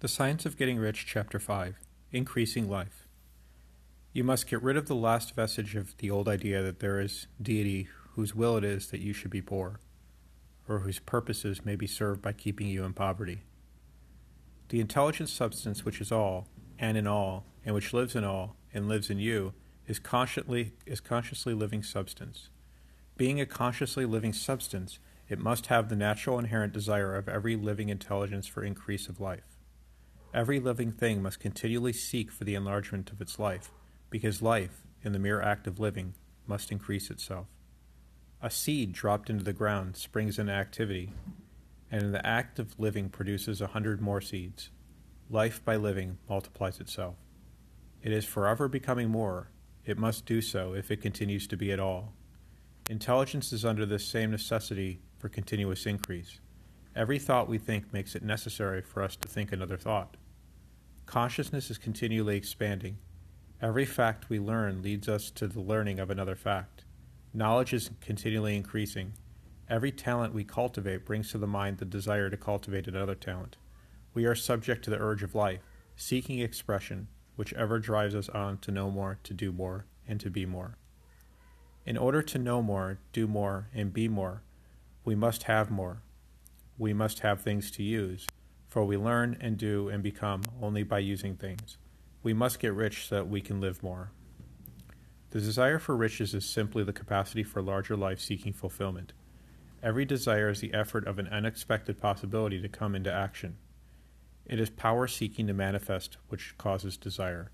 The Science of Getting Rich, Chapter 5 Increasing Life. You must get rid of the last vestige of the old idea that there is deity whose will it is that you should be poor, or whose purposes may be served by keeping you in poverty. The intelligent substance which is all, and in all, and which lives in all, and lives in you, is consciously, is consciously living substance. Being a consciously living substance, it must have the natural inherent desire of every living intelligence for increase of life. Every living thing must continually seek for the enlargement of its life, because life, in the mere act of living, must increase itself. A seed dropped into the ground springs into activity, and in the act of living produces a hundred more seeds. Life, by living, multiplies itself. It is forever becoming more. It must do so if it continues to be at all. Intelligence is under this same necessity for continuous increase. Every thought we think makes it necessary for us to think another thought. Consciousness is continually expanding. Every fact we learn leads us to the learning of another fact. Knowledge is continually increasing. Every talent we cultivate brings to the mind the desire to cultivate another talent. We are subject to the urge of life, seeking expression, which ever drives us on to know more, to do more, and to be more. In order to know more, do more, and be more, we must have more we must have things to use, for we learn and do and become only by using things. We must get rich so that we can live more. The desire for riches is simply the capacity for larger life seeking fulfillment. Every desire is the effort of an unexpected possibility to come into action. It is power seeking to manifest which causes desire.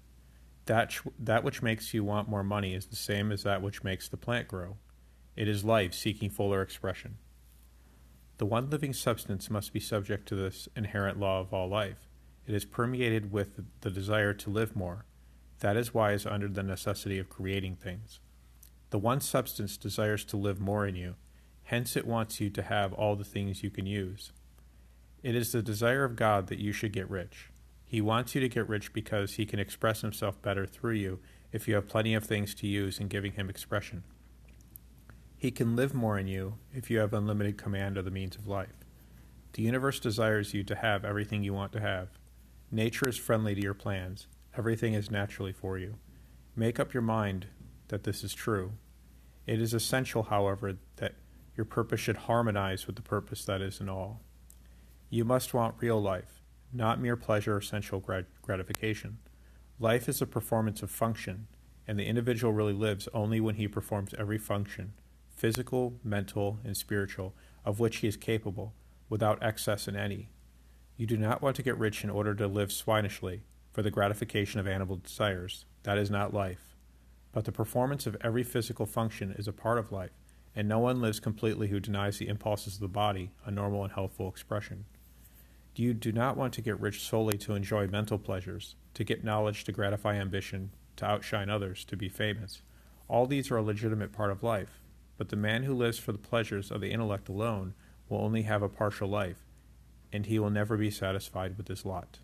That, that which makes you want more money is the same as that which makes the plant grow. It is life seeking fuller expression. The one living substance must be subject to this inherent law of all life. It is permeated with the desire to live more. That is why it is under the necessity of creating things. The one substance desires to live more in you, hence it wants you to have all the things you can use. It is the desire of God that you should get rich. He wants you to get rich because he can express himself better through you if you have plenty of things to use in giving him expression. He can live more in you if you have unlimited command of the means of life. The universe desires you to have everything you want to have. Nature is friendly to your plans. Everything is naturally for you. Make up your mind that this is true. It is essential, however, that your purpose should harmonize with the purpose that is in all. You must want real life, not mere pleasure or sensual gratification. Life is a performance of function, and the individual really lives only when he performs every function physical, mental, and spiritual, of which he is capable, without excess in any. You do not want to get rich in order to live swinishly, for the gratification of animal desires. That is not life. But the performance of every physical function is a part of life, and no one lives completely who denies the impulses of the body a normal and healthful expression. You do not want to get rich solely to enjoy mental pleasures, to get knowledge to gratify ambition, to outshine others, to be famous. All these are a legitimate part of life, but the man who lives for the pleasures of the intellect alone will only have a partial life, and he will never be satisfied with his lot.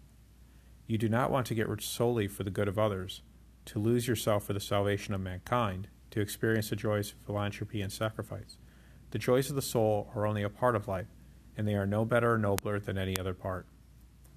You do not want to get rich solely for the good of others, to lose yourself for the salvation of mankind, to experience the joys of philanthropy and sacrifice. The joys of the soul are only a part of life, and they are no better or nobler than any other part.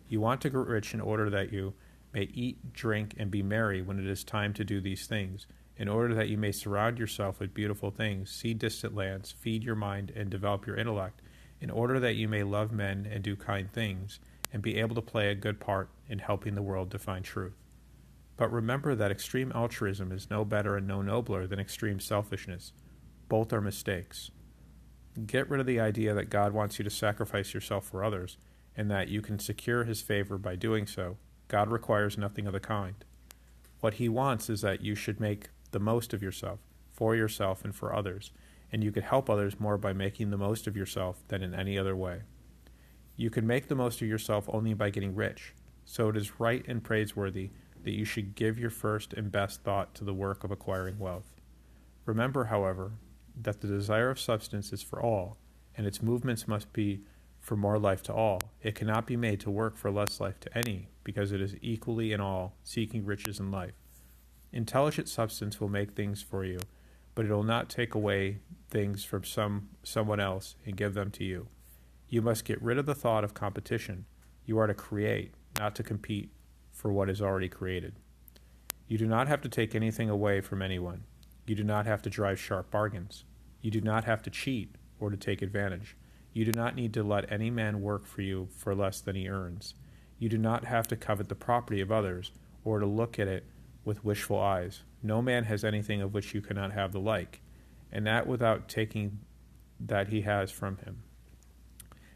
You want to get rich in order that you may eat, drink, and be merry when it is time to do these things, in order that you may surround yourself with beautiful things, see distant lands, feed your mind, and develop your intellect, in order that you may love men and do kind things, and be able to play a good part in helping the world to find truth. But remember that extreme altruism is no better and no nobler than extreme selfishness. Both are mistakes. Get rid of the idea that God wants you to sacrifice yourself for others, and that you can secure his favor by doing so. God requires nothing of the kind. What he wants is that you should make the most of yourself, for yourself and for others, and you could help others more by making the most of yourself than in any other way. You can make the most of yourself only by getting rich, so it is right and praiseworthy that you should give your first and best thought to the work of acquiring wealth. Remember, however, that the desire of substance is for all, and its movements must be for more life to all. It cannot be made to work for less life to any, because it is equally in all, seeking riches in life. Intelligent substance will make things for you, but it will not take away things from some someone else and give them to you. You must get rid of the thought of competition. You are to create, not to compete for what is already created. You do not have to take anything away from anyone. You do not have to drive sharp bargains. You do not have to cheat or to take advantage. You do not need to let any man work for you for less than he earns. You do not have to covet the property of others or to look at it with wishful eyes. No man has anything of which you cannot have the like, and that without taking that he has from him.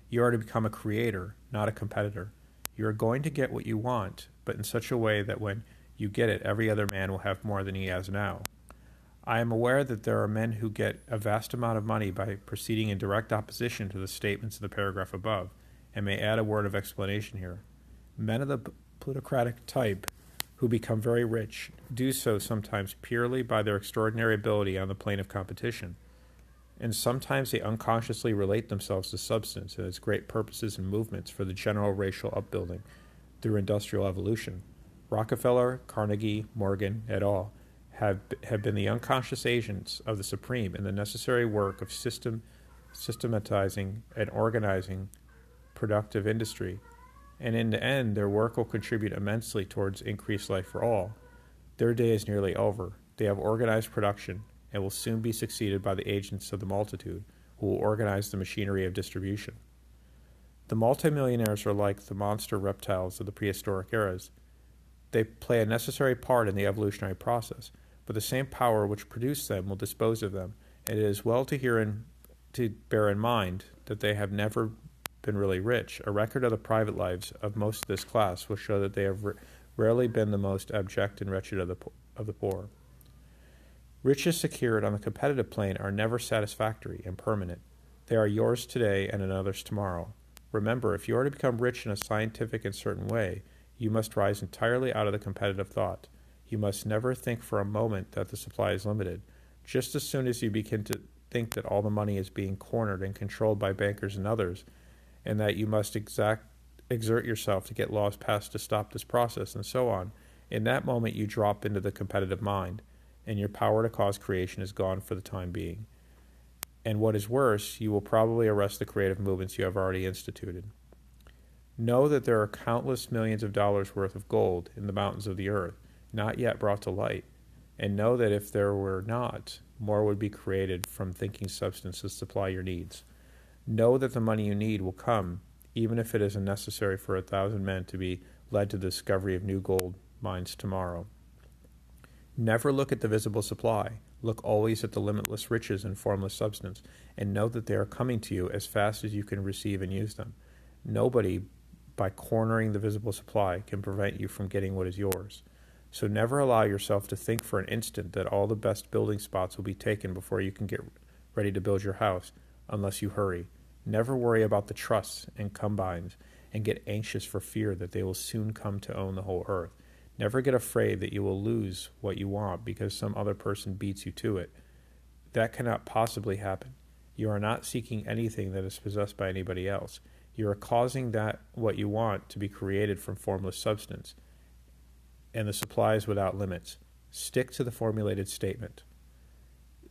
You are to become a creator, not a competitor. You are going to get what you want, but in such a way that when you get it, every other man will have more than he has now. I am aware that there are men who get a vast amount of money by proceeding in direct opposition to the statements in the paragraph above, and may add a word of explanation here. Men of the plutocratic type who become very rich do so sometimes purely by their extraordinary ability on the plane of competition and sometimes they unconsciously relate themselves to substance and its great purposes and movements for the general racial upbuilding through industrial evolution. Rockefeller, Carnegie, Morgan, et al. have, have been the unconscious agents of the Supreme in the necessary work of system, systematizing and organizing productive industry, and in the end, their work will contribute immensely towards increased life for all. Their day is nearly over. They have organized production, and will soon be succeeded by the agents of the multitude, who will organize the machinery of distribution. The multimillionaires are like the monster reptiles of the prehistoric eras. They play a necessary part in the evolutionary process, but the same power which produced them will dispose of them, and it is well to hear in, to bear in mind that they have never been really rich. A record of the private lives of most of this class will show that they have rarely been the most abject and wretched of the, of the poor. Riches secured on the competitive plane are never satisfactory and permanent. They are yours today and another's tomorrow. Remember, if you are to become rich in a scientific and certain way, you must rise entirely out of the competitive thought. You must never think for a moment that the supply is limited. Just as soon as you begin to think that all the money is being cornered and controlled by bankers and others, and that you must exact, exert yourself to get laws passed to stop this process, and so on, in that moment you drop into the competitive mind and your power to cause creation is gone for the time being. And what is worse, you will probably arrest the creative movements you have already instituted. Know that there are countless millions of dollars worth of gold in the mountains of the earth, not yet brought to light, and know that if there were not, more would be created from thinking substance to supply your needs. Know that the money you need will come, even if it isn't necessary for a thousand men to be led to the discovery of new gold mines tomorrow. Never look at the visible supply. Look always at the limitless riches in formless substance, and know that they are coming to you as fast as you can receive and use them. Nobody, by cornering the visible supply, can prevent you from getting what is yours. So never allow yourself to think for an instant that all the best building spots will be taken before you can get ready to build your house, unless you hurry. Never worry about the trusts and combines, and get anxious for fear that they will soon come to own the whole earth. Never get afraid that you will lose what you want because some other person beats you to it. That cannot possibly happen. You are not seeking anything that is possessed by anybody else. You are causing that what you want to be created from formless substance, and the supply is without limits. Stick to the formulated statement.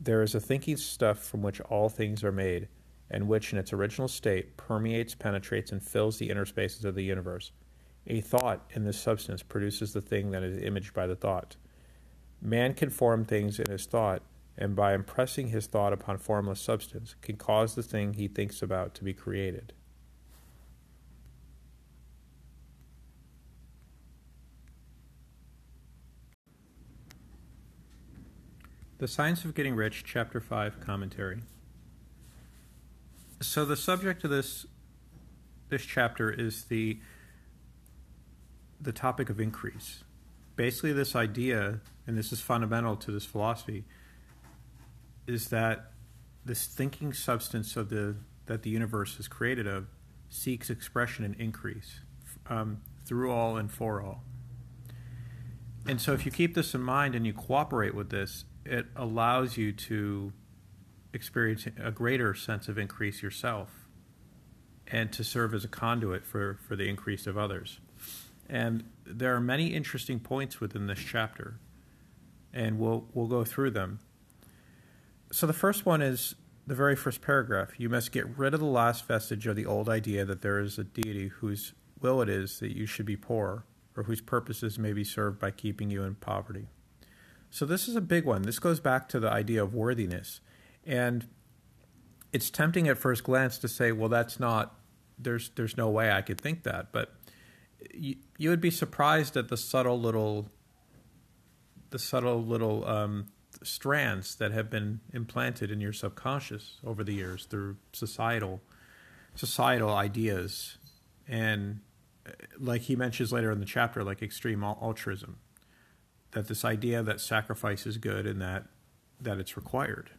There is a thinking stuff from which all things are made, and which in its original state permeates, penetrates, and fills the inner spaces of the universe. A thought in this substance produces the thing that is imaged by the thought. Man can form things in his thought, and by impressing his thought upon formless substance, can cause the thing he thinks about to be created. The Science of Getting Rich, Chapter 5, Commentary. So, the subject of this, this chapter is the the topic of increase. Basically, this idea, and this is fundamental to this philosophy, is that this thinking substance of the that the universe is created of seeks expression and increase um, through all and for all. And so, if you keep this in mind and you cooperate with this, it allows you to experience a greater sense of increase yourself and to serve as a conduit for, for the increase of others. And there are many interesting points within this chapter, and we'll, we'll go through them. So the first one is the very first paragraph. You must get rid of the last vestige of the old idea that there is a deity whose will it is that you should be poor, or whose purposes may be served by keeping you in poverty. So, this is a big one. This goes back to the idea of worthiness. And it's tempting at first glance to say, well, that's not, there's, there's no way I could think that. But you, you would be surprised at the subtle little, the subtle little um, strands that have been implanted in your subconscious over the years through societal, societal ideas. And uh, like he mentions later in the chapter, like extreme altruism that this idea that sacrifice is good and that that it's required.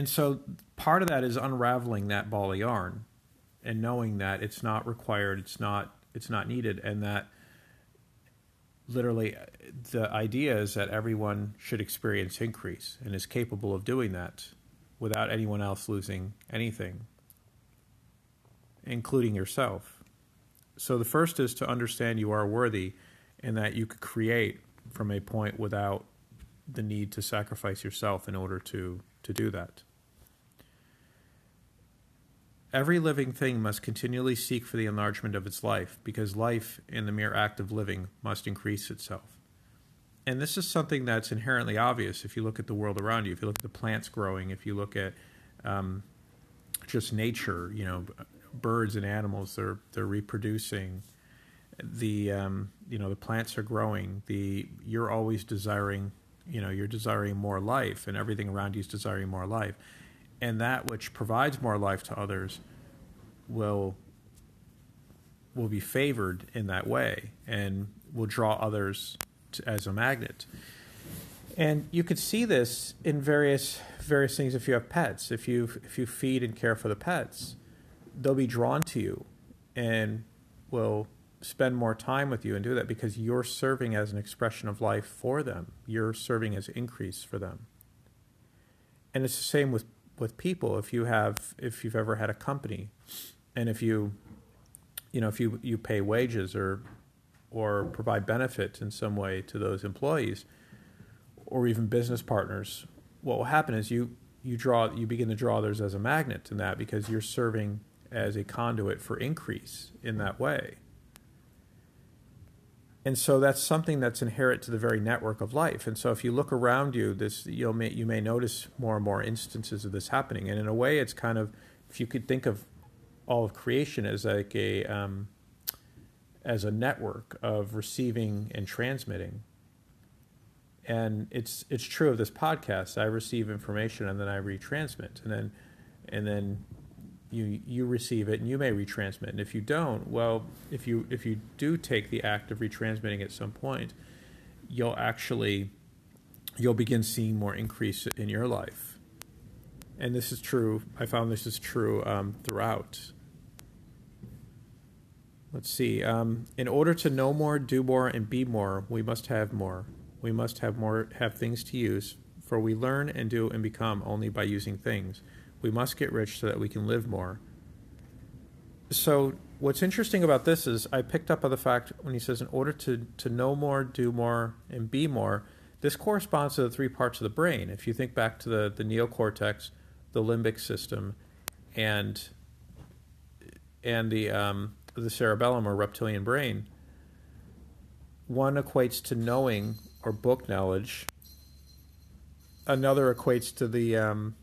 And so part of that is unraveling that ball of yarn and knowing that it's not required, it's not it's not needed, and that literally the idea is that everyone should experience increase and is capable of doing that without anyone else losing anything, including yourself. So the first is to understand you are worthy and that you could create from a point without the need to sacrifice yourself in order to, to do that. Every living thing must continually seek for the enlargement of its life, because life, in the mere act of living, must increase itself. And this is something that's inherently obvious if you look at the world around you. If you look at the plants growing, if you look at um, just nature, you know, birds and animals, they're they're reproducing the um, you know the plants are growing. The you're always desiring you know you're desiring more life, and everything around you is desiring more life, and that which provides more life to others will will be favored in that way and will draw others to, as a magnet. And you could see this in various various things. If you have pets, if you if you feed and care for the pets, they'll be drawn to you, and will spend more time with you and do that because you're serving as an expression of life for them. You're serving as increase for them. And it's the same with, with people. If you have if you've ever had a company and if you you know, if you, you pay wages or or provide benefits in some way to those employees or even business partners, what will happen is you you draw you begin to draw others as a magnet in that because you're serving as a conduit for increase in that way. And so that's something that's inherent to the very network of life. And so if you look around you, this you'll may, you may notice more and more instances of this happening. And in a way, it's kind of if you could think of all of creation as like a um, as a network of receiving and transmitting. And it's it's true of this podcast. I receive information and then I retransmit, and then and then you you receive it and you may retransmit. And if you don't well if you if you do take the act of retransmitting at some point you'll actually you'll begin seeing more increase in your life. And this is true i found this is true um, throughout. Let's see um, in order to know more do more and be more we must have more. We must have more have things to use for we learn and do and become only by using things we must get rich so that we can live more. So, what's interesting about this is I picked up on the fact when he says, in order to, to know more, do more, and be more, this corresponds to the three parts of the brain. If you think back to the, the neocortex, the limbic system, and and the um, the cerebellum or reptilian brain, one equates to knowing or book knowledge. Another equates to the um,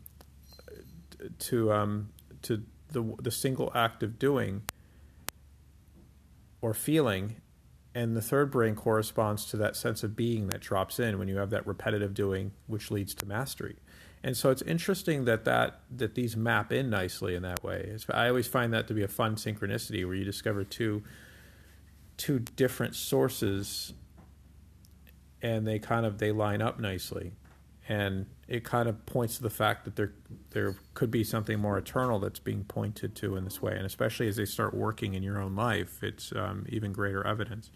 to um, to the the single act of doing or feeling, and the third brain corresponds to that sense of being that drops in when you have that repetitive doing, which leads to mastery. And so it's interesting that that that these map in nicely in that way. I always find that to be a fun synchronicity where you discover two two different sources and they kind of they line up nicely and it kind of points to the fact that there there could be something more eternal that's being pointed to in this way, and especially as they start working in your own life, it's um, even greater evidence.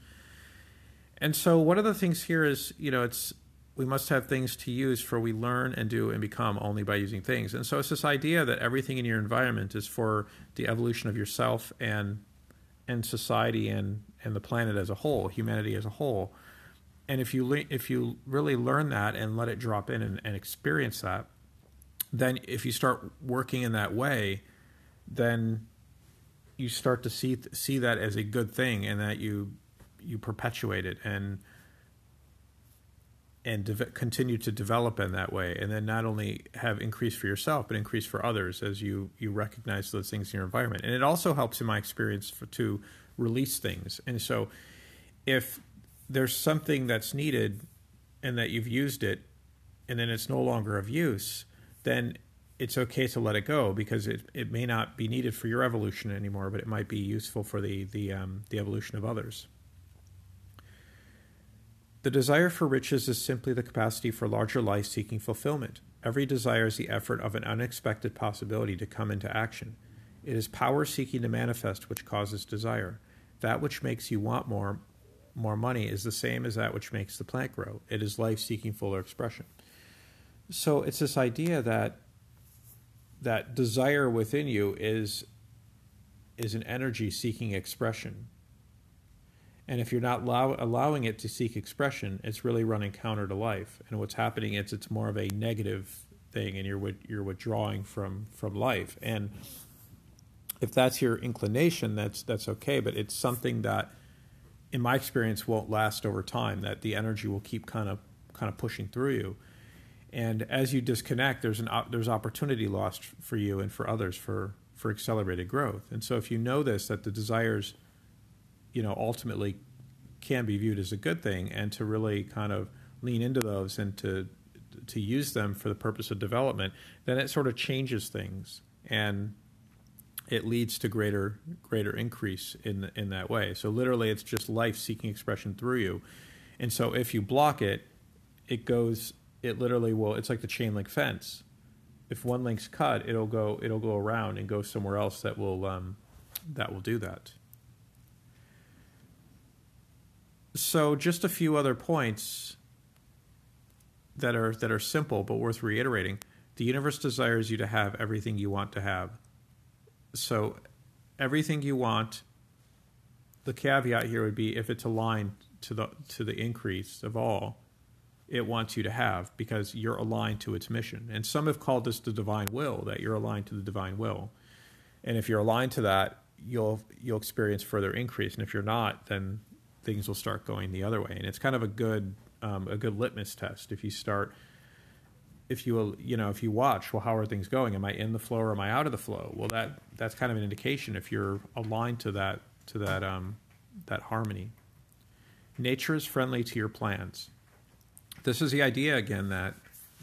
And so, one of the things here is, you know, it's we must have things to use, for we learn and do and become only by using things. And so, it's this idea that everything in your environment is for the evolution of yourself and and society and and the planet as a whole, humanity as a whole and if you le- if you really learn that and let it drop in and, and experience that, then if you start working in that way, then you start to see see that as a good thing and that you you perpetuate it and and de- continue to develop in that way. And then not only have increase for yourself but increase for others as you you recognize those things in your environment. And it also helps in my experience for, to release things. And so if there's something that's needed and that you've used it and then it's no longer of use then it's okay to let it go because it, it may not be needed for your evolution anymore but it might be useful for the the um, the evolution of others the desire for riches is simply the capacity for larger life seeking fulfillment. Every desire is the effort of an unexpected possibility to come into action. It is power seeking to manifest which causes desire. That which makes you want more more money is the same as that which makes the plant grow. It is life seeking fuller expression. So it's this idea that that desire within you is is an energy seeking expression and if you're not allow, allowing it to seek expression, it's really running counter to life. And what's happening is it's more of a negative thing, and you're you're withdrawing from from life. And if that's your inclination, that's that's okay. But it's something that, in my experience, won't last over time. That the energy will keep kind of kind of pushing through you. And as you disconnect, there's an there's opportunity lost for you and for others for for accelerated growth. And so if you know this, that the desires you know, ultimately can be viewed as a good thing, and to really kind of lean into those and to to use them for the purpose of development, then it sort of changes things and it leads to greater greater increase in in that way. So literally, it's just life seeking expression through you, and so if you block it, it goes. It literally will. It's like the chain link fence. If one link's cut, it'll go. It'll go around and go somewhere else that will um, that will do that. So, just a few other points that are that are simple but worth reiterating. The universe desires you to have everything you want to have. So, everything you want. The caveat here would be if it's aligned to the to the increase of all, it wants you to have because you're aligned to its mission. And some have called this the divine will that you're aligned to the divine will. And if you're aligned to that, you'll you'll experience further increase. And if you're not, then things will start going the other way. And it's kind of a good um, a good litmus test if you start if you you know if you watch well how are things going am i in the flow or am i out of the flow well that that's kind of an indication if you're aligned to that to that um, that harmony nature is friendly to your plans this is the idea again that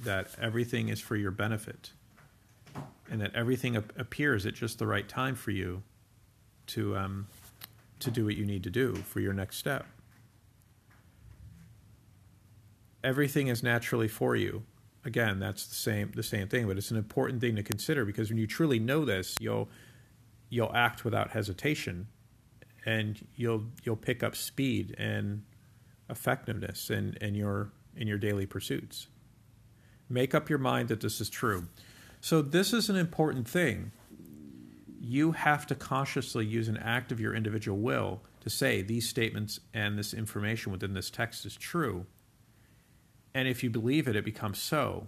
that everything is for your benefit and that everything ap- appears at just the right time for you to um, to do what you need to do for your next step. Everything is naturally for you. Again, that's the same the same thing, but it's an important thing to consider because when you truly know this, you'll you'll act without hesitation and you'll you'll pick up speed and effectiveness in, in your in your daily pursuits. Make up your mind that this is true. So this is an important thing you have to consciously use an act of your individual will to say these statements and this information within this text is true. And if you believe it, it becomes so.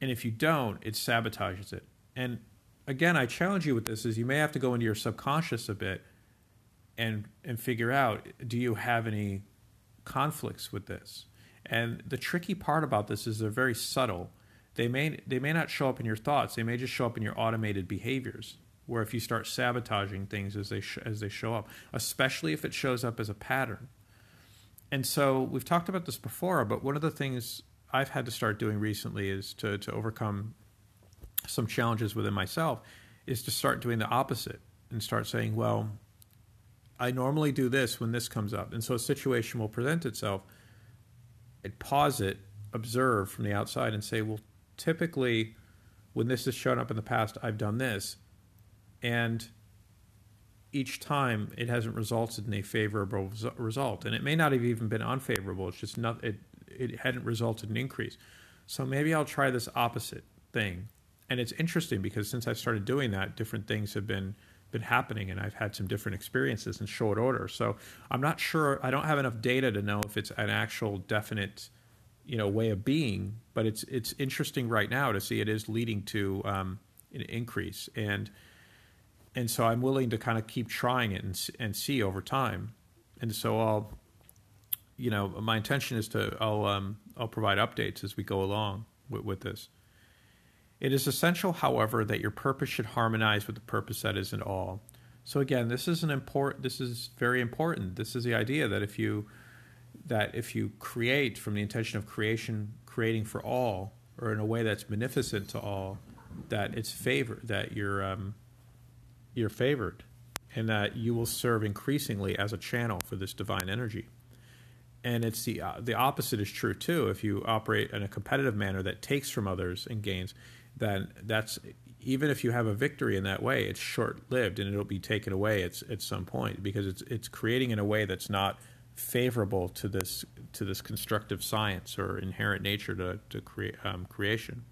And if you don't, it sabotages it. And again, I challenge you with this is you may have to go into your subconscious a bit and and figure out do you have any conflicts with this? And the tricky part about this is they're very subtle they may they may not show up in your thoughts. They may just show up in your automated behaviors. Where if you start sabotaging things as they sh- as they show up, especially if it shows up as a pattern. And so we've talked about this before, but one of the things I've had to start doing recently is to to overcome some challenges within myself is to start doing the opposite and start saying, well, I normally do this when this comes up. And so a situation will present itself. I'd pause it, observe from the outside, and say, well, typically when this has shown up in the past, I've done this, and each time it hasn't resulted in a favorable result, and it may not have even been unfavorable. It's just not it it hadn't resulted in increase. So maybe I'll try this opposite thing, and it's interesting because since I've started doing that, different things have been been happening, and I've had some different experiences in short order. So I'm not sure. I don't have enough data to know if it's an actual definite you know way of being, but it's it's interesting right now to see it is leading to um, an increase and and so I'm willing to kind of keep trying it and and see over time. And so I'll, you know, my intention is to I'll um, I'll provide updates as we go along with, with this. It is essential, however, that your purpose should harmonize with the purpose that is in all. So again, this is an important. This is very important. This is the idea that if you that if you create from the intention of creation, creating for all, or in a way that's beneficent to all, that it's favor that you're um, you're favored, and that you will serve increasingly as a channel for this divine energy. And it's the uh, the opposite is true too. If you operate in a competitive manner that takes from others and gains, then that's even if you have a victory in that way, it's short lived and it'll be taken away at, at some point because it's it's creating in a way that's not favorable to this to this constructive science or inherent nature to to create um, creation.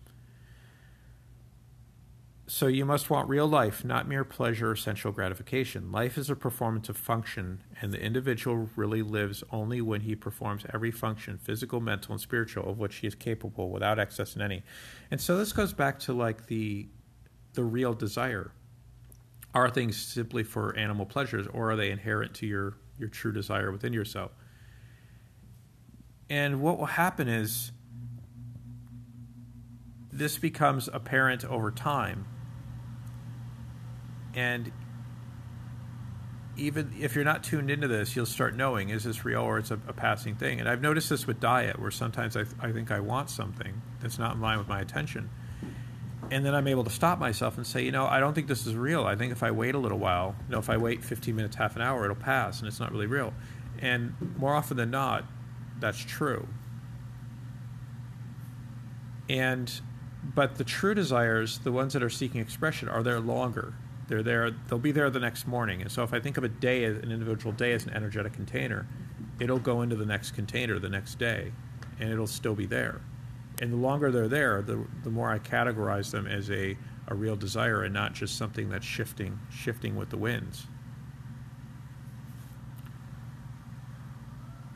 So you must want real life, not mere pleasure or sensual gratification. Life is a performance of function, and the individual really lives only when he performs every function, physical, mental, and spiritual, of which he is capable without excess in any. And so this goes back to like the the real desire. Are things simply for animal pleasures, or are they inherent to your your true desire within yourself? And what will happen is this becomes apparent over time and even if you're not tuned into this, you'll start knowing is this real or it's a, a passing thing. And I've noticed this with diet, where sometimes I, th- I think I want something that's not in line with my attention. And then I'm able to stop myself and say, you know, I don't think this is real. I think if I wait a little while, you know, if I wait 15 minutes, half an hour, it'll pass and it's not really real. And more often than not, that's true. And, but the true desires, the ones that are seeking expression, are there longer they're there. They'll be there the next morning. And so, if I think of a day, an individual day, as an energetic container, it'll go into the next container the next day, and it'll still be there. And the longer they're there, the the more I categorize them as a a real desire and not just something that's shifting shifting with the winds.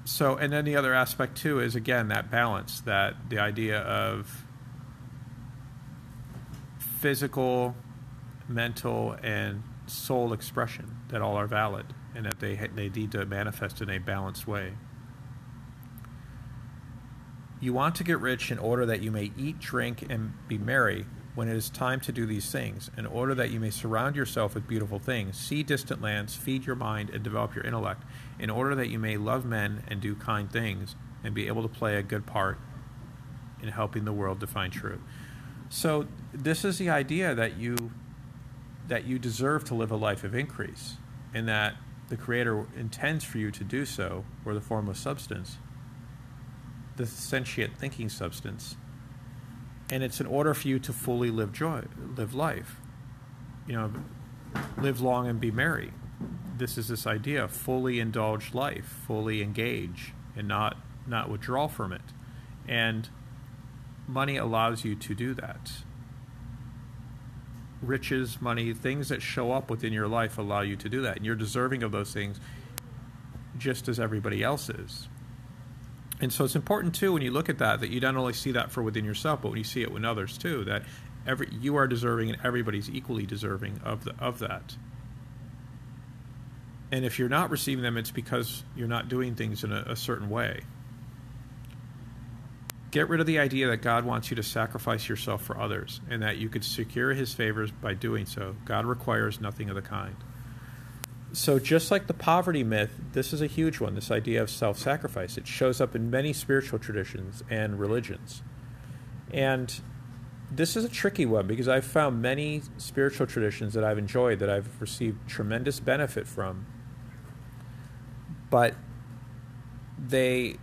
So, and then the other aspect too is again that balance, that the idea of physical mental, and soul expression, that all are valid, and that they, they need to manifest in a balanced way. You want to get rich in order that you may eat, drink, and be merry when it is time to do these things, in order that you may surround yourself with beautiful things, see distant lands, feed your mind, and develop your intellect, in order that you may love men and do kind things, and be able to play a good part in helping the world to find truth. So, this is the idea that you that you deserve to live a life of increase and that the Creator intends for you to do so, or the formless substance, the sentient thinking substance. And it's in order for you to fully live joy, live life. You know, live long and be merry. This is this idea fully indulge life, fully engage, and not not withdraw from it. And money allows you to do that riches, money, things that show up within your life allow you to do that. And you're deserving of those things just as everybody else is. And so it's important too when you look at that that you don't only see that for within yourself, but when you see it with others too, that every you are deserving and everybody's equally deserving of the of that. And if you're not receiving them, it's because you're not doing things in a, a certain way. Get rid of the idea that God wants you to sacrifice yourself for others and that you could secure his favors by doing so. God requires nothing of the kind. So, just like the poverty myth, this is a huge one this idea of self sacrifice. It shows up in many spiritual traditions and religions. And this is a tricky one because I've found many spiritual traditions that I've enjoyed, that I've received tremendous benefit from. But they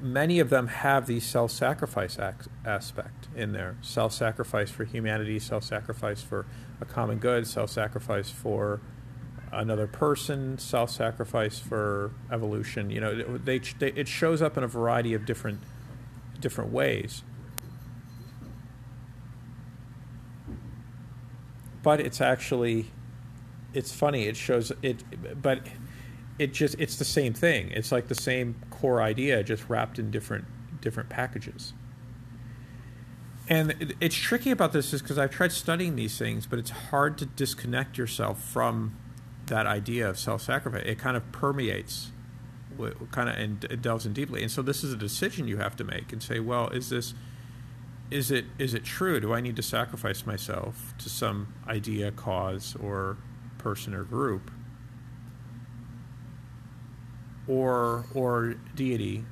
many of them have the self sacrifice aspect in there self sacrifice for humanity, self sacrifice for a common good, self sacrifice for another person, self sacrifice for evolution. You know, they, they, it shows up in a variety of different different ways. But it's actually, it's funny. It shows it, but it just it's the same thing. It's like the same core idea, just wrapped in different different packages. And it's tricky about this is because I've tried studying these things, but it's hard to disconnect yourself from that idea of self-sacrifice. It kind of permeates, kind of, and delves in deeply. And so this is a decision you have to make and say, well, is this, is it, is it true? Do I need to sacrifice myself to some idea, cause, or person or group, or or deity,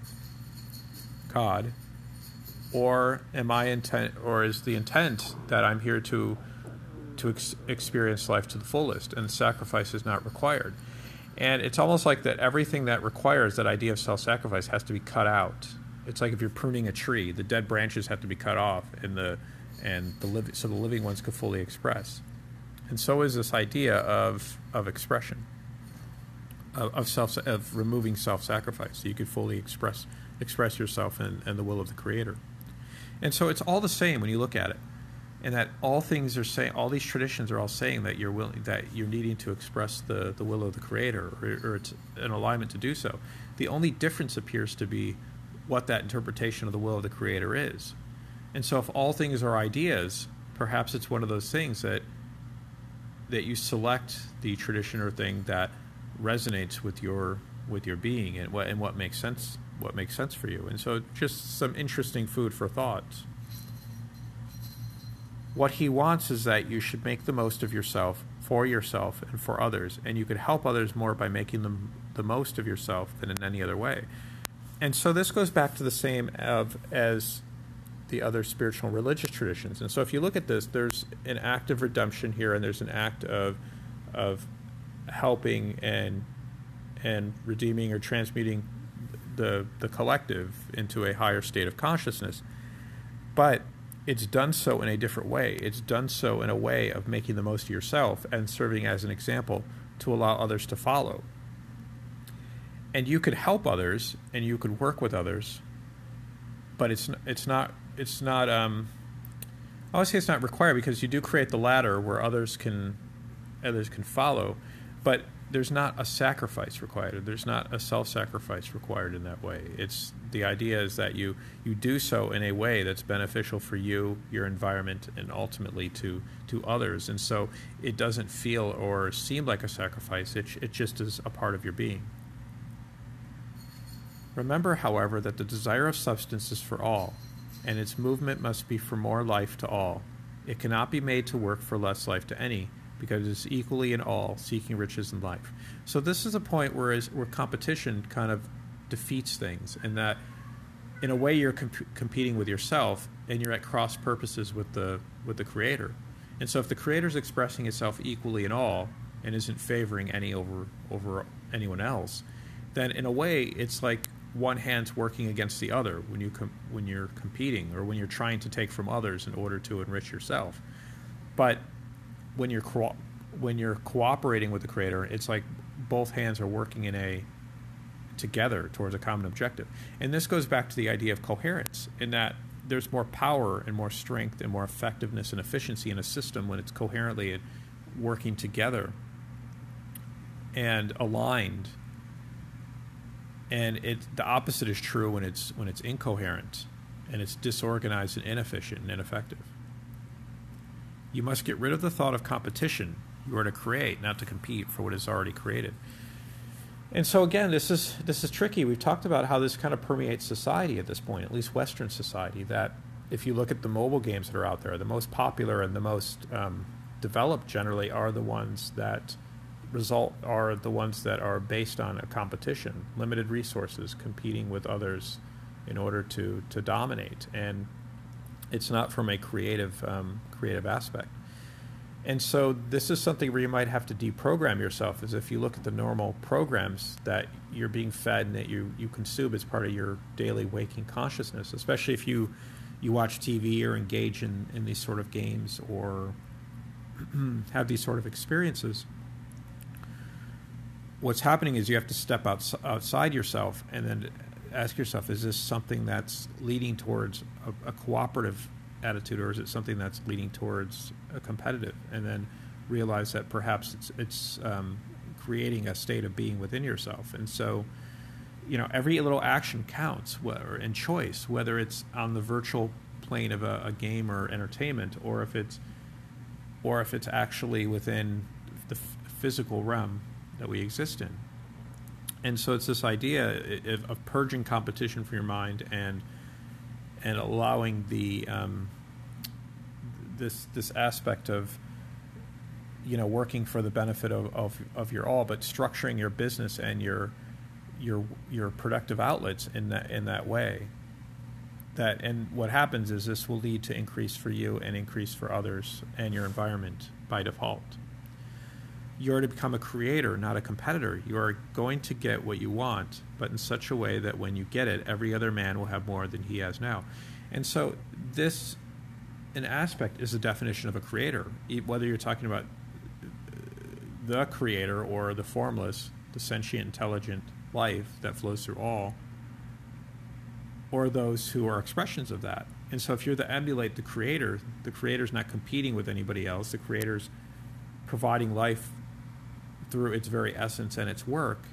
God, or am I intent, or is the intent that I'm here to to ex- experience life to the fullest, and sacrifice is not required. And it's almost like that everything that requires that idea of self-sacrifice has to be cut out. It's like if you're pruning a tree, the dead branches have to be cut off, and the and the liv- so the living ones could fully express. And so is this idea of of expression, of, self of removing self-sacrifice, so you could fully express express yourself and, and the will of the Creator. And so it's all the same when you look at it and that all things are saying, all these traditions are all saying that you're willing, that you're needing to express the, the will of the Creator, or, or it's an alignment to do so. The only difference appears to be what that interpretation of the will of the Creator is. And so, if all things are ideas, perhaps it's one of those things that that you select the tradition or thing that resonates with your with your being and what and what makes sense what makes sense for you. And so, just some interesting food for thought. What he wants is that you should make the most of yourself for yourself and for others, and you could help others more by making them the most of yourself than in any other way. And so this goes back to the same of as the other spiritual religious traditions. And so if you look at this, there's an act of redemption here, and there's an act of of helping and and redeeming or transmuting the the collective into a higher state of consciousness. But it's done so in a different way. It's done so in a way of making the most of yourself and serving as an example to allow others to follow. And you could help others and you could work with others, but it's it's not it's not um, I would say it's not required because you do create the ladder where others can others can follow, but there's not a sacrifice required. There's not a self-sacrifice required in that way. It's the idea is that you you do so in a way that's beneficial for you, your environment, and ultimately to to others. And so it doesn't feel or seem like a sacrifice. It it just is a part of your being. Remember, however, that the desire of substance is for all, and its movement must be for more life to all. It cannot be made to work for less life to any because it's equally in all seeking riches in life. So this is a point where is, where competition kind of defeats things, and that in a way you're comp- competing with yourself, and you're at cross purposes with the with the creator. And so if the creator is expressing itself equally in all and isn't favoring any over over anyone else, then in a way it's like one hand's working against the other when you com- when you're competing or when you're trying to take from others in order to enrich yourself. But when you're co- when you're cooperating with the creator, it's like both hands are working in a together towards a common objective. And this goes back to the idea of coherence, in that there's more power and more strength and more effectiveness and efficiency in a system when it's coherently working together and aligned. And it the opposite is true when it's when it's incoherent and it's disorganized and inefficient and ineffective. You must get rid of the thought of competition. You are to create, not to compete for what is already created. And so again, this is this is tricky. We've talked about how this kind of permeates society at this point, at least Western society. That if you look at the mobile games that are out there, the most popular and the most um, developed generally are the ones that result are the ones that are based on a competition, limited resources, competing with others in order to to dominate. And it's not from a creative um, creative aspect. And so this is something where you might have to deprogram yourself. Is if you look at the normal programs that you're being fed and that you you consume as part of your daily waking consciousness, especially if you you watch TV or engage in, in these sort of games or have these sort of experiences. What's happening is you have to step out, outside yourself and then ask yourself: Is this something that's leading towards a, a cooperative attitude, or is it something that's leading towards a competitive? And then realize that perhaps it's it's um, creating a state of being within yourself. And so, you know, every little action counts, whether in choice, whether it's on the virtual plane of a, a game or entertainment, or if it's or if it's actually within the f- physical realm that we exist in. And so it's this idea of, of purging competition from your mind and and allowing the um, this this aspect of you know working for the benefit of, of, of your all, but structuring your business and your your your productive outlets in that in that way. That and what happens is this will lead to increase for you and increase for others and your environment by default. You're to become a creator, not a competitor. You are going to get what you want, but in such a way that when you get it, every other man will have more than he has now. And so this an aspect is the definition of a creator, whether you're talking about uh, the creator or the formless, the sentient, intelligent life that flows through all, or those who are expressions of that. And so if you're to emulate the creator, the creator's not competing with anybody else, the creator's providing life through its very essence and its work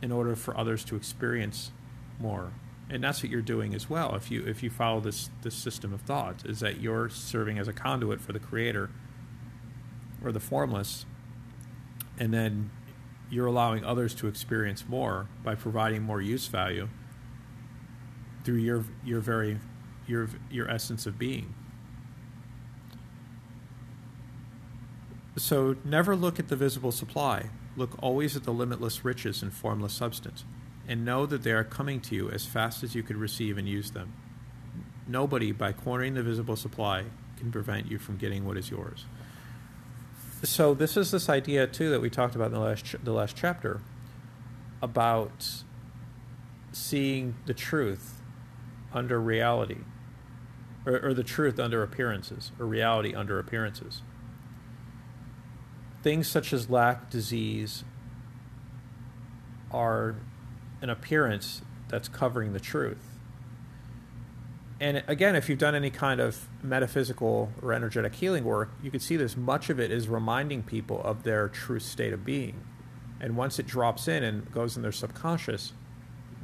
in order for others to experience more. And that's what you're doing as well. If you if you follow this this system of thought, is that you're serving as a conduit for the creator or the formless, and then you're allowing others to experience more by providing more use value through your your very your your essence of being. So never look at the visible supply. Look always at the limitless riches in formless substance, and know that they are coming to you as fast as you could receive and use them. Nobody, by cornering the visible supply, can prevent you from getting what is yours. So this is this idea too that we talked about in the last ch- the last chapter about seeing the truth under reality, or, or the truth under appearances, or reality under appearances. Things such as lack, disease, are an appearance that's covering the truth and again, if you've done any kind of metaphysical or energetic healing work, you can see this. Much of it is reminding people of their true state of being. And once it drops in and goes in their subconscious,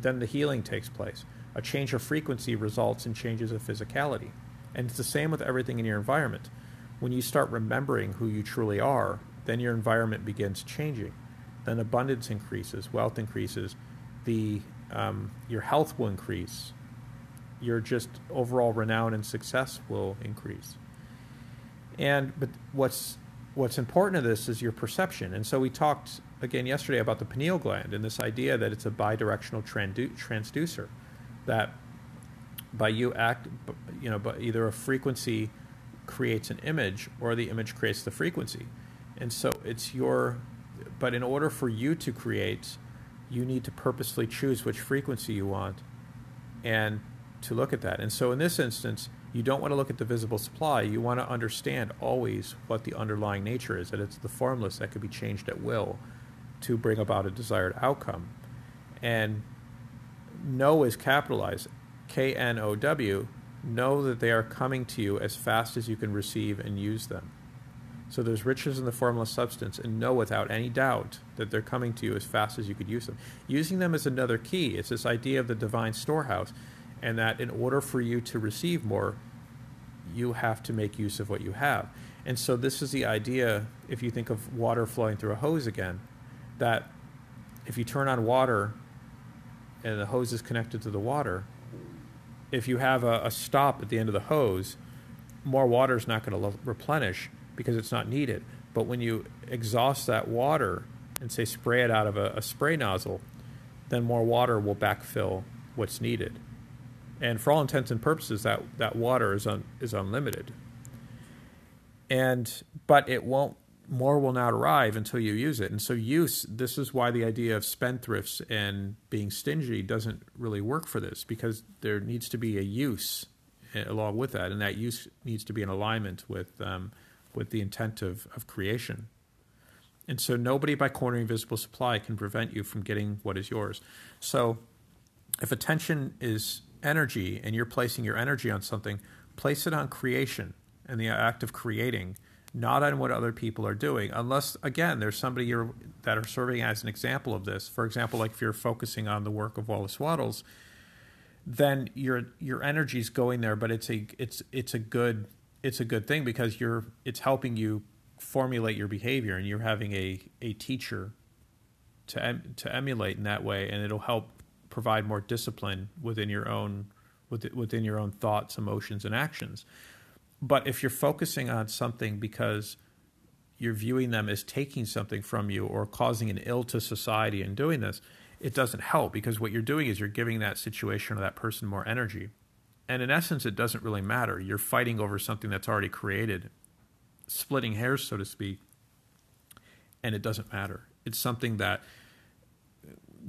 then the healing takes place. A change of frequency results in changes of physicality. And it's the same with everything in your environment. When you start remembering who you truly are, then your environment begins changing. Then abundance increases, wealth increases, the um, your health will increase, your just overall renown and success will increase. And but what's what's important to this is your perception. And so we talked again yesterday about the pineal gland and this idea that it's a bidirectional transducer that by you act you know but either a frequency creates an image or the image creates the frequency. And so it's your but in order for you to create you need to purposely choose which frequency you want and to look at that. And so in this instance, you don't want to look at the visible supply. You want to understand always what the underlying nature is, that it's the formless that could be changed at will to bring about a desired outcome. And know is capitalized, K N O W, know that they are coming to you as fast as you can receive and use them. So there's riches in the formless substance, and know without any doubt that they're coming to you as fast as you could use them. Using them is another key. It's this idea of the divine storehouse and that in order for you to receive more, you have to make use of what you have. And so, this is the idea if you think of water flowing through a hose again, that if you turn on water and the hose is connected to the water, if you have a, a stop at the end of the hose, more water is not going to replenish because it's not needed. But when you exhaust that water and say spray it out of a, a spray nozzle, then more water will backfill what's needed and for all intents and purposes, that that water is un, is unlimited. And but it won't. More will not arrive until you use it, and so use. This is why the idea of spendthrifts and being stingy doesn't really work for this because there needs to be a use eh, along with that, and that use needs to be in alignment with um, with the intent of, of creation. And so nobody by cornering visible supply can prevent you from getting what is yours. So if attention is energy and you're placing your energy on something, place it on creation and the act of creating, not on what other people are doing. Unless, again, there's somebody you're, that are serving as an example of this. For example, like if you're focusing on the work of Wallace Wattles, then your your energy's going there, but it's a it's it's a good it's a good thing because you're it's helping you formulate your behavior and you're having a a teacher to em, to emulate in that way and it'll help provide more discipline within your own within your own thoughts, emotions and actions. But if you're focusing on something because you're viewing them as taking something from you or causing an ill to society in doing this, it doesn't help because what you're doing is you're giving that situation or that person more energy. And in essence, it doesn't really matter. You're fighting over something that's already created, splitting hairs, so to speak, and it doesn't matter. It's something that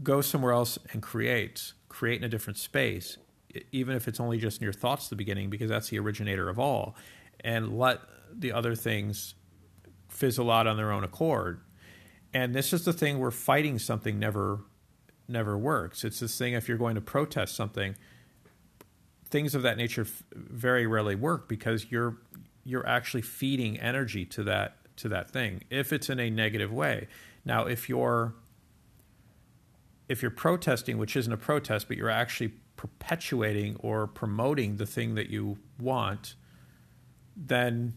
goes somewhere else and creates, create in a different space, even if it's only just in your thoughts at the beginning, because that's the originator of all, and let the other things fizzle out on their own accord. And this is the thing where fighting something never never works. It's this thing if you're going to protest something, things of that nature very rarely work because you're you're actually feeding energy to that to that thing if it's in a negative way. Now, if you're if you're protesting, which isn't a protest, but you're actually perpetuating or promoting the thing that you want, then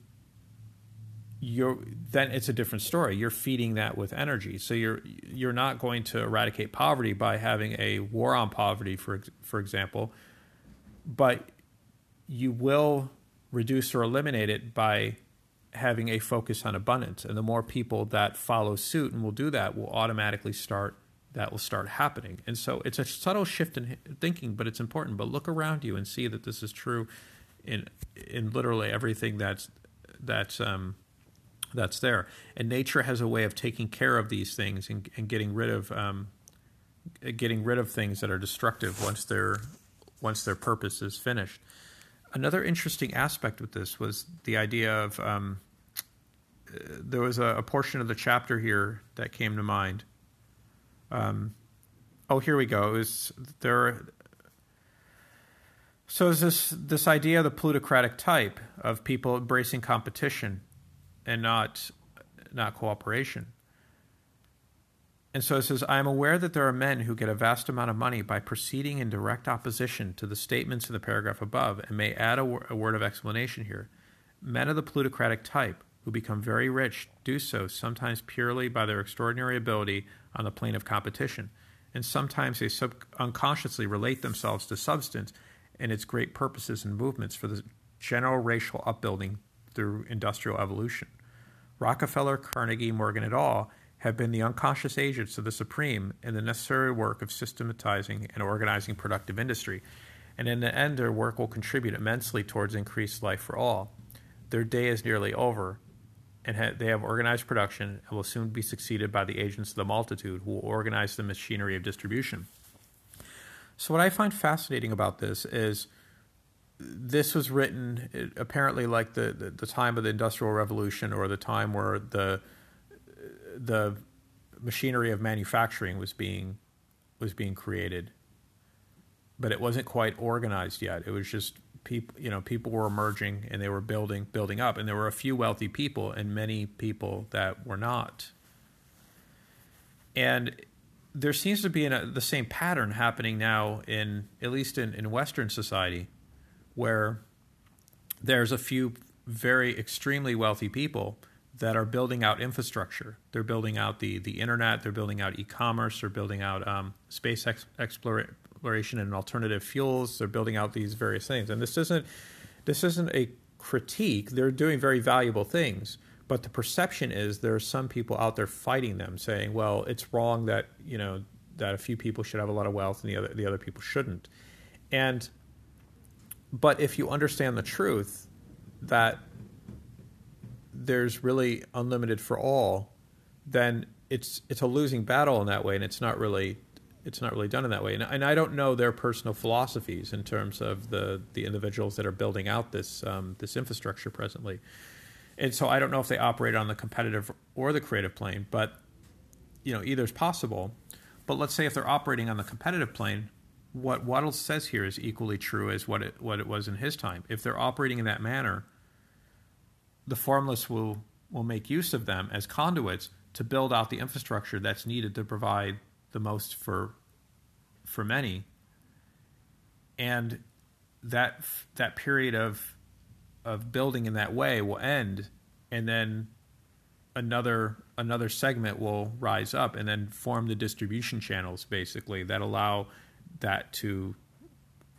you're then it's a different story. You're feeding that with energy. So you're you're not going to eradicate poverty by having a war on poverty, for for example, but you will reduce or eliminate it by having a focus on abundance. And the more people that follow suit and will do that will automatically start that will start happening. And so it's a subtle shift in thinking, but it's important. But look around you and see that this is true in in literally everything that's that's um, that's there. And nature has a way of taking care of these things and, and getting rid of um, getting rid of things that are destructive once their once their purpose is finished. Another interesting aspect with this was the idea of um, there was a, a, portion of the chapter here that came to mind. Um, oh, here we go. It was there. So is this this idea of the plutocratic type of people embracing competition and not not cooperation. And so it says, I am aware that there are men who get a vast amount of money by proceeding in direct opposition to the statements in the paragraph above, and may add a, wor- a word of explanation here. Men of the plutocratic type, who become very rich, do so sometimes purely by their extraordinary ability on the plane of competition, and sometimes they sub- unconsciously relate themselves to substance and its great purposes and movements for the general racial upbuilding through industrial evolution. Rockefeller, Carnegie, Morgan, et al. Have been the unconscious agents of the supreme in the necessary work of systematizing and organizing productive industry, and in the end, their work will contribute immensely towards increased life for all. Their day is nearly over, and ha- they have organized production and will soon be succeeded by the agents of the multitude who will organize the machinery of distribution. So, what I find fascinating about this is this was written apparently like the, the, the, time of the industrial revolution or the time where the the machinery of manufacturing was being was being created but it wasn't quite organized yet. It was just people you know people were emerging and they were building building up. And there were a few wealthy people and many people that were not. And there seems to be a, the same pattern happening now in at least in, in western society where there's a few very extremely wealthy people that are building out infrastructure. They're building out the, the internet, they're building out e commerce, they're building out um, space ex- exploration and alternative fuels, they're building out these various things. And this isn't, this isn't a critique, they're doing very valuable things. But the perception is there are some people out there fighting them, saying, "Well, it's wrong that you know that a few people should have a lot of wealth and the other the other people shouldn't." And but if you understand the truth that there's really unlimited for all, then it's it's a losing battle in that way, and it's not really it's not really done in that way. And, and I don't know their personal philosophies in terms of the the individuals that are building out this um, this infrastructure presently, and so I don't know if they operate on the competitive or the creative plane. But you know, either is possible. But let's say if they're operating on the competitive plane, what Wattles says here is equally true as what it what it was in his time. If they're operating in that manner, the formless will will make use of them as conduits to build out the infrastructure that's needed to provide the most for for many. and that that period of of building in that way will end, and then another another segment will rise up and then form the distribution channels basically that allow that to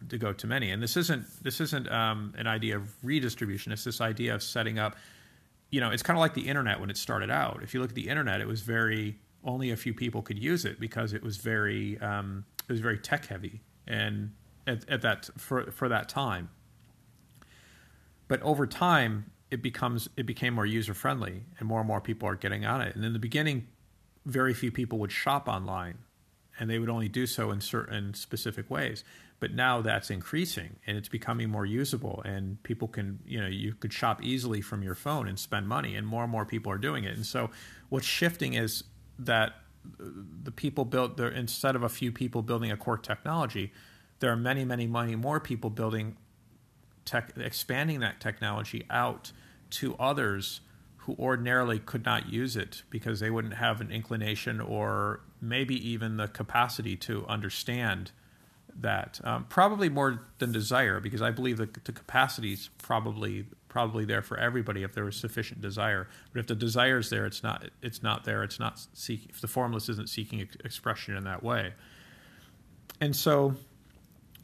to go to many. And this isn't this isn't um, an idea of redistribution. It's this idea of setting up. You know, it's kind of like the internet when it started out. If you look at the internet, it was very only a few people could use it because it was very um, it was very tech heavy and at, at that for for that time. But over time, it becomes it became more user friendly, and more and more people are getting on it. And in the beginning, very few people would shop online, and they would only do so in certain specific ways. But now that's increasing, and it's becoming more usable, and people can you know you could shop easily from your phone and spend money, and more and more people are doing it. And so what's shifting is that uh, the people built there instead of a few people building a core technology, there are many, many, many more people building tech, expanding that technology out to others who ordinarily could not use it because they wouldn't have an inclination or maybe even the capacity to understand that. Um, probably more than desire, because I believe that the capacity is probably probably there for everybody if there was sufficient desire. But if the desire is there, it's not it's not there. It's not seeking. If the formless isn't seeking ex- expression in that way, and so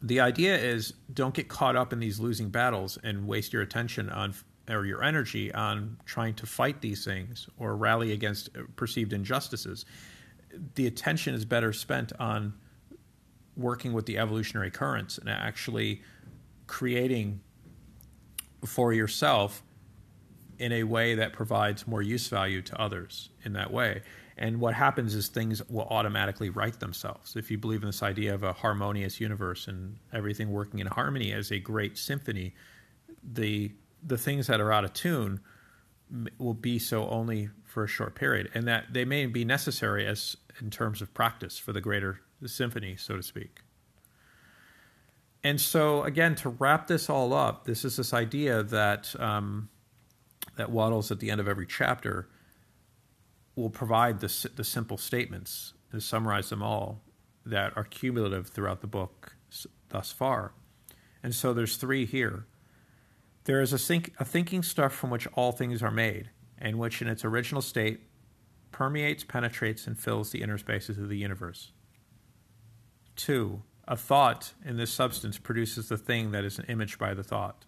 the idea is don't get caught up in these losing battles and waste your attention on or your energy on trying to fight these things or rally against perceived injustices. The attention is better spent on working with the evolutionary currents and actually creating for yourself in a way that provides more use value to others in that way. And what happens is things will automatically right themselves. If you believe in this idea of a harmonious universe and everything working in harmony as a great symphony, the the things that are out of tune will be so only for a short period, and that they may be necessary as in terms of practice for the greater symphony, so to speak. And so, again, to wrap this all up, this is this idea that um, that Wattles at the end of every chapter will provide the, the simple statements to summarize them all that are cumulative throughout the book thus far. And so there's three here. There is a, think, a thinking stuff from which all things are made, and which in its original state permeates, penetrates, and fills the inner spaces of the universe. Two, a thought in this substance produces the thing that is an image by the thought.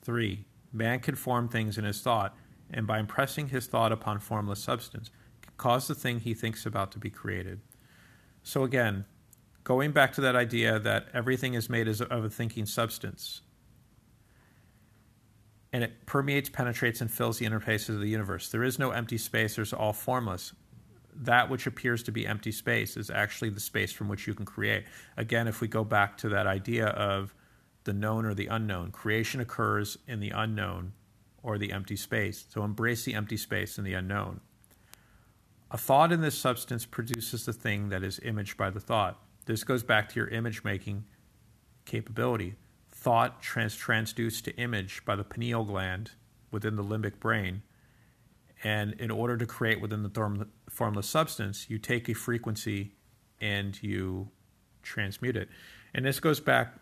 Three, man can form things in his thought, and by impressing his thought upon formless substance, can cause the thing he thinks about to be created. So again, going back to that idea that everything is made of a thinking substance, and it permeates, penetrates, and fills the interfaces of the universe. There is no empty space, there's all formless. That which appears to be empty space is actually the space from which you can create. Again, if we go back to that idea of the known or the unknown, creation occurs in the unknown or the empty space. So embrace the empty space and the unknown. A thought in this substance produces the thing that is imaged by the thought. This goes back to your image making capability. Thought trans- transduced to image by the pineal gland within the limbic brain. And in order to create within the formless substance, you take a frequency and you transmute it. And this goes back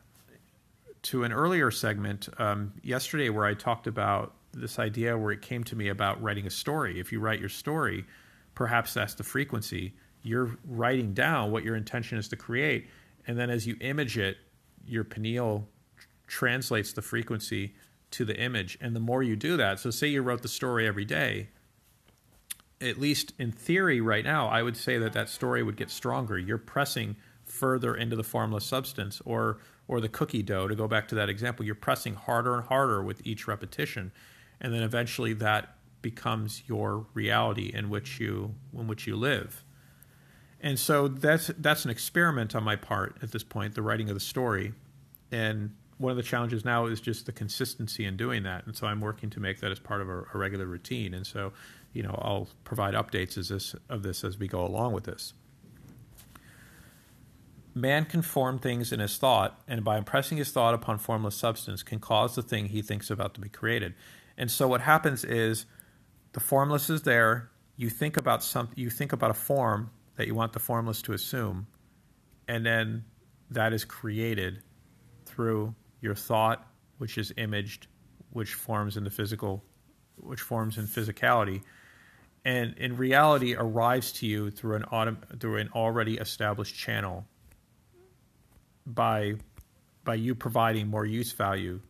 to an earlier segment um, yesterday where I talked about this idea where it came to me about writing a story. If you write your story, perhaps that's the frequency. You're writing down what your intention is to create, and then as you image it, your pineal translates the frequency to the image. And the more you do that, so say you wrote the story every day, at least in theory right now, I would say that that story would get stronger. You're pressing further into the formless substance or or the cookie dough to go back to that example you're pressing harder and harder with each repetition and then eventually that becomes your reality in which you in which you live. And so that's that's an experiment on my part at this point, the writing of the story. And one of the challenges now is just the consistency in doing that. And so I'm working to make that as part of a, a regular routine. And so, you know, I'll provide updates as this of this as we go along with this. Man can form things in his thought, and by impressing his thought upon formless substance, can cause the thing he thinks about to be created. And so what happens is the formless is there. You think about some. You think about a form that you want the formless to assume, and then that is created through your thought, which is imaged, which forms in the physical, which forms in physicality, and in reality arrives to you through an autom- through an already established channel by by you providing more use value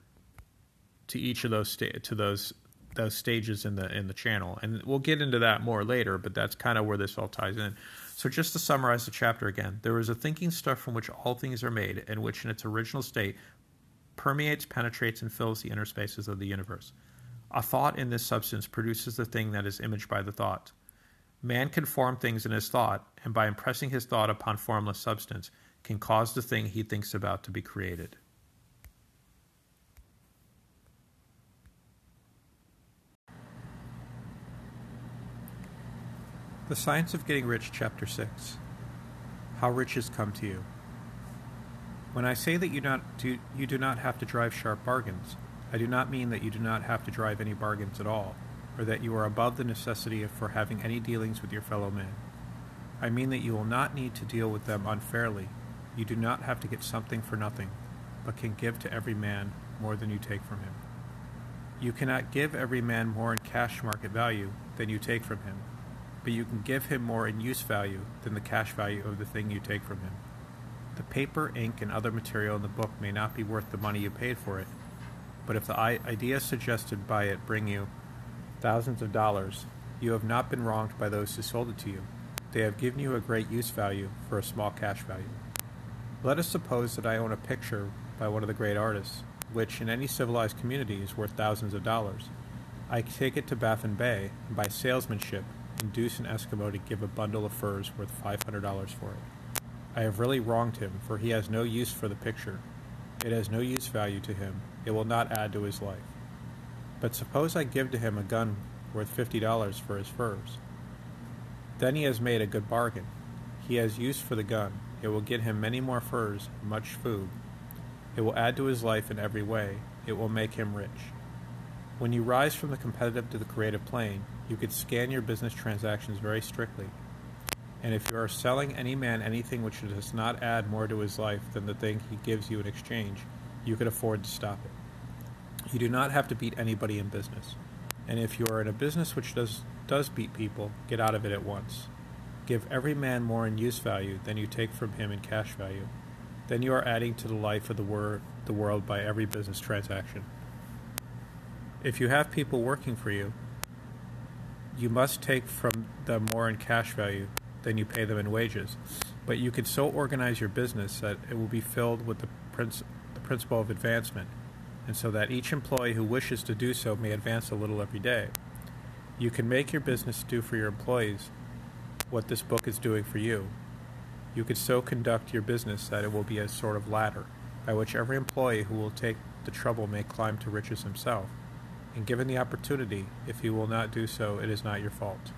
to each of those sta- to those those stages in the in the channel. And we'll get into that more later but that's kind of where this all ties in. So just to summarize the chapter again there is a thinking stuff from which all things are made and which in its original state permeates penetrates and fills the inner spaces of the universe a thought in this substance produces the thing that is imaged by the thought. Man can form things in his thought and by impressing his thought upon formless substance can cause the thing he thinks about to be created. The Science of Getting Rich, Chapter 6 How Riches Come to You. When I say that you, not do, you do not have to drive sharp bargains, I do not mean that you do not have to drive any bargains at all, or that you are above the necessity for having any dealings with your fellow men. I mean that you will not need to deal with them unfairly. You do not have to get something for nothing, but can give to every man more than you take from him. You cannot give every man more in cash market value than you take from him but you can give him more in use value than the cash value of the thing you take from him. The paper, ink, and other material in the book may not be worth the money you paid for it, but if the idea suggested by it bring you thousands of dollars, you have not been wronged by those who sold it to you. They have given you a great use value for a small cash value. Let us suppose that I own a picture by one of the great artists, which in any civilized community is worth thousands of dollars. I take it to Baffin Bay, and by salesmanship induce an Eskimo to give a bundle of furs worth $500 for it. I have really wronged him, for he has no use for the picture. It has no use value to him. It will not add to his life. But suppose I give to him a gun worth $50 for his furs. Then he has made a good bargain. He has use for the gun. It will get him many more furs, much food. It will add to his life in every way. It will make him rich. When you rise from the competitive to the creative plane, you could scan your business transactions very strictly. And if you are selling any man anything which does not add more to his life than the thing he gives you in exchange, you could afford to stop it. You do not have to beat anybody in business. And if you are in a business which does, does beat people, get out of it at once. Give every man more in use value than you take from him in cash value. Then you are adding to the life of the, wor- the world by every business transaction. If you have people working for you, you must take from them more in cash value than you pay them in wages. But you can so organize your business that it will be filled with the, princ- the principle of advancement, and so that each employee who wishes to do so may advance a little every day. You can make your business do for your employees what this book is doing for you. You can so conduct your business that it will be a sort of ladder by which every employee who will take the trouble may climb to riches himself and given the opportunity, if he will not do so, it is not your fault.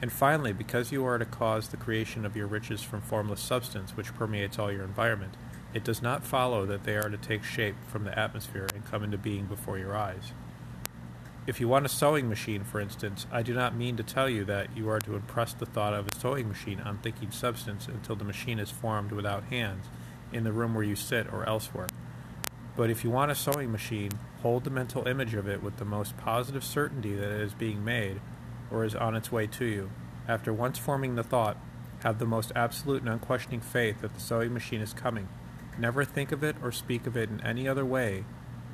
And finally, because you are to cause the creation of your riches from formless substance which permeates all your environment, it does not follow that they are to take shape from the atmosphere and come into being before your eyes. If you want a sewing machine, for instance, I do not mean to tell you that you are to impress the thought of a sewing machine on thinking substance until the machine is formed without hands in the room where you sit or elsewhere. But if you want a sewing machine, hold the mental image of it with the most positive certainty that it is being made or is on its way to you. After once forming the thought, have the most absolute and unquestioning faith that the sewing machine is coming. Never think of it or speak of it in any other way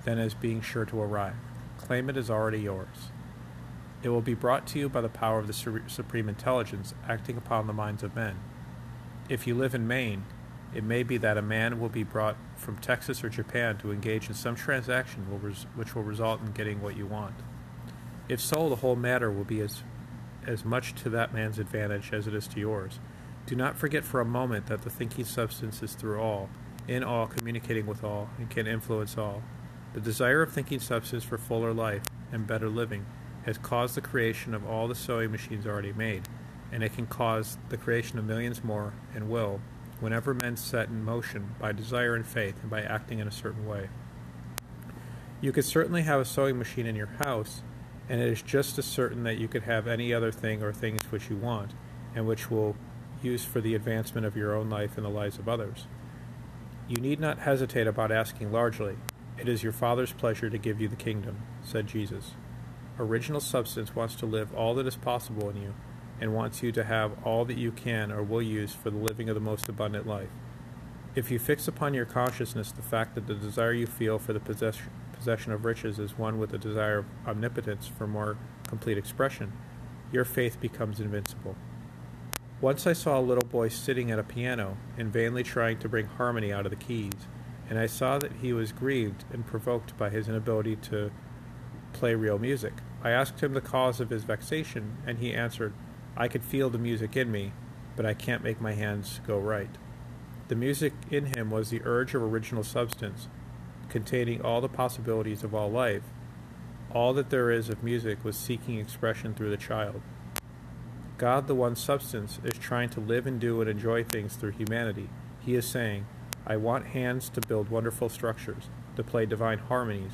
than as being sure to arrive. Claim it as already yours. It will be brought to you by the power of the Supreme Intelligence acting upon the minds of men. If you live in Maine, it may be that a man will be brought from Texas or Japan to engage in some transaction which will result in getting what you want. If so, the whole matter will be as, as much to that man's advantage as it is to yours. Do not forget for a moment that the thinking substance is through all, in all, communicating with all, and can influence all. The desire of thinking substance for fuller life and better living has caused the creation of all the sewing machines already made, and it can cause the creation of millions more, and will, whenever men set in motion by desire and faith and by acting in a certain way. You could certainly have a sewing machine in your house, and it is just as certain that you could have any other thing or things which you want, and which will use for the advancement of your own life and the lives of others. You need not hesitate about asking largely. It is your Father's pleasure to give you the kingdom, said Jesus. Original substance wants to live all that is possible in you and wants you to have all that you can or will use for the living of the most abundant life. If you fix upon your consciousness the fact that the desire you feel for the possession, possession of riches is one with the desire of omnipotence for more complete expression, your faith becomes invincible. Once I saw a little boy sitting at a piano and vainly trying to bring harmony out of the keys, and I saw that he was grieved and provoked by his inability to play real music. I asked him the cause of his vexation, and he answered, I could feel the music in me, but I can't make my hands go right. The music in him was the urge of original substance, containing all the possibilities of all life. All that there is of music was seeking expression through the child. God, the one substance, is trying to live and do and enjoy things through humanity. He is saying, I want hands to build wonderful structures, to play divine harmonies,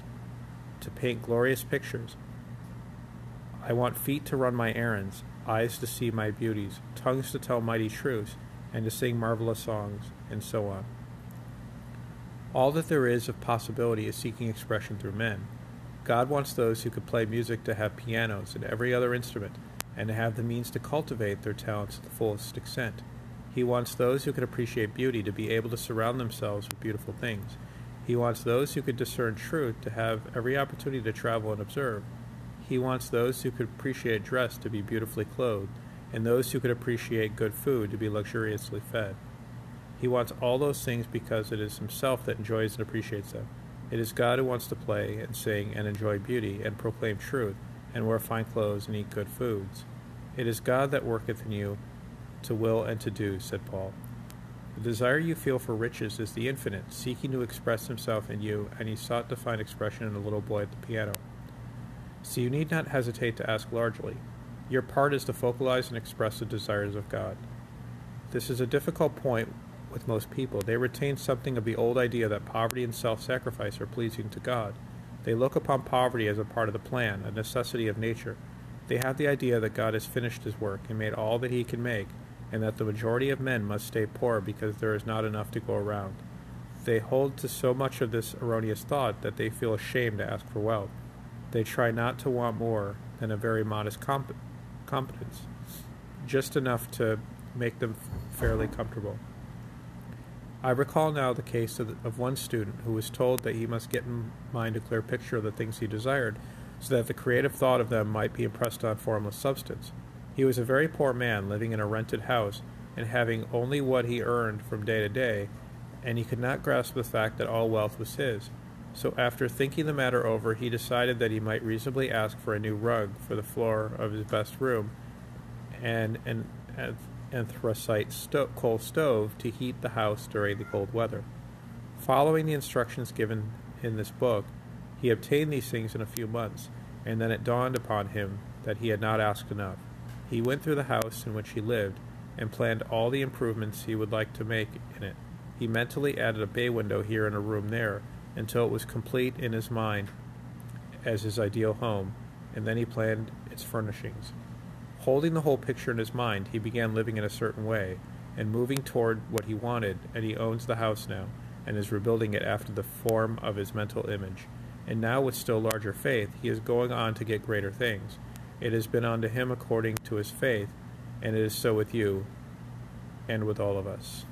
to paint glorious pictures. I want feet to run my errands, eyes to see my beauties, tongues to tell mighty truths, and to sing marvelous songs, and so on. All that there is of possibility is seeking expression through men. God wants those who could play music to have pianos and every other instrument, and to have the means to cultivate their talents to the fullest extent. He wants those who can appreciate beauty to be able to surround themselves with beautiful things. He wants those who could discern truth to have every opportunity to travel and observe. He wants those who could appreciate dress to be beautifully clothed, and those who could appreciate good food to be luxuriously fed. He wants all those things because it is Himself that enjoys and appreciates them. It is God who wants to play and sing and enjoy beauty and proclaim truth and wear fine clothes and eat good foods. It is God that worketh in you to will and to do, said Paul. The desire you feel for riches is the infinite, seeking to express himself in you, and he sought to find expression in a little boy at the piano. So you need not hesitate to ask largely. Your part is to focalize and express the desires of God. This is a difficult point with most people. They retain something of the old idea that poverty and self sacrifice are pleasing to God. They look upon poverty as a part of the plan, a necessity of nature. They have the idea that God has finished his work and made all that he can make, and that the majority of men must stay poor because there is not enough to go around. They hold to so much of this erroneous thought that they feel ashamed to ask for wealth. They try not to want more than a very modest comp- competence, just enough to make them fairly comfortable. I recall now the case of, of, one student who was told that he must get in mind a clear picture of the things he desired, so that the creative thought of them might be impressed on formless substance. He was a very poor man, living in a rented house, and having only what he earned from day to day, and he could not grasp the fact that all wealth was his. So, after thinking the matter over, he decided that he might reasonably ask for a new rug for the floor of his best room and an anthracite sto- coal stove to heat the house during the cold weather. Following the instructions given in this book, he obtained these things in a few months, and then it dawned upon him that he had not asked enough. He went through the house in which he lived and planned all the improvements he would like to make in it. He mentally added a bay window here and a room there until it was complete in his mind as his ideal home, and then he planned its furnishings. Holding the whole picture in his mind, he began living in a certain way and moving toward what he wanted, and he owns the house now and is rebuilding it after the form of his mental image. And now, with still larger faith, he is going on to get greater things. It has been unto him according to his faith, and it is so with you and with all of us.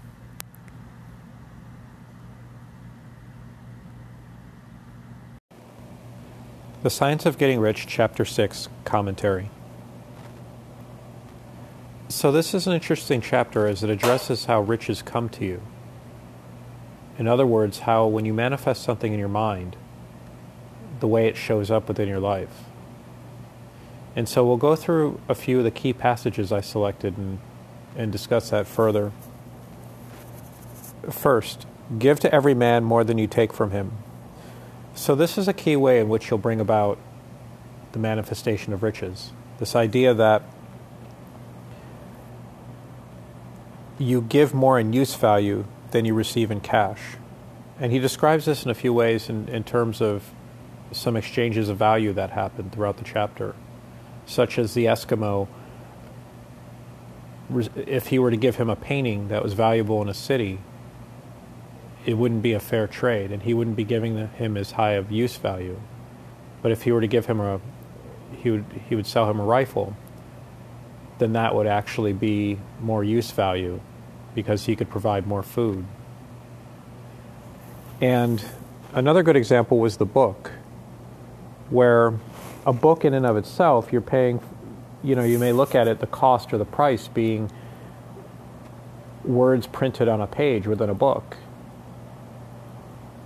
The Science of Getting Rich, Chapter 6, Commentary. So, this is an interesting chapter as it addresses how riches come to you. In other words, how when you manifest something in your mind, the way it shows up within your life. And so, we'll go through a few of the key passages I selected and, and discuss that further. First, give to every man more than you take from him so, this is a key way in which you'll bring about the manifestation of riches. This idea that you give more in use value than you receive in cash. And he describes this in a few ways in, in terms of some exchanges of value that happened throughout the chapter, such as the Eskimo. If he were to give him a painting that was valuable in a city, it wouldn't be a fair trade, and he wouldn't be giving him as high of use value. But if he were to give him a, he would he would sell him a rifle. Then that would actually be more use value, because he could provide more food. And another good example was the book, where a book in and of itself, you're paying, you know, you may look at it, the cost or the price being words printed on a page within a book.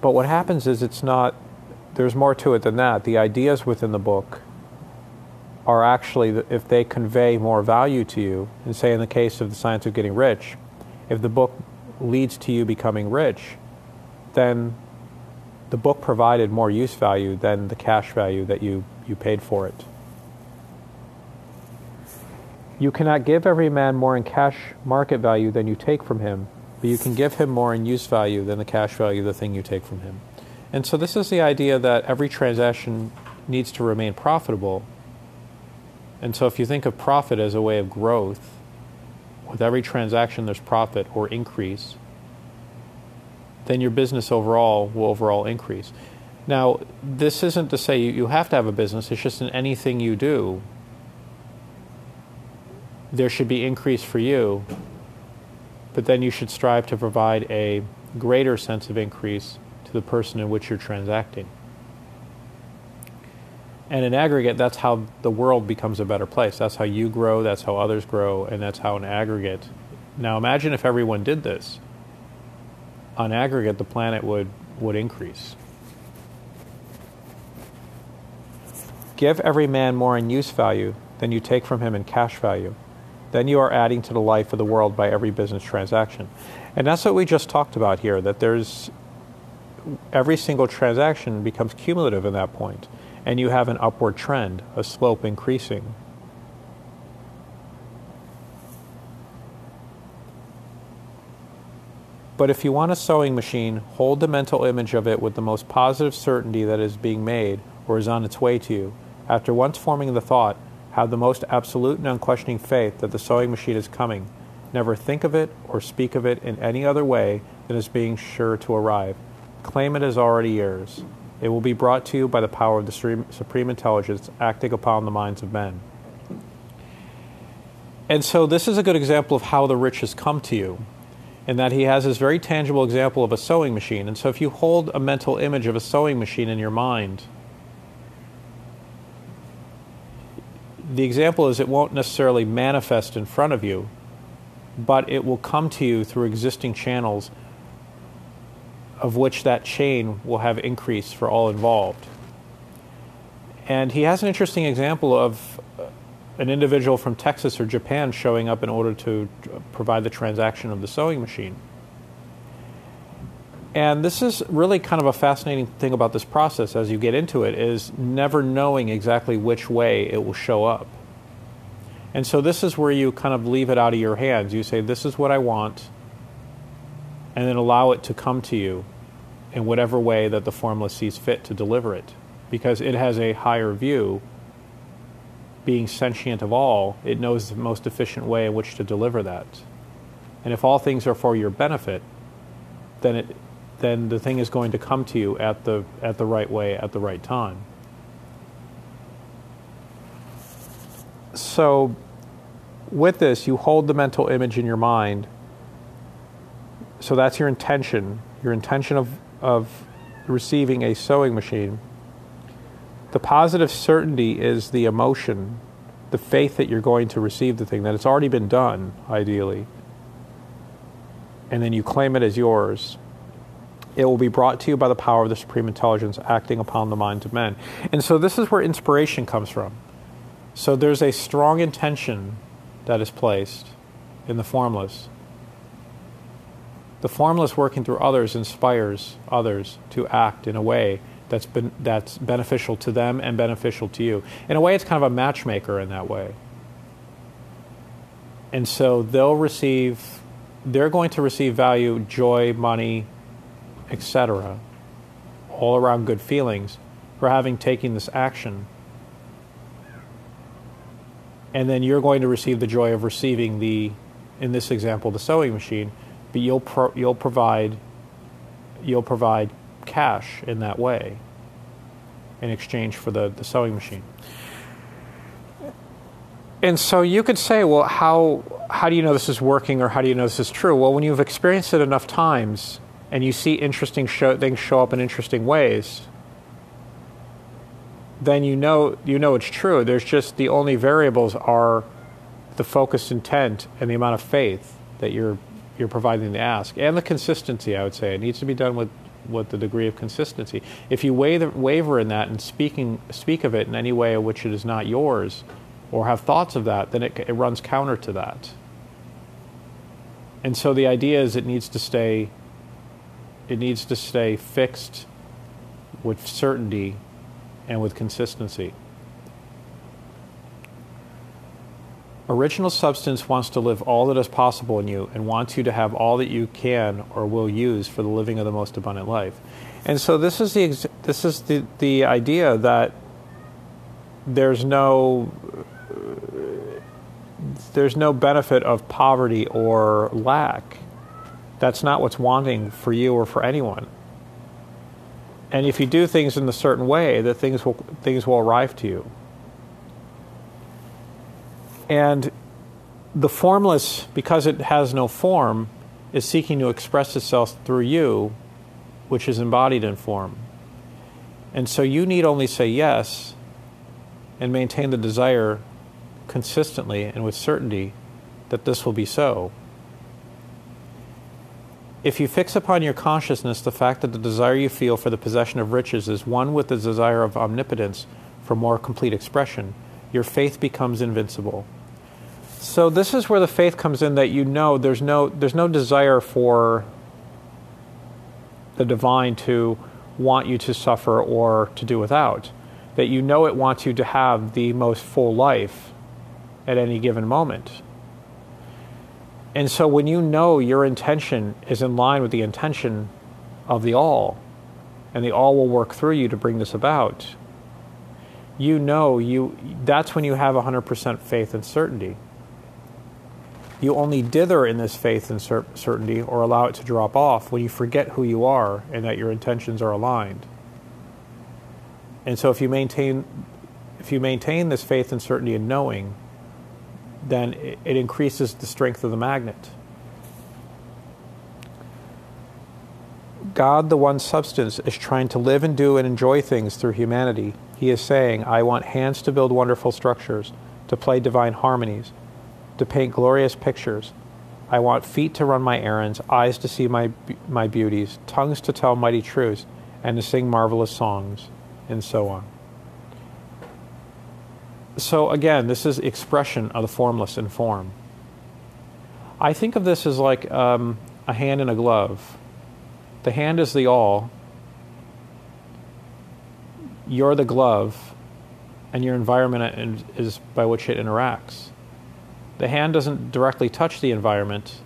But what happens is it's not, there's more to it than that. The ideas within the book are actually, if they convey more value to you, and say in the case of the science of getting rich, if the book leads to you becoming rich, then the book provided more use value than the cash value that you, you paid for it. You cannot give every man more in cash market value than you take from him, but you can give him more in use value than the cash value of the thing you take from him. And so, this is the idea that every transaction needs to remain profitable. And so, if you think of profit as a way of growth, with every transaction there's profit or increase, then your business overall will overall increase. Now, this isn't to say you have to have a business, it's just in anything you do, there should be increase for you, but then you should strive to provide a greater sense of increase to the person in which you're transacting. And in aggregate, that's how the world becomes a better place. That's how you grow, that's how others grow, and that's how in aggregate. Now imagine if everyone did this on aggregate, the planet would, would increase. Give every man more in use value than you take from him in cash value. Then you are adding to the life of the world by every business transaction. And that's what we just talked about here that there's every single transaction becomes cumulative in that point, and you have an upward trend, a slope increasing. But if you want a sewing machine, hold the mental image of it with the most positive certainty that it is being made or is on its way to you. After once forming the thought, have the most absolute and unquestioning faith that the sewing machine is coming. Never think of it or speak of it in any other way than as being sure to arrive. Claim it as already yours. It will be brought to you by the power of the Supreme Intelligence acting upon the minds of men. And so, this is a good example of how the rich has come to you in that he has this very tangible example of a sewing machine. And so, if you hold a mental image of a sewing machine in your mind, the example is it won't necessarily manifest in front of you, but it will come to you through existing channels of which that chain will have increase for all involved. And he has an interesting example of uh, an individual from Texas or Japan showing up in order to uh, provide the transaction of the sewing machine. And this is really kind of a fascinating thing about this process as you get into it is never knowing exactly which way it will show up. And so this is where you kind of leave it out of your hands. You say, This is what I want, and then allow it to come to you in whatever way that the formless sees fit to deliver it. Because it has a higher view being sentient of all, it knows the most efficient way in which to deliver that. And if all things are for your benefit, then it then the thing is going to come to you at the at the right way at the right time. So with this, you hold the mental image in your mind. So that's your intention, your intention of, of receiving a sewing machine. The positive certainty is the emotion, the faith that you're going to receive the thing, that it's already been done, ideally. And then you claim it as yours. It will be brought to you by the power of the supreme intelligence acting upon the minds of men. And so this is where inspiration comes from. So there's a strong intention that is placed in the formless. The formless working through others inspires others to act in a way that's that's beneficial to them and beneficial to you. In a way, it's kind of a matchmaker in that way. And so they'll receive, they're going to receive value, joy, money, etc., all around good feelings for having taken this action. And then you're going to receive the joy of receiving the, in this example, the sewing machine, but you'll pro- you'll provide you'll provide cash in that way in exchange for the, the sewing machine. And so you could say, well, how, how do you know this is working or how do you know this is true? Well, when you've experienced it enough times and you see interesting show, things show up in interesting ways, then you know you know it's true. There's just the only variables are the focused intent and the amount of faith that you're you're providing the ask and the consistency. I would say it needs to be done with with the degree of consistency. If you waver, in that and speaking speak of it in any way in which it is not yours, or have thoughts of that, then it, it runs counter to that. And so the idea is it needs to stay it needs to stay fixed with certainty and with consistency. Original substance wants to live all that is possible in you and wants you to have all that you can or will use for the living of the most abundant life. And so this is the this is the, the idea that there's no there's no benefit of poverty or lack. That's not what's wanting for you or for anyone. And if you do things in a certain way, that things will things will arrive to you. And the formless, because it has no form, is seeking to express itself through you, which is embodied in form. And so you need only say yes and maintain the desire consistently and with certainty that this will be so. If you fix upon your consciousness the fact that the desire you feel for the possession of riches is one with the desire of omnipotence for more complete expression, your faith becomes invincible. So this is where the faith comes in that you know there's no there's no desire for the divine to want you to suffer or to do without. That you know it wants you to have the most full life at any given moment. And so when you know your intention is in line with the intention of the all, and the all will work through you to bring this about, you know you that's when you have 100% faith and certainty. You only dither in this faith and cer- certainty or allow it to drop off when you forget who you are and that your intentions are aligned. And so if you maintain if you maintain this faith and certainty in knowing, then it increases the strength of the magnet. God, the one substance, is trying to live and do and enjoy things through humanity. He is saying, I want hands to build wonderful structures, to play divine harmonies, to paint glorious pictures. I want feet to run my errands, eyes to see my, my beauties, tongues to tell mighty truths, and to sing marvelous songs, and so on so again, this is expression of the formless in form. I think of this as like um, a hand in a glove. The hand is the all. You're the glove, and your environment is by which it interacts. The hand doesn't directly touch the environment,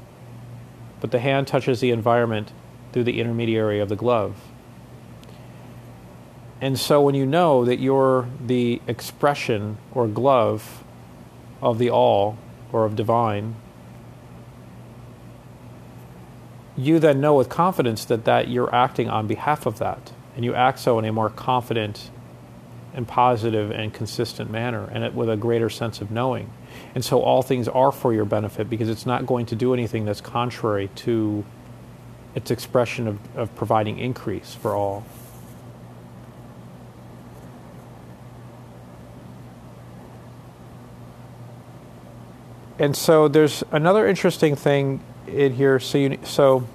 but the hand touches the environment through the intermediary of the glove. And so when you know that you're the expression or glove of the all or of divine, you then know with confidence that, that you're acting on behalf of that. And you act so in a more confident and positive and consistent manner and with a greater sense of knowing. And so all things are for your benefit because it's not going to do anything that's contrary to its expression of, of providing increase for all. and so there's another interesting thing in here. So you so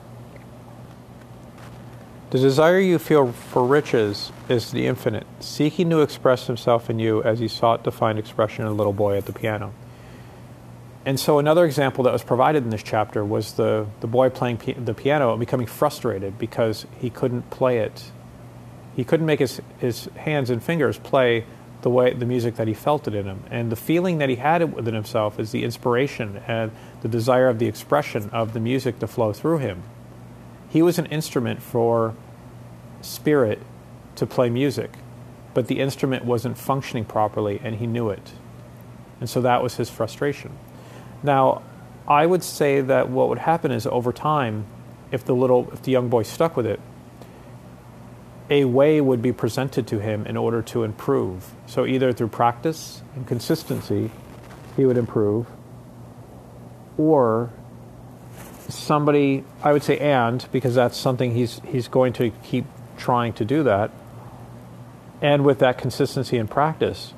the desire you feel for riches is the infinite, seeking to express himself in you as he sought to find expression in a little boy at the piano. And so another example that was provided in this chapter was the, the boy playing the piano and becoming frustrated because he couldn't play it. He couldn't make his, his hands and fingers play the way the music that he felt it in him. And the feeling that he had within himself is the inspiration and the desire of the expression of the music to flow through him. He was an instrument for spirit to play music but the instrument wasn't functioning properly and he knew it. And so that was his frustration now i would say that what would happen is over time if the little if the young boy stuck with it a way would be presented to him in order to improve. So either through practice and consistency, he would improve, or somebody, I would say, and because that's something he's he's going to keep trying to do that, and with that consistency and practice,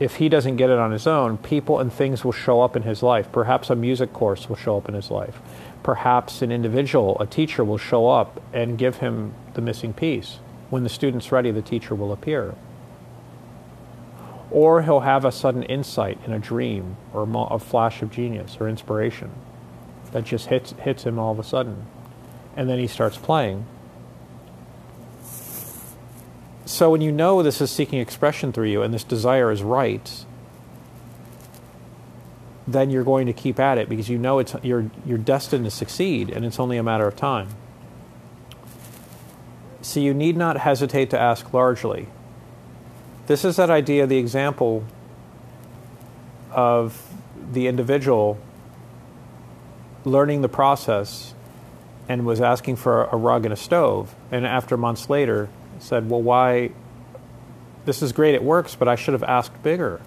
if he doesn't get it on his own, people and things will show up in his life. Perhaps a music course will show up in his life. Perhaps an individual, a teacher, will show up and give him the missing piece. When the student's ready, the teacher will appear. Or he'll have a sudden insight in a dream or a flash of genius or inspiration that just hits, hits him all of a sudden. And then he starts playing. So when you know this is seeking expression through you and this desire is right, then you're going to keep at it because you know it's you're you're destined to succeed and it's only a matter of time. So you need not hesitate to ask largely. This is that idea, the example of the individual learning the process and was asking for a rug and a stove, and after months later said, Well, why? This is great, it works, but I should have asked bigger.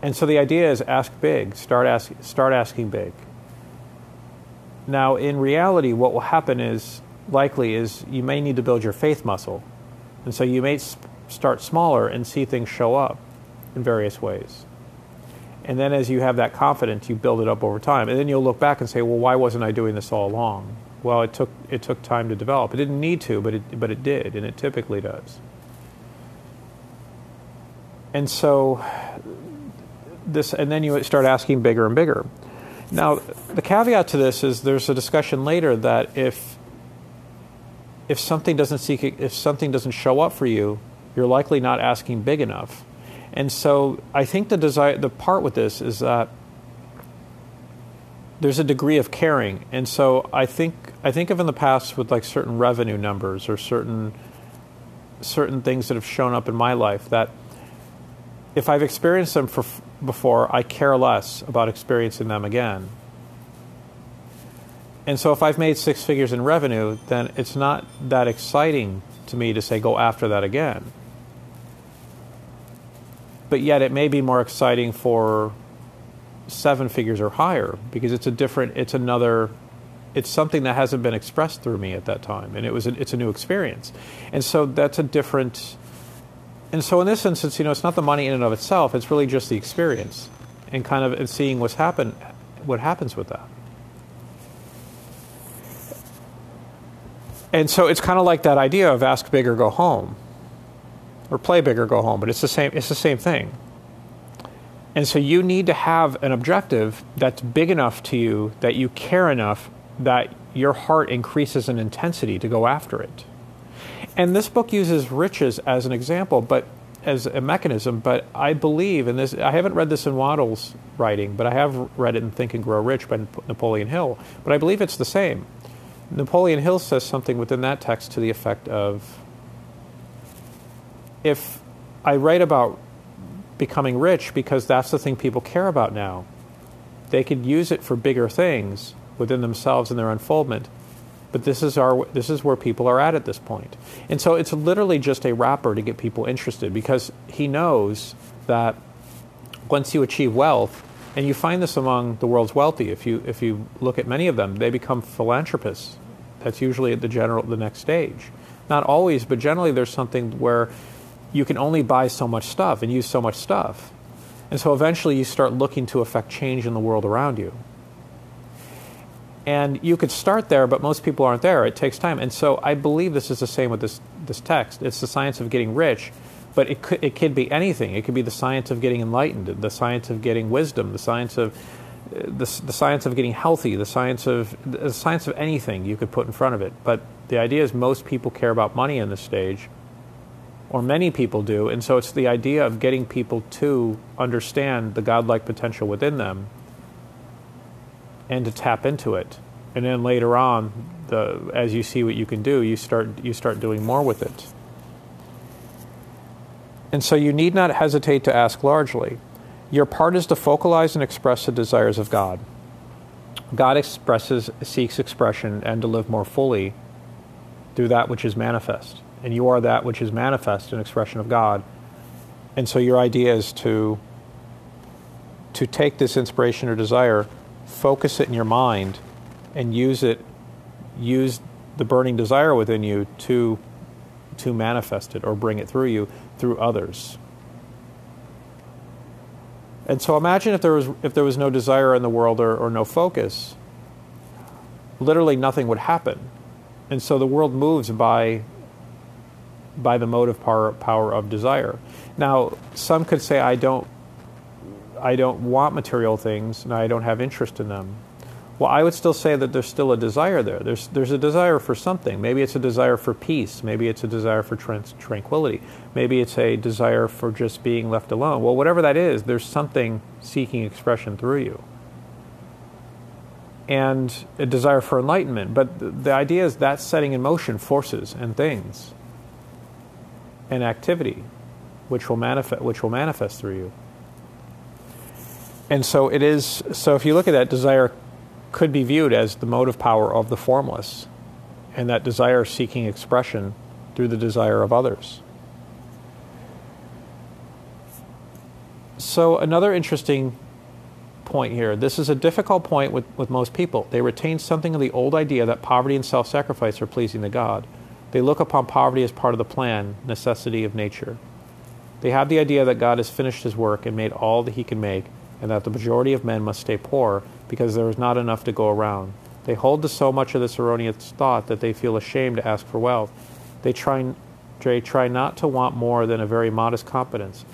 And so the idea is ask big, start, ask, start asking big. Now, in reality, what will happen is likely is you may need to build your faith muscle. And so you may start smaller and see things show up in various ways. And then as you have that confidence, you build it up over time. And then you'll look back and say, well, why wasn't I doing this all along? Well, it took, it took time to develop. It didn't need to, but it, but it did, and it typically does. And so this, and then you start asking bigger and bigger. Now, the caveat to this is there's a discussion later that if if something doesn't seek if something doesn't show up for you, you're likely not asking big enough. And so I think the desire the part with this is that there's a degree of caring. And so I think I think of in the past with like certain revenue numbers or certain certain things that have shown up in my life that if I've experienced them for, before, I care less about experiencing them again. And so if I've made six figures in revenue, then it's not that exciting to me to say go after that again. But yet it may be more exciting for seven figures or higher because it's a different, it's another, it's something that hasn't been expressed through me at that time. And it was, a, it's a new experience. And so that's a different, and so in this instance, you know, it's not the money in and of itself, it's really just the experience and kind of and seeing what's happened, what happens with that. And so it's kind of like that idea of ask big or go home, or play big or go home. But it's the same. It's the same thing. And so you need to have an objective that's big enough to you that you care enough that your heart increases in intensity to go after it. And this book uses riches as an example, but as a mechanism. But I believe in this. I haven't read this in Wattles' writing, but I have read it in Think and Grow Rich by Napoleon Hill. But I believe it's the same. Napoleon Hill says something within that text to the effect of if I write about becoming rich because that's the thing people care about now, they could use it for bigger things within themselves and their unfoldment. But this is our this is where people are at at this point. And so it's literally just a wrapper to get people interested because he knows that once you achieve wealth, and you find this among the world's wealthy. If you if you look at many of them, they become philanthropists. That's usually at the general the next stage. Not always, but generally there's something where you can only buy so much stuff and use so much stuff. And so eventually you start looking to affect change in the world around you. And you could start there, but most people aren't there. It takes time. And so I believe this is the same with this, this text. It's the science of getting rich but it could, it could be anything. It could be the science of getting enlightened, the science of getting wisdom, the science of the, the science of getting healthy, the science of the science of anything you could put in front of it. But the idea is most people care about money in this stage, or many people do, and so it's the idea of getting people to understand the godlike potential within them and to tap into it. And then later on, the, as you see what you can do, you start you start doing more with it. And so you need not hesitate to ask largely. Your part is to focalize and express the desires of God. God expresses, seeks expression, and to live more fully through that which is manifest. And you are that which is manifest, an expression of God. And so your idea is to to take this inspiration or desire, focus it in your mind, and use it, use the burning desire within you to to manifest it or bring it through you through others. And so imagine if there was if there was no desire in the world or, or no focus, literally nothing would happen. And so the world moves by by the motive power, power of desire. Now, some could say I don't I don't want material things and I don't have interest in them. Well, I would still say that there's still a desire there. There's, there's a desire for something. Maybe it's a desire for peace. Maybe it's a desire for tranquility. Maybe it's a desire for just being left alone. Well, whatever that is, there's something seeking expression through you. And a desire for enlightenment. But the, the idea is that's setting in motion forces and things and activity which will manifest, which will manifest through you. And so it is, so if you look at that, desire could be viewed as the motive power of the formless, and that desire seeking expression through the desire of others. So, another interesting point here this is a difficult point with, with most people. They retain something of the old idea that poverty and self sacrifice are pleasing to God. They look upon poverty as part of the plan, necessity of nature. They have the idea that God has finished his work and made all that he can make, and that the majority of men must stay poor because there is not enough to go around. They hold to so much of this erroneous thought that they feel ashamed to ask for wealth. They try, they try not to want more than a very modest competence,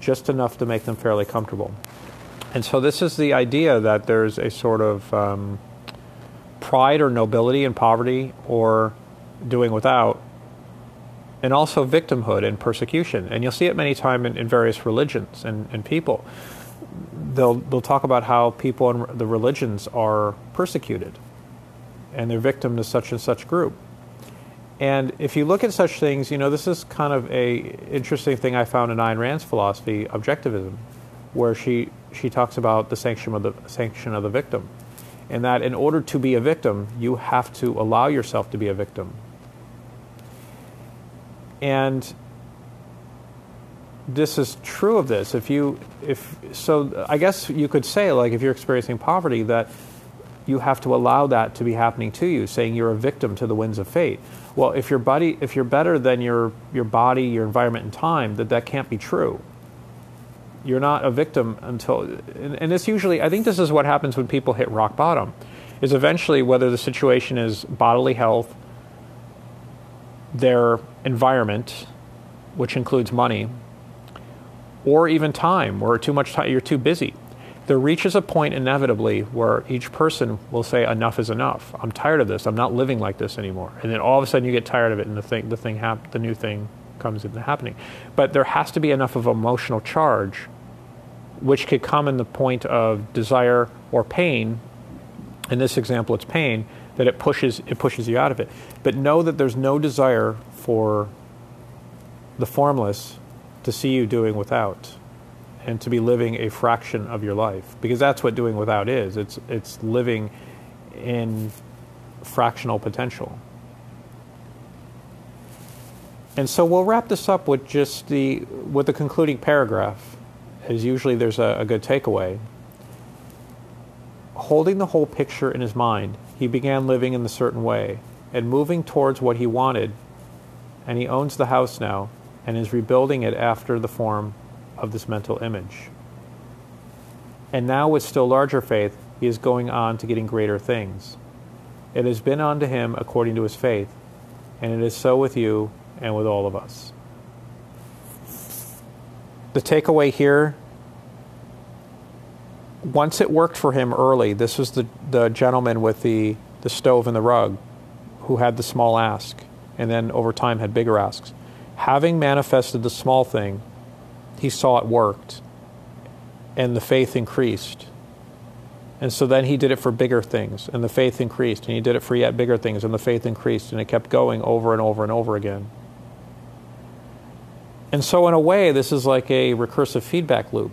just enough to make them fairly comfortable. And so, this is the idea that there's a sort of um, pride or nobility in poverty or doing without, and also victimhood and persecution. And you'll see it many times in, in various religions and, and people they'll they'll talk about how people in the religions are persecuted, and they're victim to such and such group. And if you look at such things, you know this is kind of a interesting thing I found in Ayn Rand's philosophy, objectivism, where she she talks about the sanction of the sanction of the victim, and that in order to be a victim, you have to allow yourself to be a victim. And this is true of this. If you, if so, I guess you could say, like, if you're experiencing poverty, that you have to allow that to be happening to you, saying you're a victim to the winds of fate. Well, if your body, if you're better than your your body, your environment, and time, that that can't be true. You're not a victim until, and, and this usually, I think this is what happens when people hit rock bottom, is eventually whether the situation is bodily health, their environment, which includes money, or even time, or too much time, you're too busy. There reaches a point inevitably where each person will say, "Enough is enough. I'm tired of this. I'm not living like this anymore." And then all of a sudden, you get tired of it, and the thing, the thing, hap- the new thing comes into happening. But there has to be enough of emotional charge, which could come in the point of desire or pain. In this example, it's pain that it pushes it pushes you out of it. But know that there's no desire for the formless to see you doing without and to be living a fraction of your life. Because that's what doing without is. It's it's living in fractional potential. And so we'll wrap this up with just the with the concluding paragraph as usually there's a, a good takeaway. Holding the whole picture in his mind he began living in a certain way and moving towards what he wanted and he owns the house now and is rebuilding it after the form of this mental image. And now, with still larger faith, he is going on to getting greater things. It has been unto him according to his faith, and it is so with you and with all of us. The takeaway here once it worked for him early, this was the, the gentleman with the, the stove and the rug who had the small ask, and then over time had bigger asks having manifested the small thing, he saw it worked, and the faith increased. And so then he did it for bigger things, and the faith increased, and he did it for yet bigger things, and the faith increased, and it kept going over and over and over again. And so, in a way, this is like a recursive feedback loop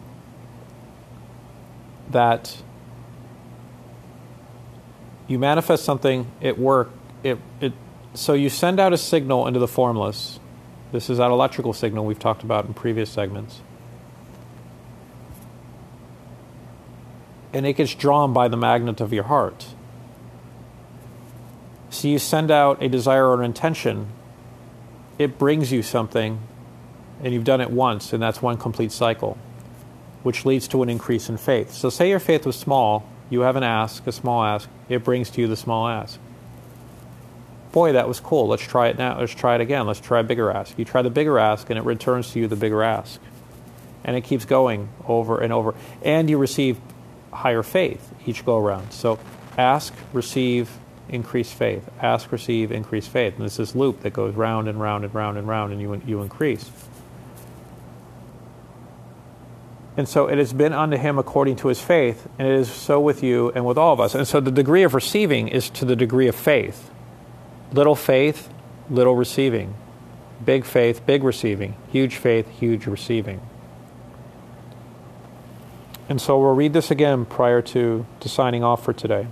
that you manifest something, it worked, it, it So you send out a signal into the formless. This is that electrical signal we've talked about in previous segments. And it gets drawn by the magnet of your heart. So you send out a desire or an intention, it brings you something, and you've done it once, and that's one complete cycle, which leads to an increase in faith. So, say your faith was small, you have an ask, a small ask, it brings to you the small ask. Boy, that was cool. Let's try it now. Let's try it again. Let's try a bigger ask. You try the bigger ask, and it returns to you the bigger ask. And it keeps going over and over. And you receive higher faith each go around. So, ask, receive, increase faith. Ask, receive, increase faith. And this loop that goes round and round and round and round, and you, you increase. And so it has been unto him according to his faith, and it is so with you and with all of us. And so the degree of receiving is to the degree of faith. Little faith, little receiving. Big faith, big receiving. Huge faith, huge receiving. And so we'll read this again prior to, to signing off for today.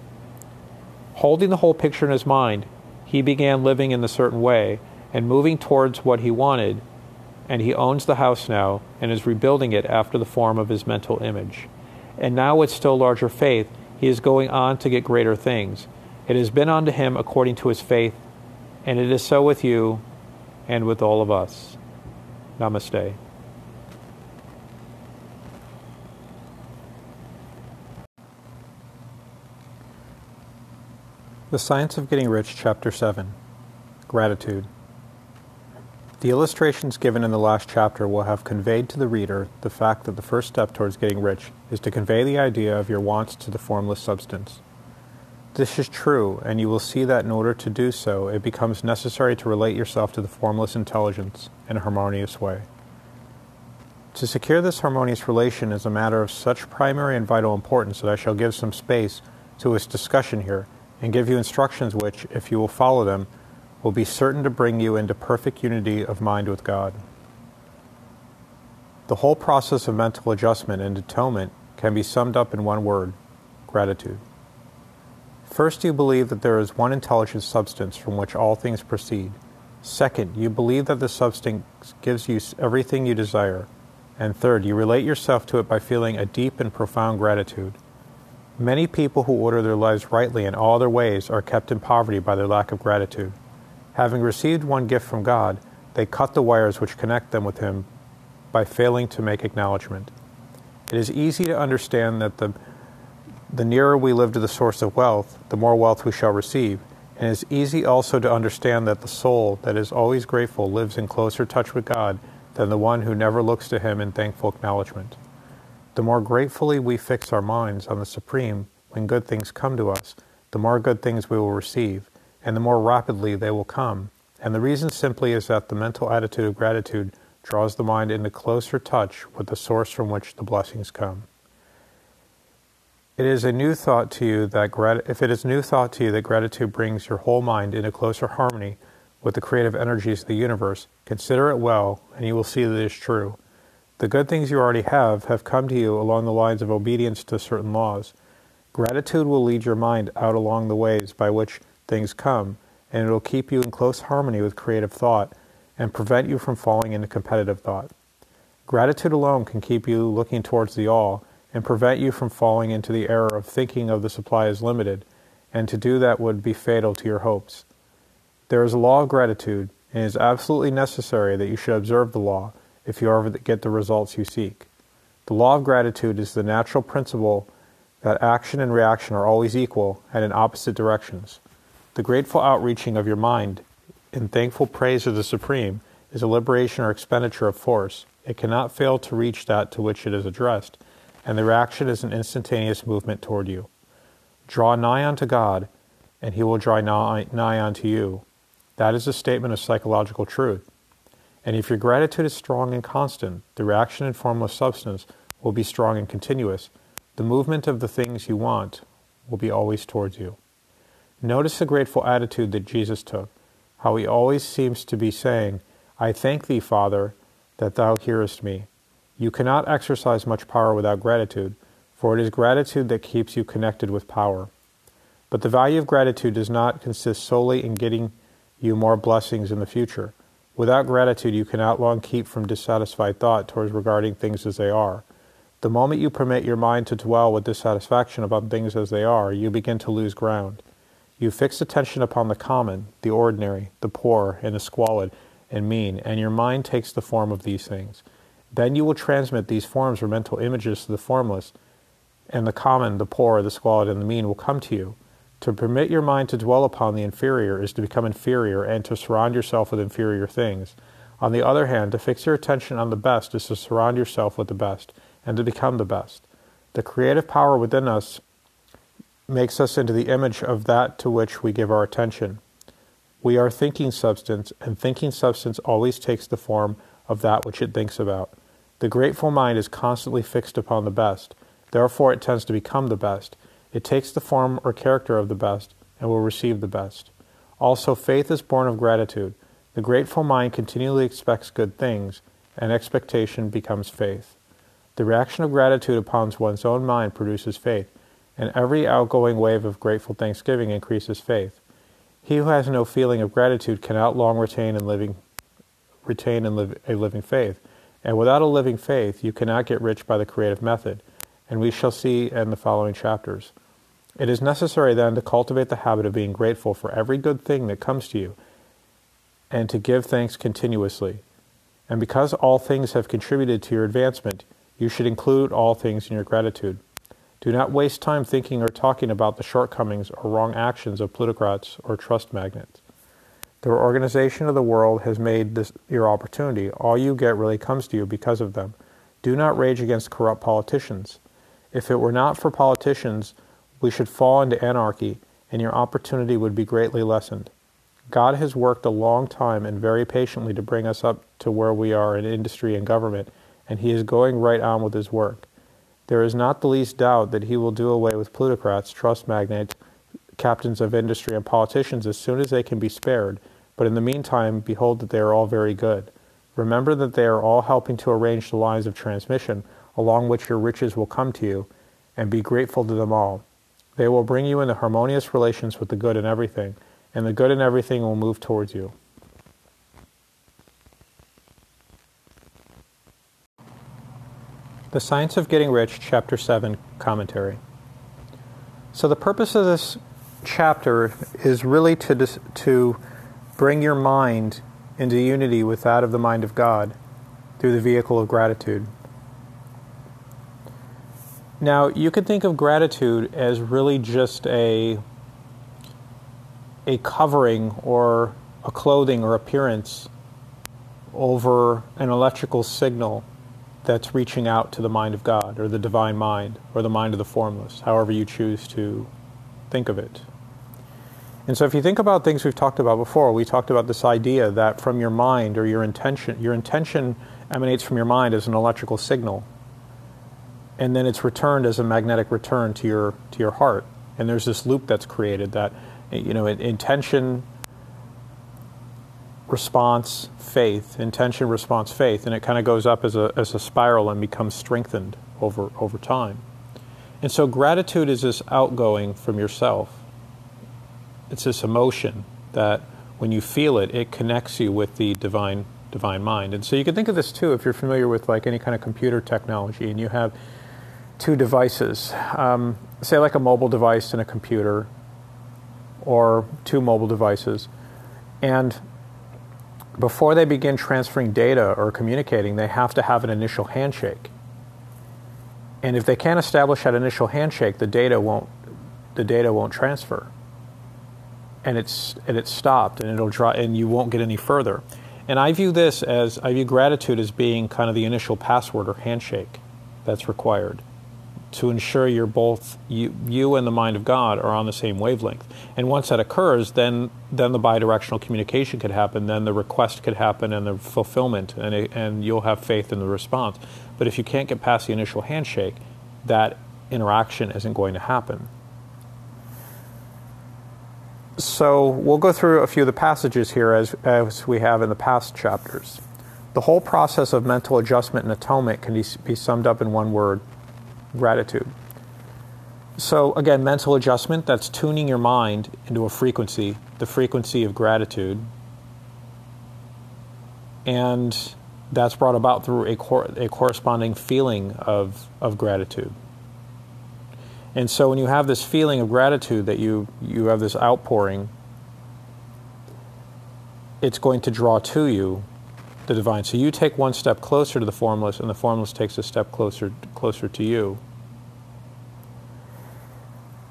Holding the whole picture in his mind, he began living in a certain way and moving towards what he wanted, and he owns the house now and is rebuilding it after the form of his mental image. And now, with still larger faith, he is going on to get greater things. It has been unto him according to his faith, and it is so with you and with all of us. Namaste. The Science of Getting Rich, Chapter 7 Gratitude. The illustrations given in the last chapter will have conveyed to the reader the fact that the first step towards getting rich is to convey the idea of your wants to the formless substance. This is true, and you will see that in order to do so, it becomes necessary to relate yourself to the formless intelligence in a harmonious way. To secure this harmonious relation is a matter of such primary and vital importance that I shall give some space to its discussion here and give you instructions which, if you will follow them, will be certain to bring you into perfect unity of mind with God. The whole process of mental adjustment and atonement can be summed up in one word gratitude. First, you believe that there is one intelligent substance from which all things proceed. Second, you believe that the substance gives you everything you desire. And third, you relate yourself to it by feeling a deep and profound gratitude. Many people who order their lives rightly in all their ways are kept in poverty by their lack of gratitude. Having received one gift from God, they cut the wires which connect them with Him by failing to make acknowledgement. It is easy to understand that the, the nearer we live to the source of wealth, the more wealth we shall receive. And it is easy also to understand that the soul that is always grateful lives in closer touch with God than the one who never looks to Him in thankful acknowledgement. The more gratefully we fix our minds on the Supreme when good things come to us, the more good things we will receive, and the more rapidly they will come. And the reason simply is that the mental attitude of gratitude draws the mind into closer touch with the source from which the blessings come. It is a new thought to you that grat- if it is new thought to you that gratitude brings your whole mind into closer harmony with the creative energies of the universe, consider it well, and you will see that it is true. The good things you already have have come to you along the lines of obedience to certain laws. Gratitude will lead your mind out along the ways by which things come, and it will keep you in close harmony with creative thought and prevent you from falling into competitive thought. Gratitude alone can keep you looking towards the all and prevent you from falling into the error of thinking of the supply as limited, and to do that would be fatal to your hopes. There is a law of gratitude, and it is absolutely necessary that you should observe the law if you ever get the results you seek. The law of gratitude is the natural principle that action and reaction are always equal and in opposite directions. The grateful outreaching of your mind in thankful praise of the Supreme is a liberation or expenditure of force. It cannot fail to reach that to which it is addressed, and the reaction is an instantaneous movement toward you. Draw nigh unto God, and he will draw nigh, nigh unto you. That is a statement of psychological truth. And if your gratitude is strong and constant, the reaction in formless substance will be strong and continuous. The movement of the things you want will be always towards you. Notice the grateful attitude that Jesus took, how he always seems to be saying, I thank thee, Father, that thou hearest me. You cannot exercise much power without gratitude, for it is gratitude that keeps you connected with power. But the value of gratitude does not consist solely in getting you more blessings in the future. Without gratitude, you cannot long keep from dissatisfied thought towards regarding things as they are. The moment you permit your mind to dwell with dissatisfaction about things as they are, you begin to lose ground. You fix attention upon the common, the ordinary, the poor, and the squalid and mean, and your mind takes the form of these things. Then you will transmit these forms or mental images to the formless, and the common, the poor, the squalid, and the mean will come to you. To permit your mind to dwell upon the inferior is to become inferior and to surround yourself with inferior things. On the other hand, to fix your attention on the best is to surround yourself with the best and to become the best. The creative power within us makes us into the image of that to which we give our attention. We are thinking substance, and thinking substance always takes the form of that which it thinks about. The grateful mind is constantly fixed upon the best, therefore, it tends to become the best it takes the form or character of the best and will receive the best. Also, faith is born of gratitude. The grateful mind continually expects good things, and expectation becomes faith. The reaction of gratitude upon one's own mind produces faith, and every outgoing wave of grateful thanksgiving increases faith. He who has no feeling of gratitude cannot long retain and living retain and live a living faith. And without a living faith, you cannot get rich by the creative method, and we shall see in the following chapters. It is necessary then to cultivate the habit of being grateful for every good thing that comes to you and to give thanks continuously. And because all things have contributed to your advancement, you should include all things in your gratitude. Do not waste time thinking or talking about the shortcomings or wrong actions of plutocrats or trust magnates. The organization of the world has made this your opportunity. All you get really comes to you because of them. Do not rage against corrupt politicians. If it were not for politicians, we should fall into anarchy, and your opportunity would be greatly lessened. God has worked a long time and very patiently to bring us up to where we are in industry and government, and He is going right on with His work. There is not the least doubt that He will do away with plutocrats, trust magnates, captains of industry, and politicians as soon as they can be spared, but in the meantime, behold that they are all very good. Remember that they are all helping to arrange the lines of transmission along which your riches will come to you, and be grateful to them all. They will bring you into harmonious relations with the good in everything, and the good in everything will move towards you. The Science of Getting Rich, Chapter 7, Commentary. So, the purpose of this chapter is really to, dis- to bring your mind into unity with that of the mind of God through the vehicle of gratitude. Now, you could think of gratitude as really just a a covering or a clothing or appearance over an electrical signal that's reaching out to the mind of God or the divine mind or the mind of the formless, however you choose to think of it. And so if you think about things we've talked about before, we talked about this idea that from your mind or your intention, your intention emanates from your mind as an electrical signal. And then it's returned as a magnetic return to your to your heart. And there's this loop that's created that you know intention response faith. Intention response faith. And it kind of goes up as a as a spiral and becomes strengthened over over time. And so gratitude is this outgoing from yourself it's this emotion that when you feel it it connects you with the divine divine mind and so you can think of this too if you're familiar with like any kind of computer technology and you have two devices, um, say like a mobile device and a computer, or two mobile devices, and before they begin transferring data or communicating, they have to have an initial handshake. And if they can't establish that initial handshake, the data won't the data won't transfer. And it's and it's stopped and it'll draw and you won't get any further. And I view this as I view gratitude as being kind of the initial password or handshake that's required to ensure you're both you, you and the mind of God are on the same wavelength. And once that occurs, then then the bidirectional communication could happen, then the request could happen, and the fulfillment, and it, and you'll have faith in the response. But if you can't get past the initial handshake, that interaction isn't going to happen. So we'll go through a few of the passages here as, as we have in the past chapters. The whole process of mental adjustment and atonement can be summed up in one word gratitude. So, again, mental adjustment that's tuning your mind into a frequency, the frequency of gratitude. And that's brought about through a, cor- a corresponding feeling of, of gratitude. And so, when you have this feeling of gratitude that you, you have this outpouring, it's going to draw to you the divine. So you take one step closer to the formless, and the formless takes a step closer closer to you.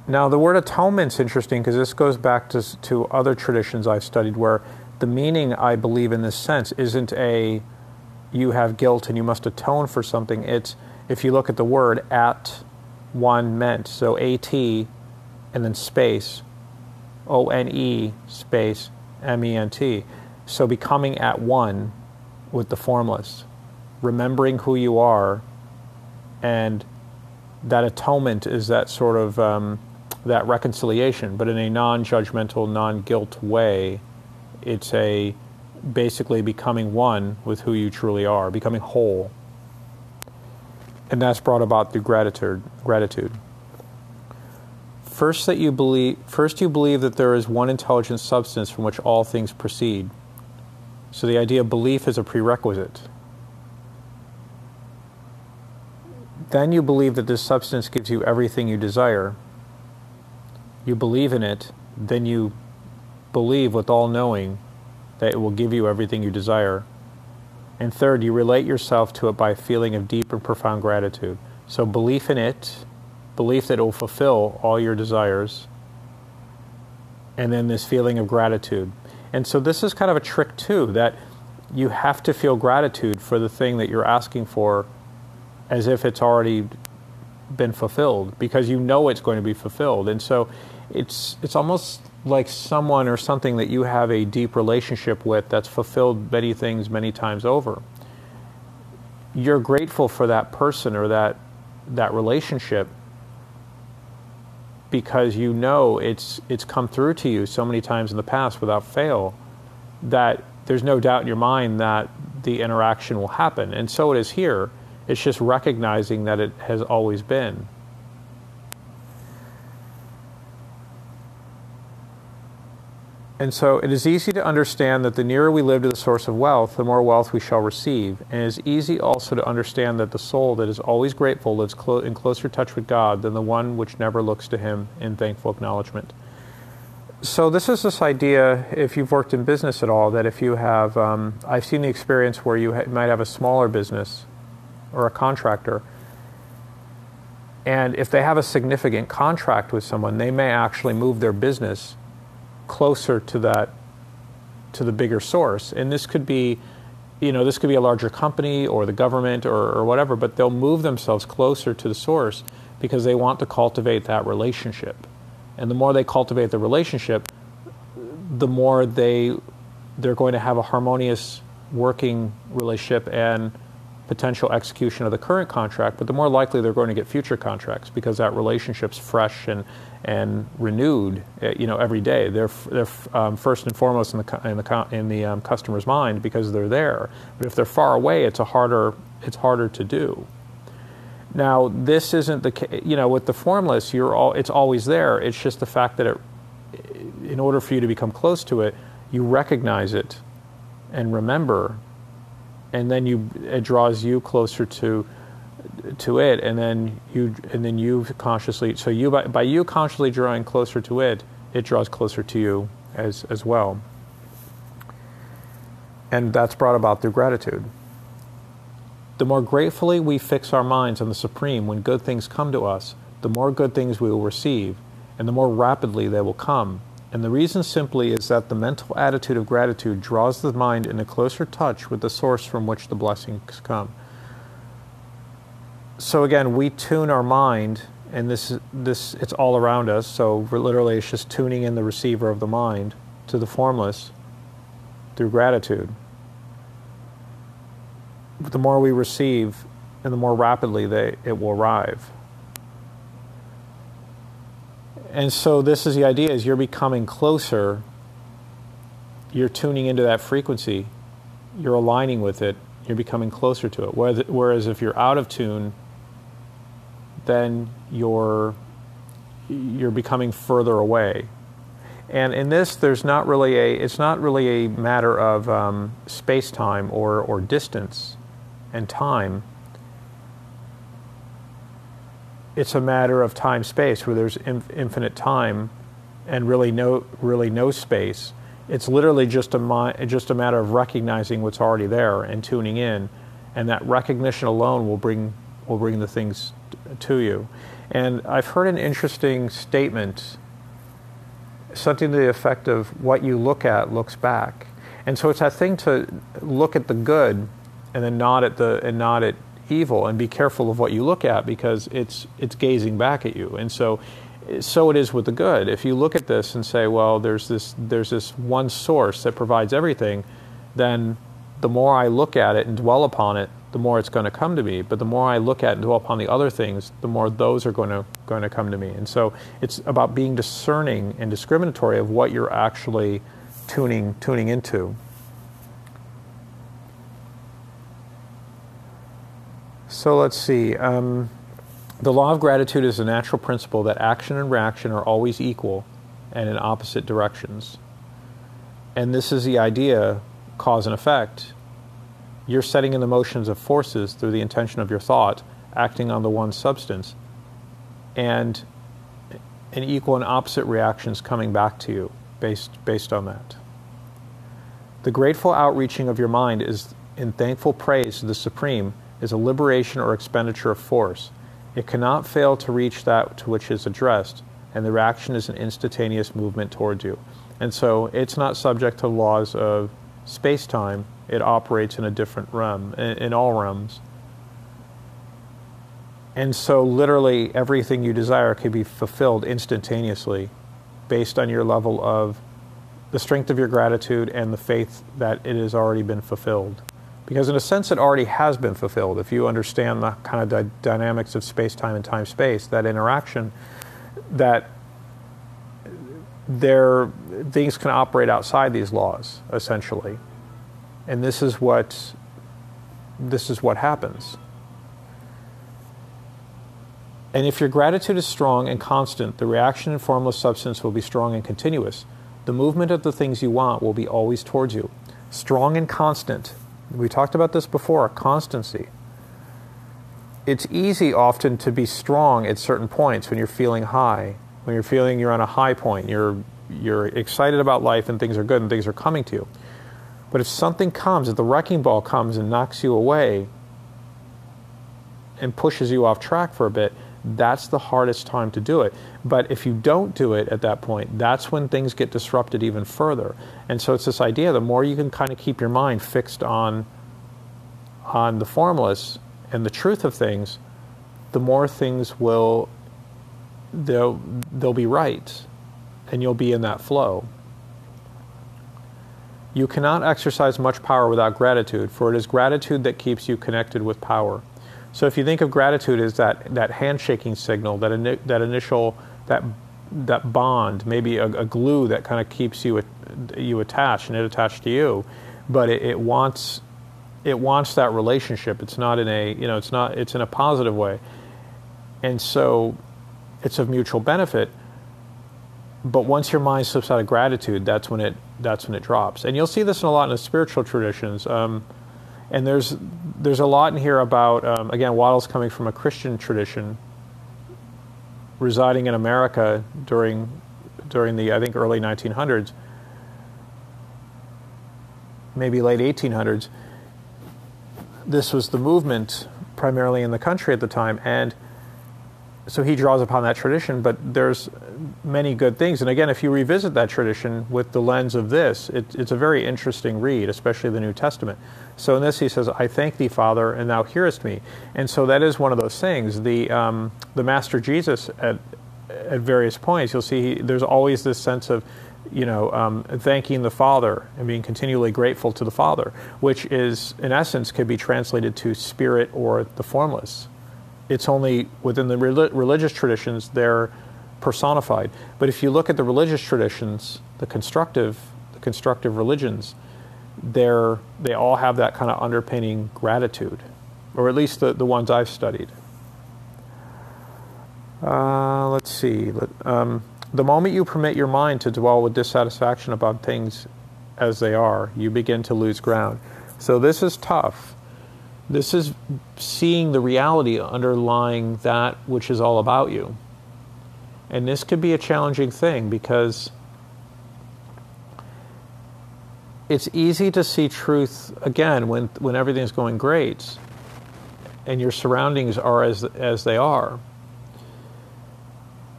Now, the word atonement's interesting because this goes back to, to other traditions I've studied where the meaning, I believe, in this sense, isn't a you have guilt and you must atone for something. It's, if you look at the word, at one meant. So AT and then space, O N E space M E N T. So becoming at one with the formless, remembering who you are, and that atonement is that sort of um, that reconciliation, but in a non-judgmental, non-guilt way. It's a basically becoming one with who you truly are, becoming whole, and that's brought about through gratitude. Gratitude. First, that you believe. First, you believe that there is one intelligent substance from which all things proceed. So the idea of belief is a prerequisite. Then you believe that this substance gives you everything you desire. You believe in it, then you believe with all knowing that it will give you everything you desire. And third, you relate yourself to it by a feeling of deep and profound gratitude. So belief in it, belief that it will fulfill all your desires, and then this feeling of gratitude. And so this is kind of a trick too that you have to feel gratitude for the thing that you're asking for as if it's already been fulfilled because you know it's going to be fulfilled. And so it's it's almost like someone or something that you have a deep relationship with that's fulfilled many things many times over. You're grateful for that person or that that relationship because you know it's it's come through to you so many times in the past without fail that there's no doubt in your mind that the interaction will happen. And so it is here. It's just recognizing that it has always been. And so it is easy to understand that the nearer we live to the source of wealth, the more wealth we shall receive. And it is easy also to understand that the soul that is always grateful lives clo- in closer touch with God than the one which never looks to Him in thankful acknowledgement. So this is this idea, if you've worked in business at all, that if you have, um, I've seen the experience where you ha- might have a smaller business or a contractor, and if they have a significant contract with someone, they may actually move their business closer to that to the bigger source. And this could be you know this could be a larger company or the government or, or whatever but they'll move themselves closer to the source because they want to cultivate that relationship. And the more they cultivate the relationship the more they they're going to have a harmonious working relationship and potential execution of the current contract, but the more likely they're going to get future contracts because that relationship's fresh and and renewed, eh, you know, every day. They're they're um, first and foremost in the in the in the um, customer's mind because they're there. But if they're far away, it's a harder it's harder to do. Now, this isn't the you know with the formless, you're all it's always there. It's just the fact that it, in order for you to become close to it, you recognize it and remember and then you it draws you closer to to it and then you and then you consciously so you by, by you consciously drawing closer to it it draws closer to you as as well. And that's brought about through gratitude. The more gratefully we fix our minds on the supreme when good things come to us the more good things we will receive and the more rapidly they will come. And the reason simply is that the mental attitude of gratitude draws the mind in a closer touch with the source from which the blessings come. So again, we tune our mind, and this this it's all around us. So literally, it's just tuning in the receiver of the mind to the formless through gratitude. The more we receive, and the more rapidly they, it will arrive. And so this is the idea is you're becoming closer. You're tuning into that frequency. You're aligning with it. You're becoming closer to it. Whereas if you're out of tune then you're you're becoming further away. And in this, there's not really a, it's not really a matter of um, space time or, or distance and time. It's a matter of time space where there's infinite time and really no, really no space. It's literally just a, just a matter of recognizing what's already there and tuning in. And that recognition alone will bring, will bring the things to you. And I've heard an interesting statement, something to the effect of what you look at looks back. And so it's that thing to look at the good and then not at the and not at evil and be careful of what you look at because it's it's gazing back at you. And so so it is with the good. If you look at this and say, well, there's this there's this one source that provides everything, then the more I look at it and dwell upon it, the more it's going to come to me. But the more I look at and dwell upon the other things, the more those are going to going to come to me. And so it's about being discerning and discriminatory of what you're actually tuning tuning into. So let's see. Um, the law of gratitude is a natural principle that action and reaction are always equal and in opposite directions. And this is the idea, cause and effect, you're setting in the motions of forces through the intention of your thought, acting on the one substance, and an equal and opposite reactions coming back to you based, based on that. The grateful outreaching of your mind is in thankful praise to the Supreme is a liberation or expenditure of force. It cannot fail to reach that to which is addressed, and the reaction is an instantaneous movement towards you. And so it's not subject to laws of space time, it operates in a different realm, in, all realms. And so, literally, everything you desire can be fulfilled instantaneously based on your level of the strength of your gratitude and the faith that it has already been fulfilled. Because, in a sense, it already has been fulfilled. If you understand the kind of dynamics of space time and time space, that interaction, that there things can operate outside these laws, essentially and this is what this is what happens. And if your gratitude is strong and constant, the reaction in formless substance will be strong and continuous. The movement of the things you want will be always towards you. Strong and constant. We talked about this before constancy. It's easy often to be strong at certain points when you're feeling high, when you're feeling you're on a high point, you're, you're excited about life and things are good and things are coming to you. But if something comes, if the wrecking ball comes and knocks you away and pushes you off track for a bit, that's the hardest time to do it. But if you don't do it at that point, that's when things get disrupted even further. And so it's this idea the more you can kind of keep your mind fixed on on the formless and the truth of things, the more things will they'll they'll be right and you'll be in that flow. You cannot exercise much power without gratitude, for it is gratitude that keeps you connected with power. So if you think of gratitude as that, that handshaking signal, that, ini- that initial, that, that bond, maybe a, a glue that kind of keeps you, you attached and it attached to you, but it, it wants, it wants that relationship. It's not in a, you know, it's not, it's in a positive way. And so it's of mutual benefit. But once your mind slips out of gratitude, that's when it that's when it drops. And you'll see this in a lot in the spiritual traditions. Um, and there's there's a lot in here about um, again Wattles' coming from a Christian tradition, residing in America during during the I think early 1900s, maybe late 1800s. This was the movement primarily in the country at the time, and so he draws upon that tradition, but there's many good things. And again, if you revisit that tradition with the lens of this, it, it's a very interesting read, especially the New Testament. So in this, he says, "I thank thee, Father, and thou hearest me." And so that is one of those things. The um, the Master Jesus at at various points, you'll see he, there's always this sense of you know, um, thanking the Father and being continually grateful to the Father, which is, in essence, could be translated to spirit or the formless it's only within the religious traditions they're personified. But if you look at the religious traditions, the constructive, the constructive religions, they're, they all have that kind of underpinning gratitude, or at least the, the ones I've studied. Uh, let's see. Um, the moment you permit your mind to dwell with dissatisfaction about things as they are, you begin to lose ground. So this is tough. This is seeing the reality underlying that which is all about you. And this could be a challenging thing because it's easy to see truth again when, when everything's going great and your surroundings are as, as they are.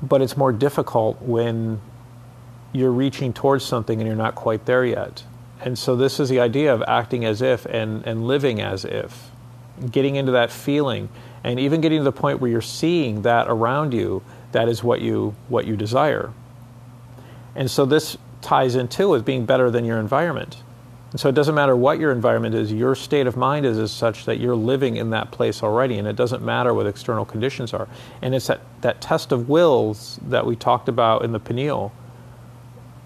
But it's more difficult when you're reaching towards something and you're not quite there yet. And so, this is the idea of acting as if and, and living as if, getting into that feeling, and even getting to the point where you're seeing that around you, that is what you, what you desire. And so, this ties into with being better than your environment. And so it doesn't matter what your environment is, your state of mind is as such that you're living in that place already, and it doesn't matter what external conditions are. And it's that, that test of wills that we talked about in the pineal,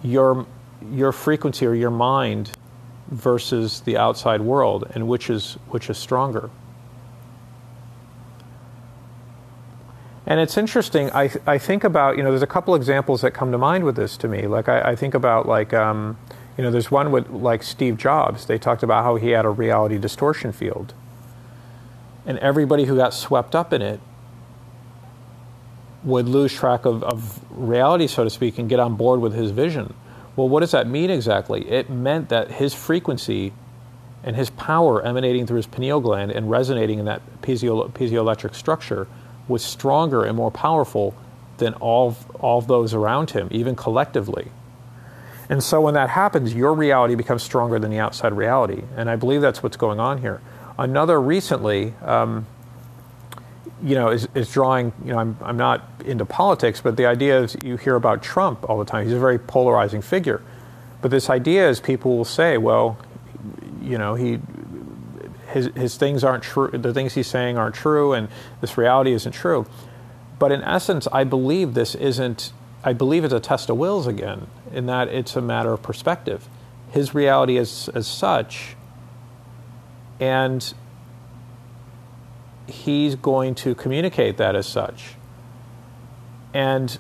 your, your frequency or your mind versus the outside world, and which is, which is stronger. And it's interesting. I, I think about you know there's a couple examples that come to mind with this to me. Like I, I think about like um, you know there's one with like Steve Jobs. They talked about how he had a reality distortion field, and everybody who got swept up in it would lose track of, of reality, so to speak, and get on board with his vision. Well, what does that mean exactly? It meant that his frequency and his power emanating through his pineal gland and resonating in that piezio, piezoelectric structure was stronger and more powerful than all, all those around him, even collectively. And so when that happens, your reality becomes stronger than the outside reality. And I believe that's what's going on here. Another recently, um, you know, is, is drawing, you know, I'm, I'm not into politics, but the idea is you hear about Trump all the time. He's a very polarizing figure. But this idea is people will say, well, you know, he his, his things aren't true, the things he's saying aren't true, and this reality isn't true. But in essence, I believe this isn't, I believe it's a test of wills again, in that it's a matter of perspective. His reality is as such, and he's going to communicate that as such. And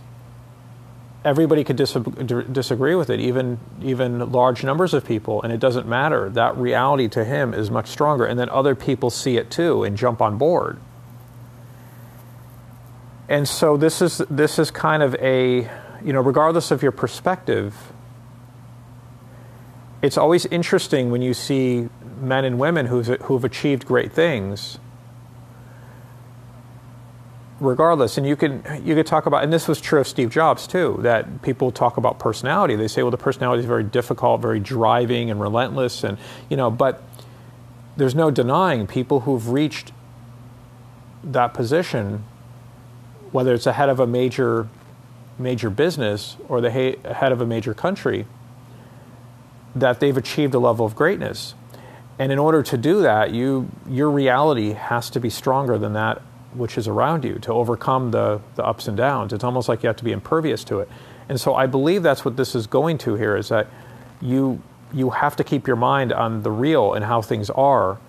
everybody could disagree with it, even even large numbers of people, and it doesn't matter. That reality to him is much stronger, and then other people see it too and jump on board. And so this is this is kind of a you know regardless of your perspective, it's always interesting when you see men and women who've who've achieved great things regardless. And you can you could talk about and this was true of steve jobs too that people talk about personality. They say well the personality is very difficult very driving and relentless and you know but there's no denying people who've reached that position whether it's ahead of a major major business or the head of a major country that they've achieved a level of greatness. And in order to do that you your reality has to be stronger than that which is around you to overcome the, the ups and downs. It's almost like you have to be impervious to it. And so I believe that's what this is going to here is that you you have to keep your mind on the real and how things are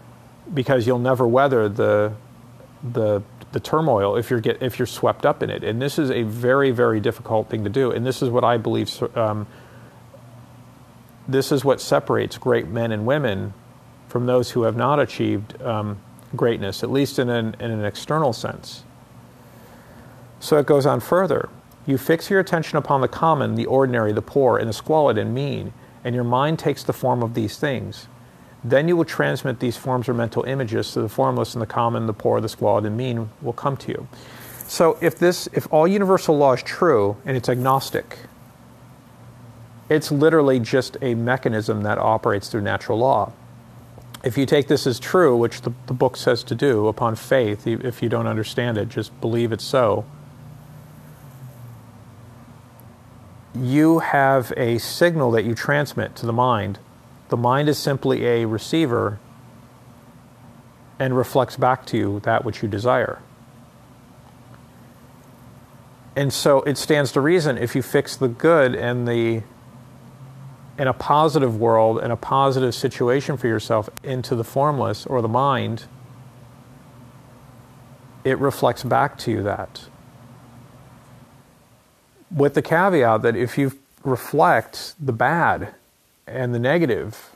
because you'll never weather the the the turmoil if you're get if you're swept up in it. And this is a very very difficult thing to do. And this is what I believe. Um, this is what separates great men and women from those who have not achieved um, greatness, at least in an, in an external sense. So it goes on further. You fix your attention upon the common, the ordinary, the poor, and the squalid and mean, and your mind takes the form of these things. Then you will transmit these forms or mental images so the formless and the common, the poor, the squalid, and mean will come to you. So if this, if all universal law is true and it's agnostic, it's literally just a mechanism that operates through natural law if you take this as true, which the, the book says to do upon faith, if you don't understand it, just believe it's so, you have a signal that you transmit to the mind. The mind is simply a receiver and reflects back to you that which you desire. And so it stands to reason if you fix the good and the in a positive world, in a positive situation for yourself into the formless or the mind, it reflects back to you that. with the caveat that if you reflect the bad and the negative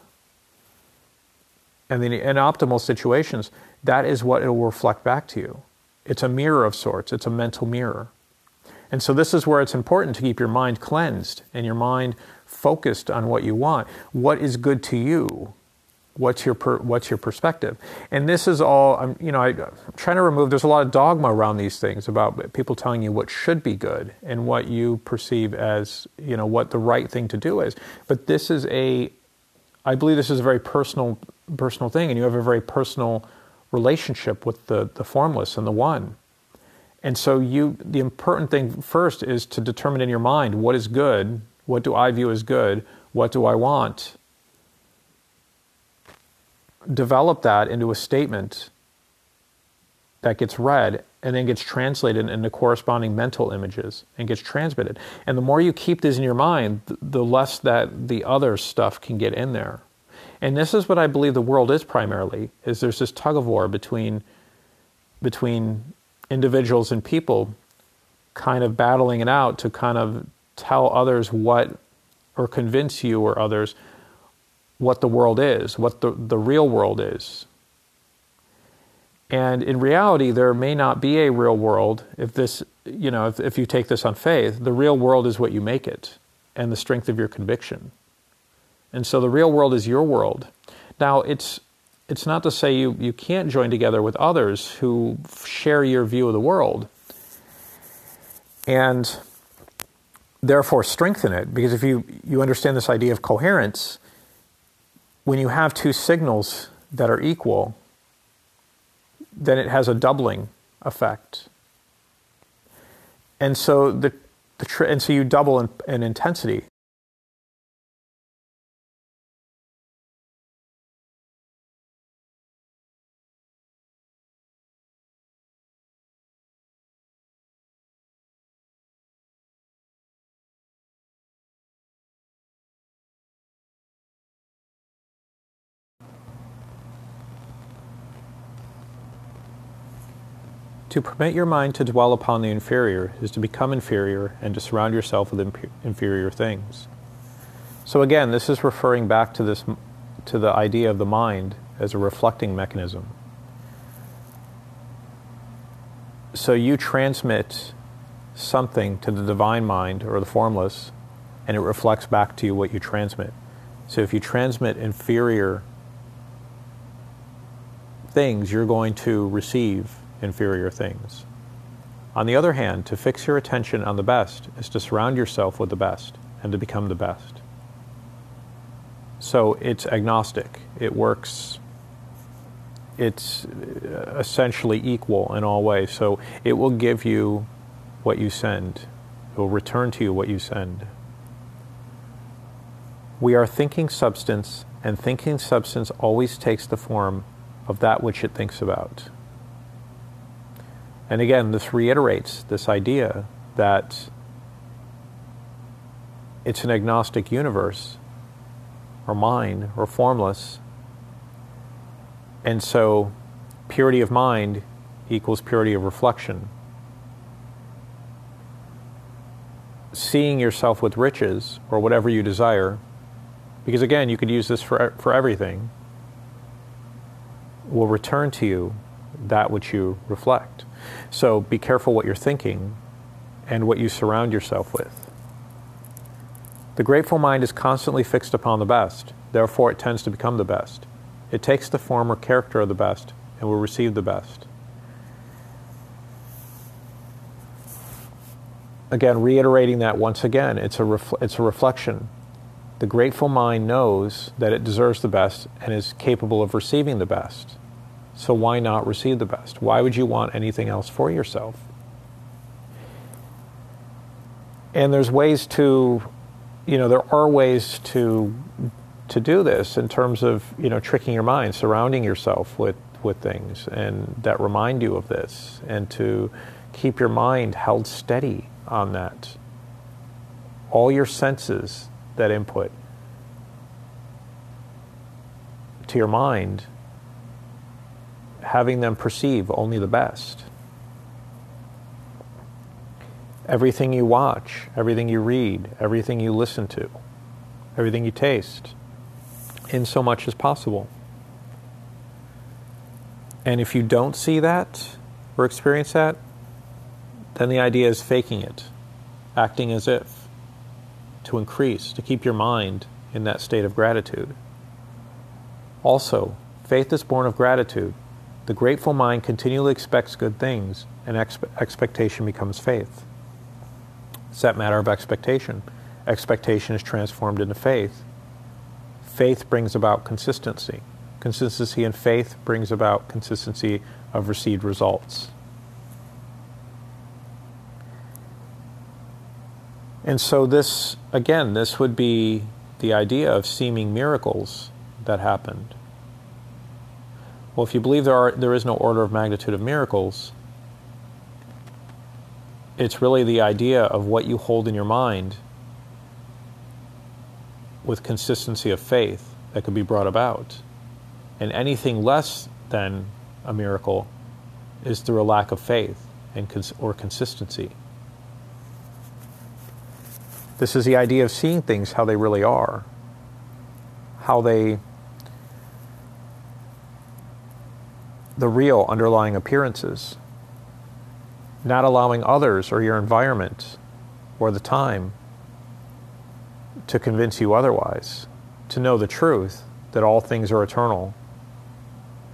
and the inoptimal situations, that is what it will reflect back to you. It's a mirror of sorts, it's a mental mirror. And so, this is where it's important to keep your mind cleansed and your mind focused on what you want. What is good to you? What's your per, what's your perspective? And this is all I'm you know I, am trying to remove. There's a lot of dogma around these things about people telling you what should be good and what you perceive as you know what the right thing to do is. But this is a, I believe this is a very personal personal thing, and you have a very personal relationship with the the formless and the one. And so you the important thing first is to determine in your mind what is good, what do I view as good, what do I want develop that into a statement that gets read and then gets translated into corresponding mental images and gets transmitted. And the more you keep this in your mind, the less that the other stuff can get in there. And this is what I believe the world is primarily, is there's this tug of war between between individuals and people kind of battling it out to kind of tell others what or convince you or others what the world is, what the, the real world is. And in reality, there may not be a real world if this, you know, if, if you take this on faith. The real world is what you make it and the strength of your conviction. And so the real world is your world. Now, it's, it's not to say you, you can't join together with others who share your view of the world and therefore strengthen it. Because if you, you understand this idea of coherence, when you have two signals that are equal, then it has a doubling effect. And so the, the and so you double in, in intensity. To permit your mind to dwell upon the inferior is to become inferior and to surround yourself with imp- inferior things. So again, this is referring back to this to the idea of the mind as a reflecting mechanism. So you transmit something to the divine mind or the formless and it reflects back to you what you transmit. So if you transmit inferior things, you're going to receive inferior things. On the other hand, to fix your attention on the best is to surround yourself with the best and to become the best. So it's agnostic. It works, it's uh, essentially equal in all ways. So it will give you what you send, it will return to you what you send. We are thinking substance, and thinking substance always takes the form of that which it thinks about. And again, this reiterates this idea that it's an agnostic universe, or mind, or formless. And so, purity of mind equals purity of reflection. Seeing yourself with riches, or whatever you desire, because again, you could use this for, for everything, will return to you that which you reflect. So be careful what you're thinking and what you surround yourself with. The grateful mind is constantly fixed upon the best, therefore, it tends to become the best. It takes the form or character of the best and will receive the best. Again, reiterating that once again, it's a, refl- it's a reflection. The grateful mind knows that it deserves the best and is capable of receiving the best. So why not receive the best? Why would you want anything else for yourself? And there's ways to, you know, there are ways to to do this in terms of, you know, tricking your mind, surrounding yourself with with things and that remind you of this and to keep your mind held steady on that. All your senses that input to your mind having them perceive only the best. everything you watch, everything you read, everything you listen to, everything you taste, in so much as possible. And if you don't see that or experience that, then the idea is faking it, acting as if, to increase, to keep your mind in that state of gratitude. Also, faith is born of gratitude. The grateful mind continually expects good things, and expe- expectation becomes faith. It's that matter of expectation. Expectation is transformed into faith. Faith brings about consistency. Consistency in faith brings about consistency of received results. And so, this, again, this would be the idea of seeming miracles that happened. Well, if you believe there, are, there is no order of magnitude of miracles, it's really the idea of what you hold in your mind with consistency of faith that could be brought about. And anything less than a miracle is through a lack of faith and cons- or consistency. This is the idea of seeing things how they really are, how they, the real underlying appearances, not allowing others or your environment or the time to convince you otherwise, to know the truth that all things are eternal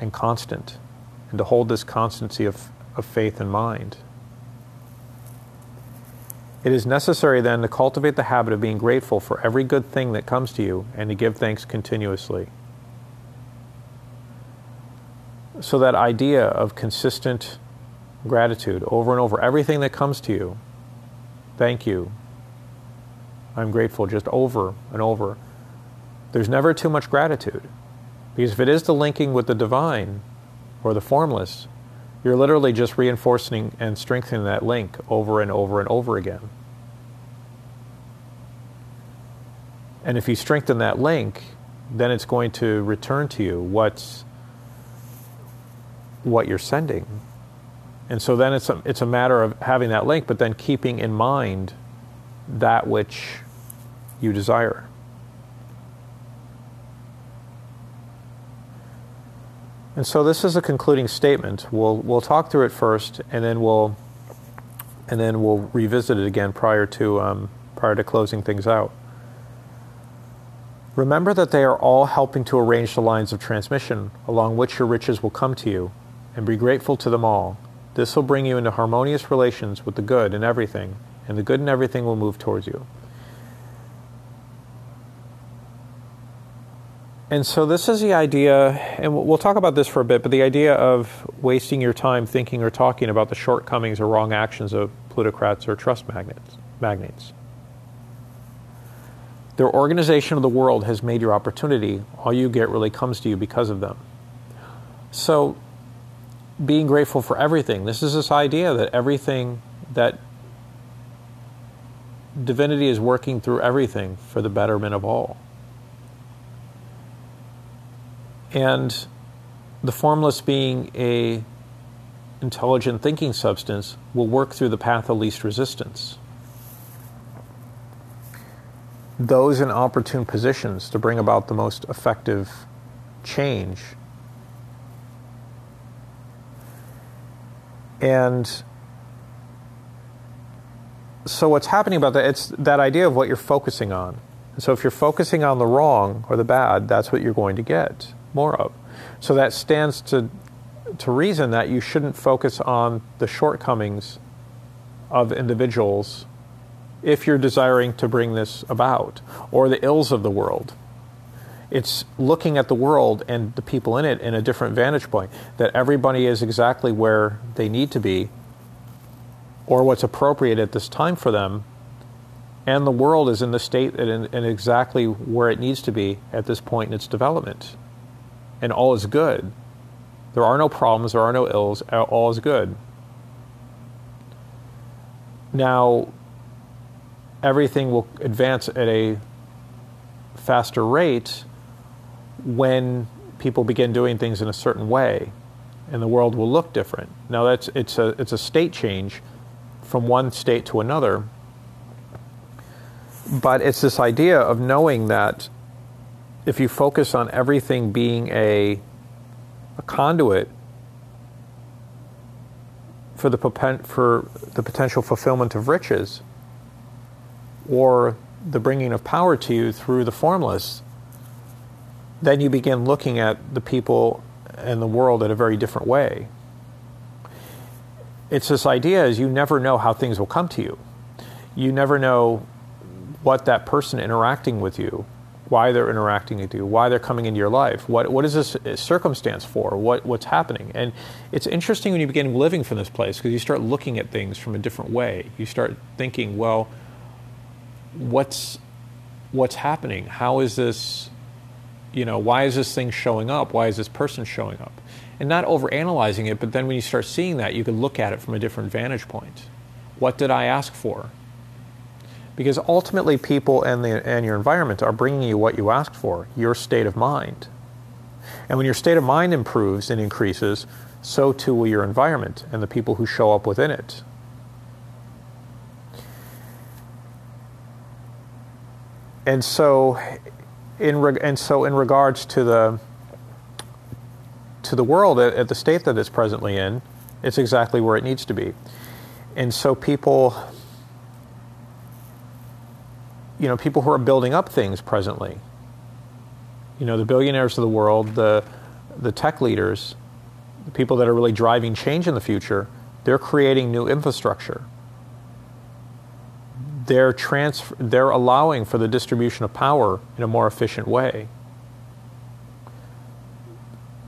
and constant, and to hold this constancy of, of faith in mind. It is necessary then to cultivate the habit of being grateful for every good thing that comes to you and to give thanks continuously. So, that idea of consistent gratitude over and over, everything that comes to you, thank you, I'm grateful, just over and over. There's never too much gratitude. Because if it is the linking with the divine or the formless, you're literally just reinforcing and strengthening that link over and over and over again. And if you strengthen that link, then it's going to return to you what's what you're sending. And so then it's a, it's a matter of having that link, but then keeping in mind that which you desire. And so this is a concluding statement. We'll we'll talk through it first, and then we'll and then we'll revisit it again prior to um, prior to closing things out. Remember that they are all helping to arrange the lines of transmission along which your riches will come to you, and be grateful to them all. This will bring you into harmonious relations with the good in everything, and the good in everything will move towards you. And so this is the idea, and we'll talk about this for a bit, but the idea of wasting your time thinking or talking about the shortcomings or wrong actions of plutocrats or trust magnates. magnates. Their organization of the world has made your opportunity. All you get really comes to you because of them. So, being grateful for everything. This is this idea that everything, that divinity is working through everything for the betterment of all. And the formless being a intelligent thinking substance will work through the path of least resistance. Those in opportune positions to bring about the most effective change. And so what's happening about that it's that idea of what you're focusing on. So if you're focusing on the wrong or the bad, that's what you're going to get more of. So that stands to, to reason that you shouldn't focus on the shortcomings of individuals if you're desiring to bring this about, or the ills of the world. It's looking at the world and the people in it in a different vantage point, that everybody is exactly where they need to be, or what's appropriate at this time for them, and the world is in the state and, exactly where it needs to be at this point in its development and all is good. There are no problems, there are no ills, all is good. Now, everything will advance at a faster rate when people begin doing things in a certain way, and the world will look different. Now, that's it's a it's a state change from one state to another. But it's this idea of knowing that if you focus on everything being a, a conduit for the, for the potential fulfillment of riches or the bringing of power to you through the formless, then you begin looking at the people and the world in a very different way. It's this idea is you never know how things will come to you. You never know what that person interacting with you why they're interacting with you, why they're coming into your life, what what is this uh, circumstance for, what what's happening, and it's interesting when you begin living from this place because you start looking at things from a different way. You start thinking, well, what's what's happening? How is this? You know, why is this thing showing up? Why is this person showing up? And not overanalyzing it, but then when you start seeing that, you can look at it from a different vantage point. What did I ask for? Because ultimately, people and, the, and your environment are bringing you what you asked for, your state of mind. And when your state of mind improves and increases, so too will your environment and the people who show up within it. And so, in reg- and so in regards to the to the world at, at the state that it's presently in, it's exactly where it needs to be. And so people you know, people who are building up things presently. You know, the billionaires of the world, the, the tech leaders, the people that are really driving change in the future, they're creating new infrastructure. They're, transfer, they're allowing for the distribution of power in a more efficient way.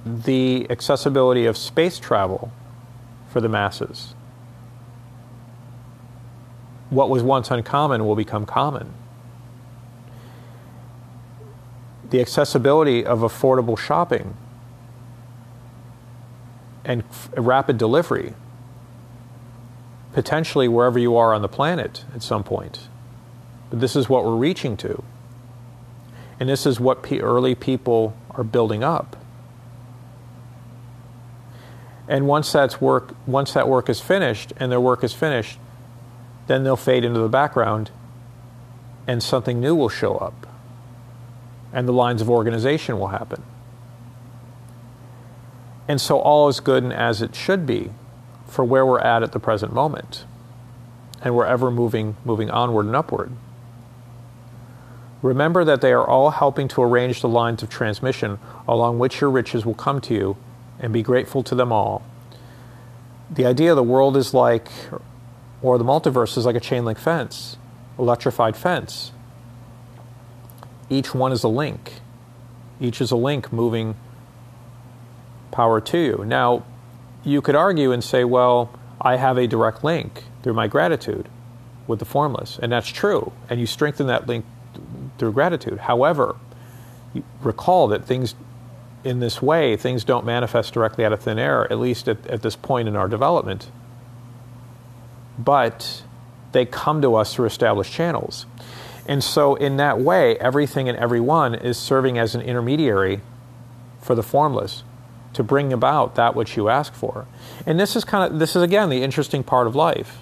The accessibility of space travel for the masses. What was once uncommon will become common the accessibility of affordable shopping and f- rapid delivery, potentially wherever you are on the planet at some point. But this is what we're reaching to. And this is what p- early people are building up. And once that's work, once that work is finished and their work is finished, then they'll fade into the background and something new will show up and the lines of organization will happen. And so all is good and as it should be for where we're at at the present moment. And we're ever moving, moving onward and upward. Remember that they are all helping to arrange the lines of transmission along which your riches will come to you, and be grateful to them all. The idea of the world is like, or the multiverse is like a chain link fence, electrified fence each one is a link. Each is a link moving power to you. Now, you could argue and say, well, I have a direct link through my gratitude with the formless. And that's true. And you strengthen that link through gratitude. However, recall that things in this way, things don't manifest directly out of thin air, at least at, at this point in our development. But they come to us through established channels. And so, in that way, everything and everyone is serving as an intermediary for the formless to bring about that which you ask for. And this is kind of, this is again the interesting part of life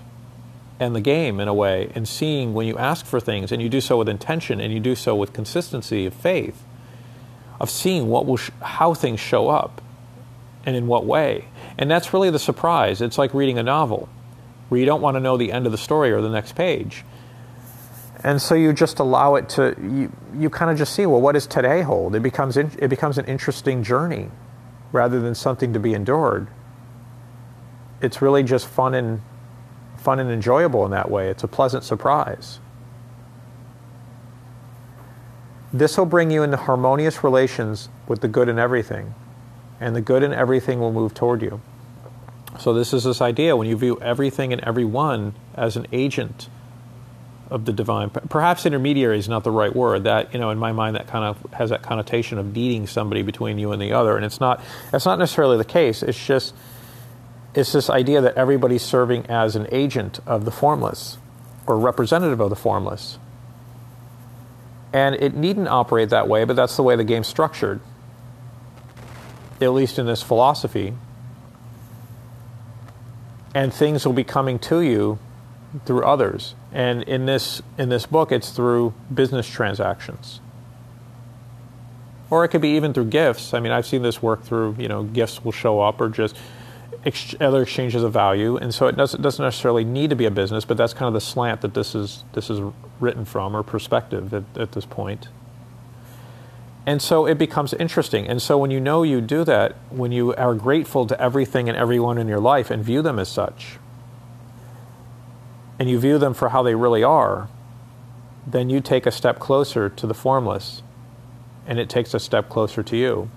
and the game in a way, and seeing when you ask for things and you do so with intention and you do so with consistency of faith, of seeing what will sh- how things show up and in what way. And that's really the surprise. It's like reading a novel where you don't want to know the end of the story or the next page and so you just allow it to you, you kind of just see well what does today hold it becomes in, it becomes an interesting journey rather than something to be endured it's really just fun and fun and enjoyable in that way. It's a pleasant surprise. This will bring you into harmonious relations with the good in everything and the good in everything will move toward you. So this is this idea when you view everything and everyone as an agent of the divine. Perhaps intermediary is not the right word. That you know, in my mind, that kind of has that connotation of needing somebody between you and the other, and it's not. That's not necessarily the case. It's just it's this idea that everybody's serving as an agent of the formless or representative of the formless. And it needn't operate that way, but that's the way the game's structured. At least in this philosophy. And things will be coming to you through others. And in this in this book, it's through business transactions, or it could be even through gifts. I mean, I've seen this work through you know gifts will show up or just ex- other exchanges of value, and so it doesn't doesn't necessarily need to be a business, but that's kind of the slant that this is this is written from or perspective at, at this point. And so it becomes interesting. And so when you know you do that, when you are grateful to everything and everyone in your life and view them as such, and you view them for how they really are, then you take a step closer to the formless, and it takes a step closer to you.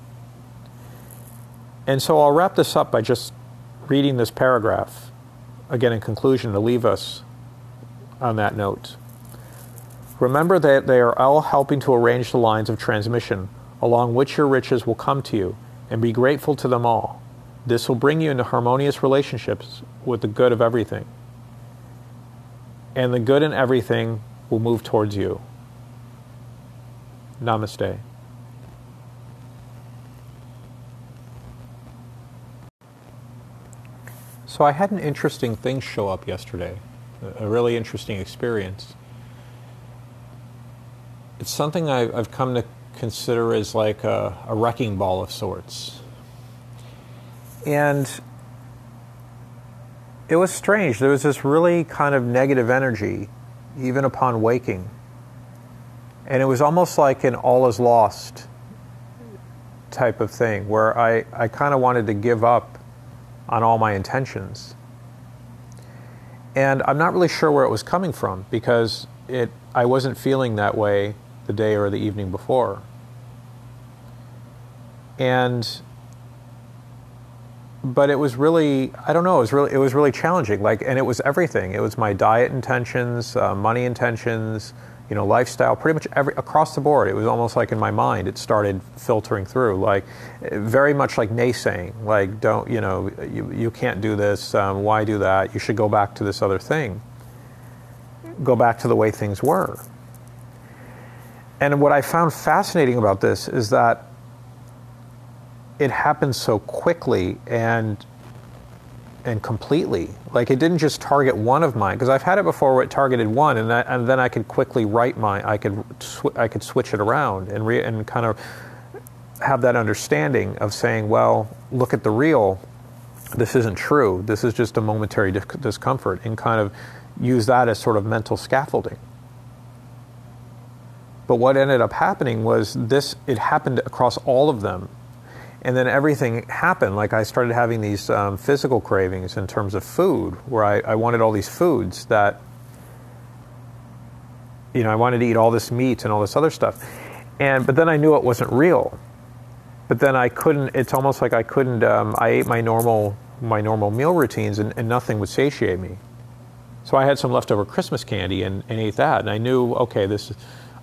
And so I'll wrap this up by just reading this paragraph, again in conclusion, to leave us on that note. Remember that they are all helping to arrange the lines of transmission along which your riches will come to you, and be grateful to them all. This will bring you into harmonious relationships with the good of everything and the good in everything will move towards you. Namaste. So I had an interesting thing show up yesterday, a really interesting experience. It's something I've come to consider as like a, a wrecking ball of sorts. And it was strange. There was this really kind of negative energy, even upon waking. And it was almost like an all is lost type of thing, where I, I kind of wanted to give up on all my intentions. And I'm not really sure where it was coming from because it, I wasn't feeling that way the day or the evening before. And but it was really I don't know it was really it was really challenging. Like and it was everything. It was my diet intentions uh, money intentions you know lifestyle pretty much every across the board. It was almost like in my mind it started filtering through. Like very much like naysaying. Like don't you know you, you can't do this um, why do that? You should go back to this other thing. Go back to the way things were. And what I found fascinating about this is that it happened so quickly and and completely. Like it didn't just target one of mine because I've had it before where it targeted one, and, and then I could quickly write my I could sw- I could switch it around and re- and kind of have that understanding of saying, well, look at the real. This isn't true. This is just a momentary discomfort, and kind of use that as sort of mental scaffolding. But what ended up happening was this. It happened across all of them and then everything happened. Like I started having these um, physical cravings in terms of food, where I, I, wanted all these foods that, you know, I wanted to eat all this meat and all this other stuff. And but then I knew it wasn't real. But then I couldn't. It's almost like I couldn't. Um, I ate my normal my normal meal routines, and, and, nothing would satiate me. So I had some leftover Christmas candy and, and ate that, and I knew, okay, this.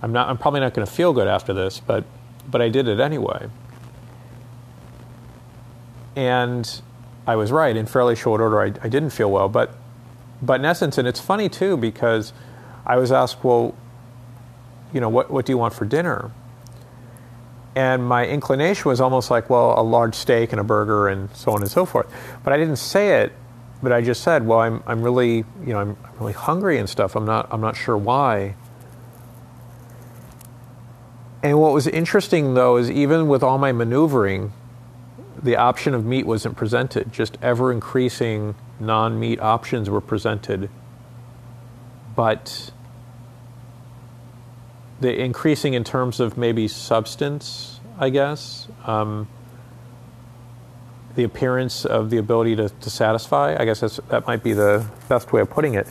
I'm not. I'm probably not going to feel good after this, but but I did it anyway. And I was right. In fairly short order, I, I didn't feel well. But, but in essence, and it's funny too, because I was asked, well, you know, what, what do you want for dinner? And my inclination was almost like, well, a large steak and a burger and so on and so forth. But I didn't say it, but I just said, well, I'm, I'm really, you know, I'm, I'm really hungry and stuff. I'm not, I'm not sure why. And what was interesting though is even with all my maneuvering, the option of meat wasn't presented, just ever increasing non meat options were presented. But the increasing in terms of maybe substance, I guess, um, the appearance of the ability to, to satisfy, I guess that might be the best way of putting it.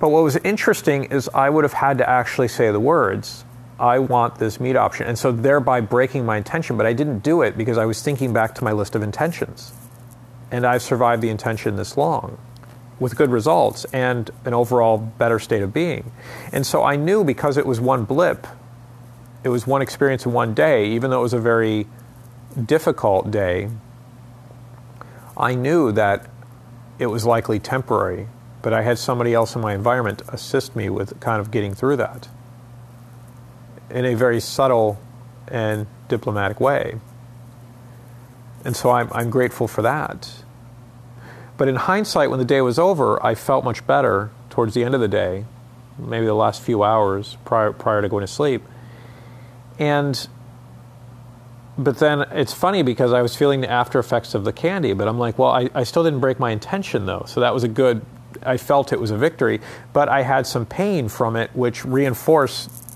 But what was interesting is I would have had to actually say the words I want this meat option. And so thereby breaking my intention, but I didn't do it because I was thinking back to my list of intentions. And I've survived the intention this long with good results and an overall better state of being. And so I knew because it was one blip, it was one experience in one day, even though it was a very difficult day, I knew that it was likely temporary, but I had somebody else in my environment assist me with kind of getting through that in a very subtle and diplomatic way. And so I'm, I'm grateful for that. But in hindsight, when the day was over, I felt much better towards the end of the day, maybe the last few hours prior, prior to going to sleep. And but then it's funny because I was feeling the after effects of the candy, but I'm like, well, I, I still didn't break my intention though. So that was a good, I felt it was a victory, but I had some pain from it, which reinforced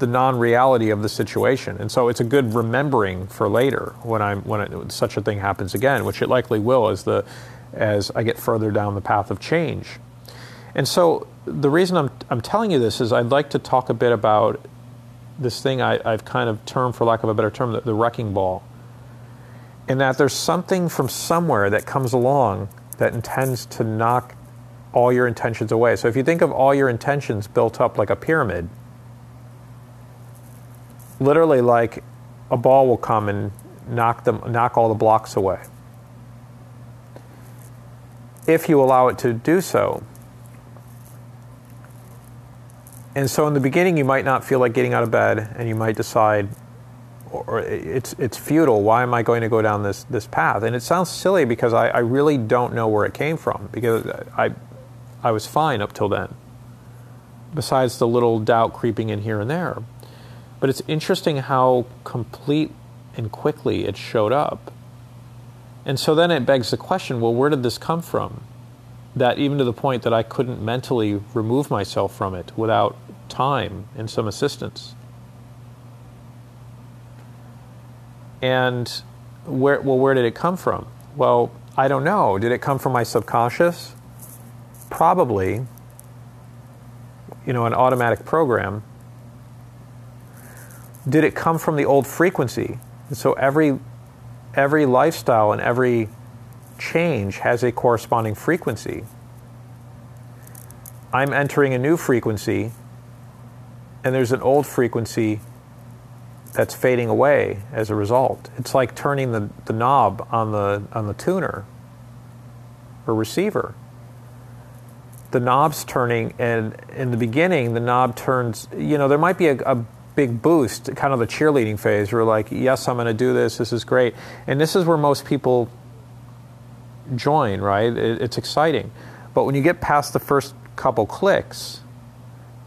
the non-reality of the situation. And so it's a good remembering for later when I'm when it, such a thing happens again, which it likely will as the as I get further down the path of change. And so the reason I'm I'm telling you this is I'd like to talk a bit about this thing I, have kind of termed, for lack of a better term, the, the wrecking ball. And that there's something from somewhere that comes along that intends to knock all your intentions away. So if you think of all your intentions built up like a pyramid, literally like a ball will come and knock them knock all the blocks away. If you allow it to do so, and so in the beginning, you might not feel like getting out of bed, and you might decide, or it's it's futile. Why am I going to go down this this path? And it sounds silly because I, I really don't know where it came from because I I was fine up till then. Besides the little doubt creeping in here and there, but it's interesting how complete and quickly it showed up. And so then it begs the question: Well, where did this come from? that even to the point that I couldn't mentally remove myself from it without time and some assistance. And where, well, where did it come from? Well, I don't know. Did it come from my subconscious? Probably. You know, an automatic program. Did it come from the old frequency? And so every every lifestyle and every change has a corresponding frequency. I'm entering a new frequency, and there's an old frequency that's fading away as a result. It's like turning the, the knob on the, on the tuner or receiver. The knob's turning, and in the beginning, the knob turns, you know, there might be a, a big boost, kind of the cheerleading phase. We're like, yes, I'm going to do this, this is great. And this is where most people join, right? It, it's exciting. But when you get past the first couple clicks,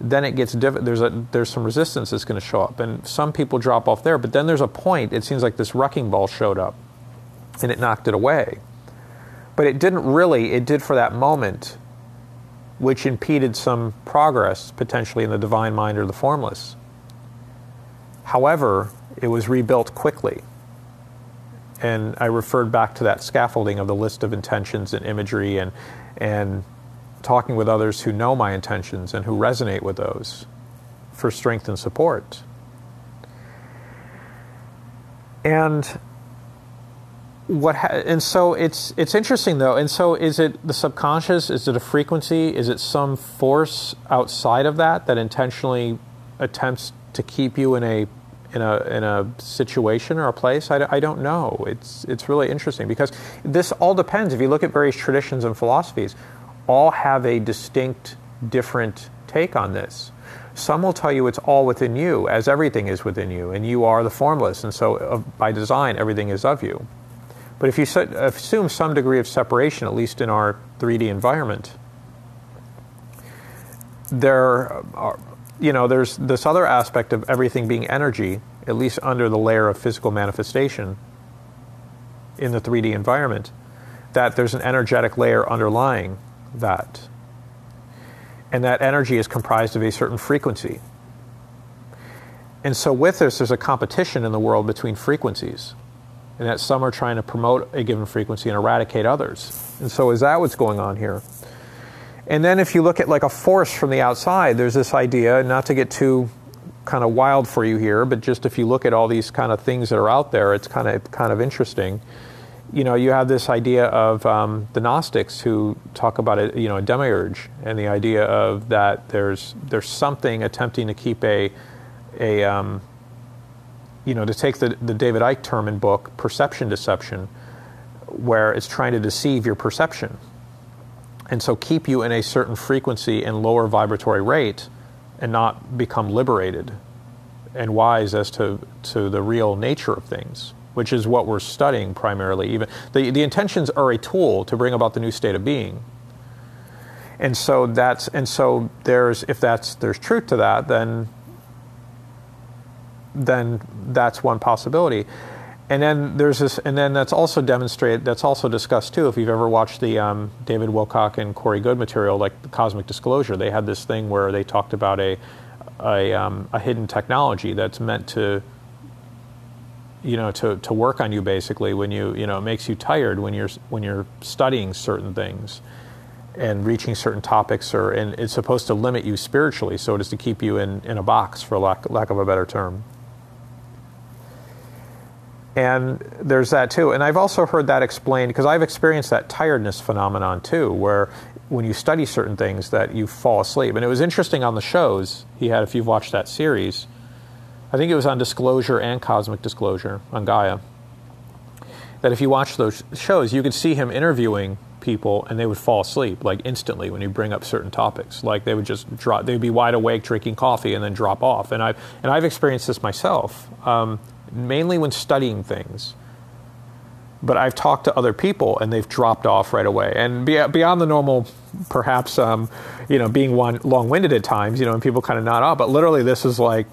then it gets diff- there's there's some resistance that's going to show up, and some people drop off there. But then there's a point. It seems like this wrecking ball showed up, and it knocked it away. But it didn't really. It did for that moment, which impeded some progress potentially in the divine mind or the formless. However, it was rebuilt quickly and I referred back to that scaffolding of the list of intentions and imagery and and talking with others who know my intentions and who resonate with those for strength and support. And what ha- and so it's it's interesting though. And so is it the subconscious? Is it a frequency? Is it some force outside of that that intentionally attempts to keep you in a in a in a situation or a place? I, I don't know. It's it's really interesting because this all depends. If you look at various traditions and philosophies, all have a distinct, different take on this. Some will tell you it's all within you, as everything is within you, and you are the formless, and so uh, by design, everything is of you. But if you assume some degree of separation, at least in our 3D environment, there are you know, there's this other aspect of everything being energy, at least under the layer of physical manifestation in the 3D environment, that there's an energetic layer underlying that. And that energy is comprised of a certain frequency. And so, with this, there's a competition in the world between frequencies. And that some are trying to promote a given frequency and eradicate others. And so, is that what's going on here? And then if you look at like a force from the outside, there's this idea, not to get too kind of wild for you here, but just if you look at all these kind of things that are out there, it's kind of kind of interesting. You know, you have this idea of um, the Gnostics who talk about it, you know, a demiurge, and the idea of that there's there's something attempting to keep a a um, you know to take the the David Icke term in book perception deception, where it's trying to deceive your perception and so keep you in a certain frequency and lower vibratory rate and not become liberated and wise as to, to the real nature of things. which is what we're studying primarily. Even the, the intentions are a tool to bring about the new state of being. And so that's and so there's if that's there's truth to that, then then that's one possibility. And then there's this, and then that's also demonstrated. That's also discussed too. If you've ever watched the um, David Wilcock and Corey Goode material, like Cosmic Disclosure, they had this thing where they talked about a a, um, a hidden technology that's meant to you know to, to work on you basically when you you know it makes you tired when you're when you're studying certain things and reaching certain topics or and it's supposed to limit you spiritually so it is to keep you in, in a box for lack, lack of a better term and there's that too. And i've also heard that explained because i've experienced that tiredness phenomenon too where when you study certain things that you fall asleep. And it was interesting on the shows he had if you've watched that series i think it was on disclosure and cosmic disclosure on gaia that if you watch those shows you could see him interviewing people and they would fall asleep like instantly when you bring up certain topics. Like they would just drop they'd be wide awake drinking coffee and then drop off. And i've and i've experienced this myself. Um, mainly when studying things. But I've talked to other people and they've dropped off right away. And beyond the normal, perhaps, um, you know, being one long-winded at times, you know, and people kind of nod off. But literally, this is like,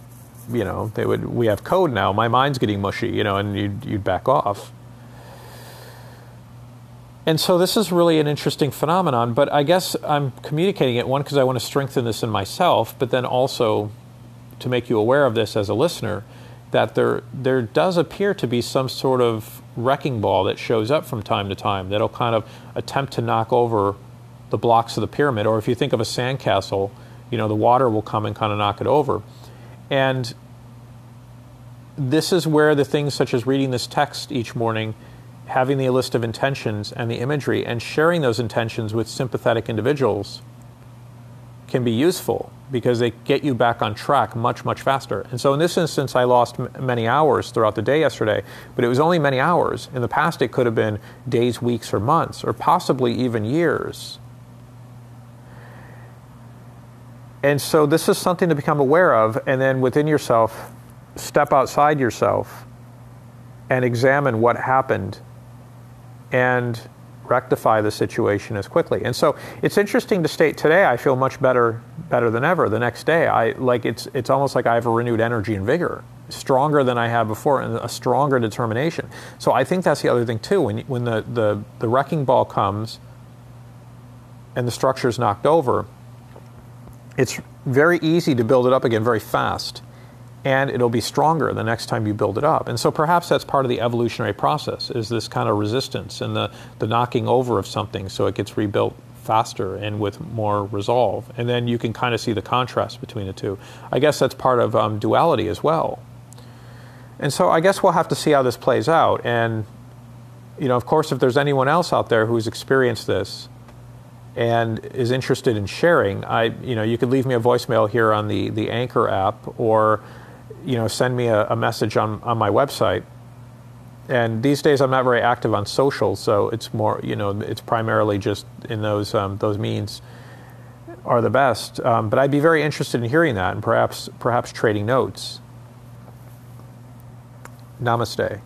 you know, they would. We have code now. My mind's getting mushy, you know, and you'd, you'd back off. And so this is really an interesting phenomenon. But I guess I'm communicating it one because I want to strengthen this in myself, but then also to make you aware of this as a listener that there there does appear to be some sort of wrecking ball that shows up from time to time that'll kind of attempt to knock over the blocks of the pyramid. Or if you think of a sandcastle you know the water will come and kind of knock it over. And this is where the things such as reading this text each morning having the list of intentions and the imagery and sharing those intentions with sympathetic individuals can be useful because they get you back on track much, much faster. And so in this instance, I lost m- many hours throughout the day yesterday, but it was only many hours. In the past, it could have been days, weeks, or months, or possibly even years. And so this is something to become aware of, and then within yourself, step outside yourself and examine what happened and rectify the situation as quickly. And so it's interesting to state today I feel much better better than ever. The next day I like it's it's almost like I have a renewed energy and vigor, stronger than I have before and a stronger determination. So I think that's the other thing too when when the the, the wrecking ball comes and the structure is knocked over, it's very easy to build it up again very fast and it'll be stronger the next time you build it up. And so perhaps that's part of the evolutionary process is this kind of resistance and the, the knocking over of something so it gets rebuilt faster and with more resolve. And then you can kind of see the contrast between the two. I guess that's part of um, duality as well. And so I guess we'll have to see how this plays out. And, you know, of course, if there's anyone else out there who's experienced this, and is interested in sharing, I, you know, you could leave me a voicemail here on the, the Anchor app or you know, send me a, a, message on, on my website. And these days, I'm not very active on social, so it's more, you know, it's primarily just in those um, those means are the best. Um, but I'd be very interested in hearing that, and perhaps perhaps trading notes. Namaste.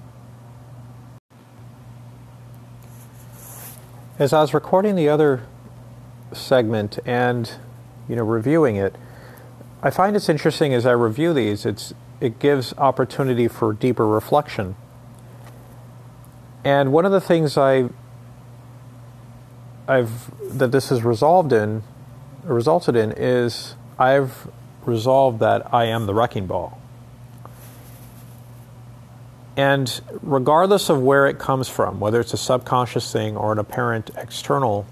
As I was recording the other segment and you know reviewing it, I find it's interesting as I review these. It's it gives opportunity for deeper reflection. And one of the things I I've that this has resolved in resulted in is I've resolved that I am the wrecking ball. And regardless of where it comes from, whether it's a subconscious thing or an apparent external,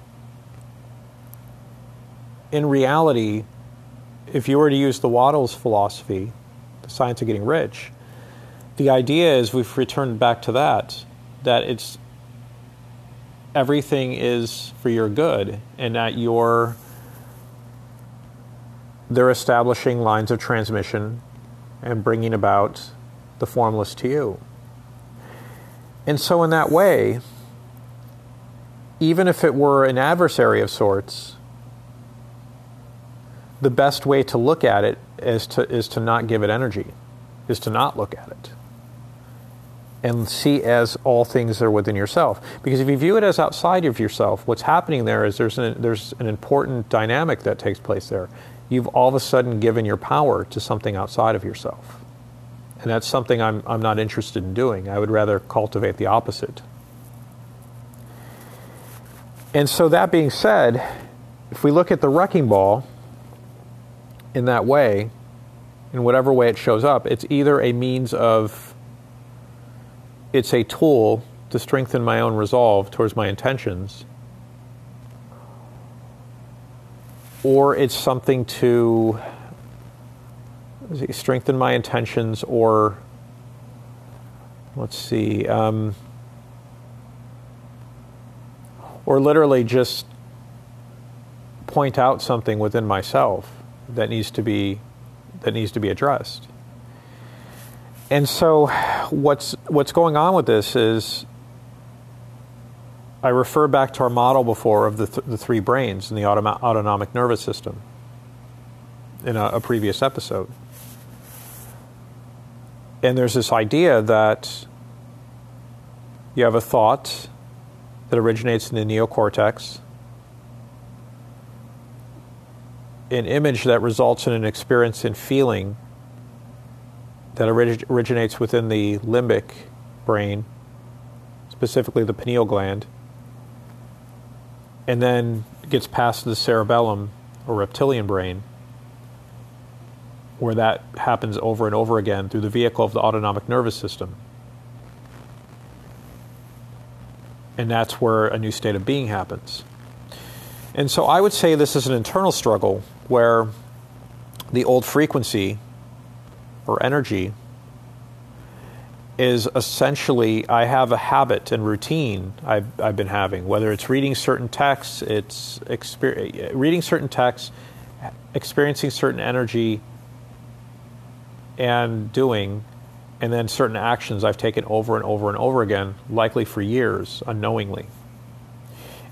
in reality, if you were to use the Wattles' philosophy, the science of getting rich. The idea is we've returned back to that, that it's everything is for your good and that you're they're establishing lines of transmission and bringing about the formless to you. And so, in that way, even if it were an adversary of sorts, the best way to look at it is to, is to not give it energy, is to not look at it. and see as all things are within yourself. Because if you view it as outside of yourself, what's happening there is there's an, there's an important dynamic that takes place there. You've all of a sudden given your power to something outside of yourself. And that's something I'm, I'm not interested in doing. I would rather cultivate the opposite. And so, that being said, if we look at the wrecking ball in that way, in whatever way it shows up, it's either a means of, it's a tool to strengthen my own resolve towards my intentions, or it's something to strengthen my intentions, or let's see, um, or literally just point out something within myself that needs to be that needs to be addressed. And so, what's what's going on with this is, I refer back to our model before of the, th- the three brains in the autonomic nervous system in a, a previous episode. And there's this idea that you have a thought that originates in the neocortex an image that results in an experience and feeling that orig- originates within the limbic brain, specifically the pineal gland, and then gets past the cerebellum or reptilian brain, where that happens over and over again through the vehicle of the autonomic nervous system. And that's where a new state of being happens. And so I would say this is an internal struggle where the old frequency or energy is essentially I have a habit and routine I've, I've been having, whether it's reading certain texts, it's exper- reading certain texts, experiencing certain energy, and doing, and then certain actions I've taken over and over and over again, likely for years, unknowingly.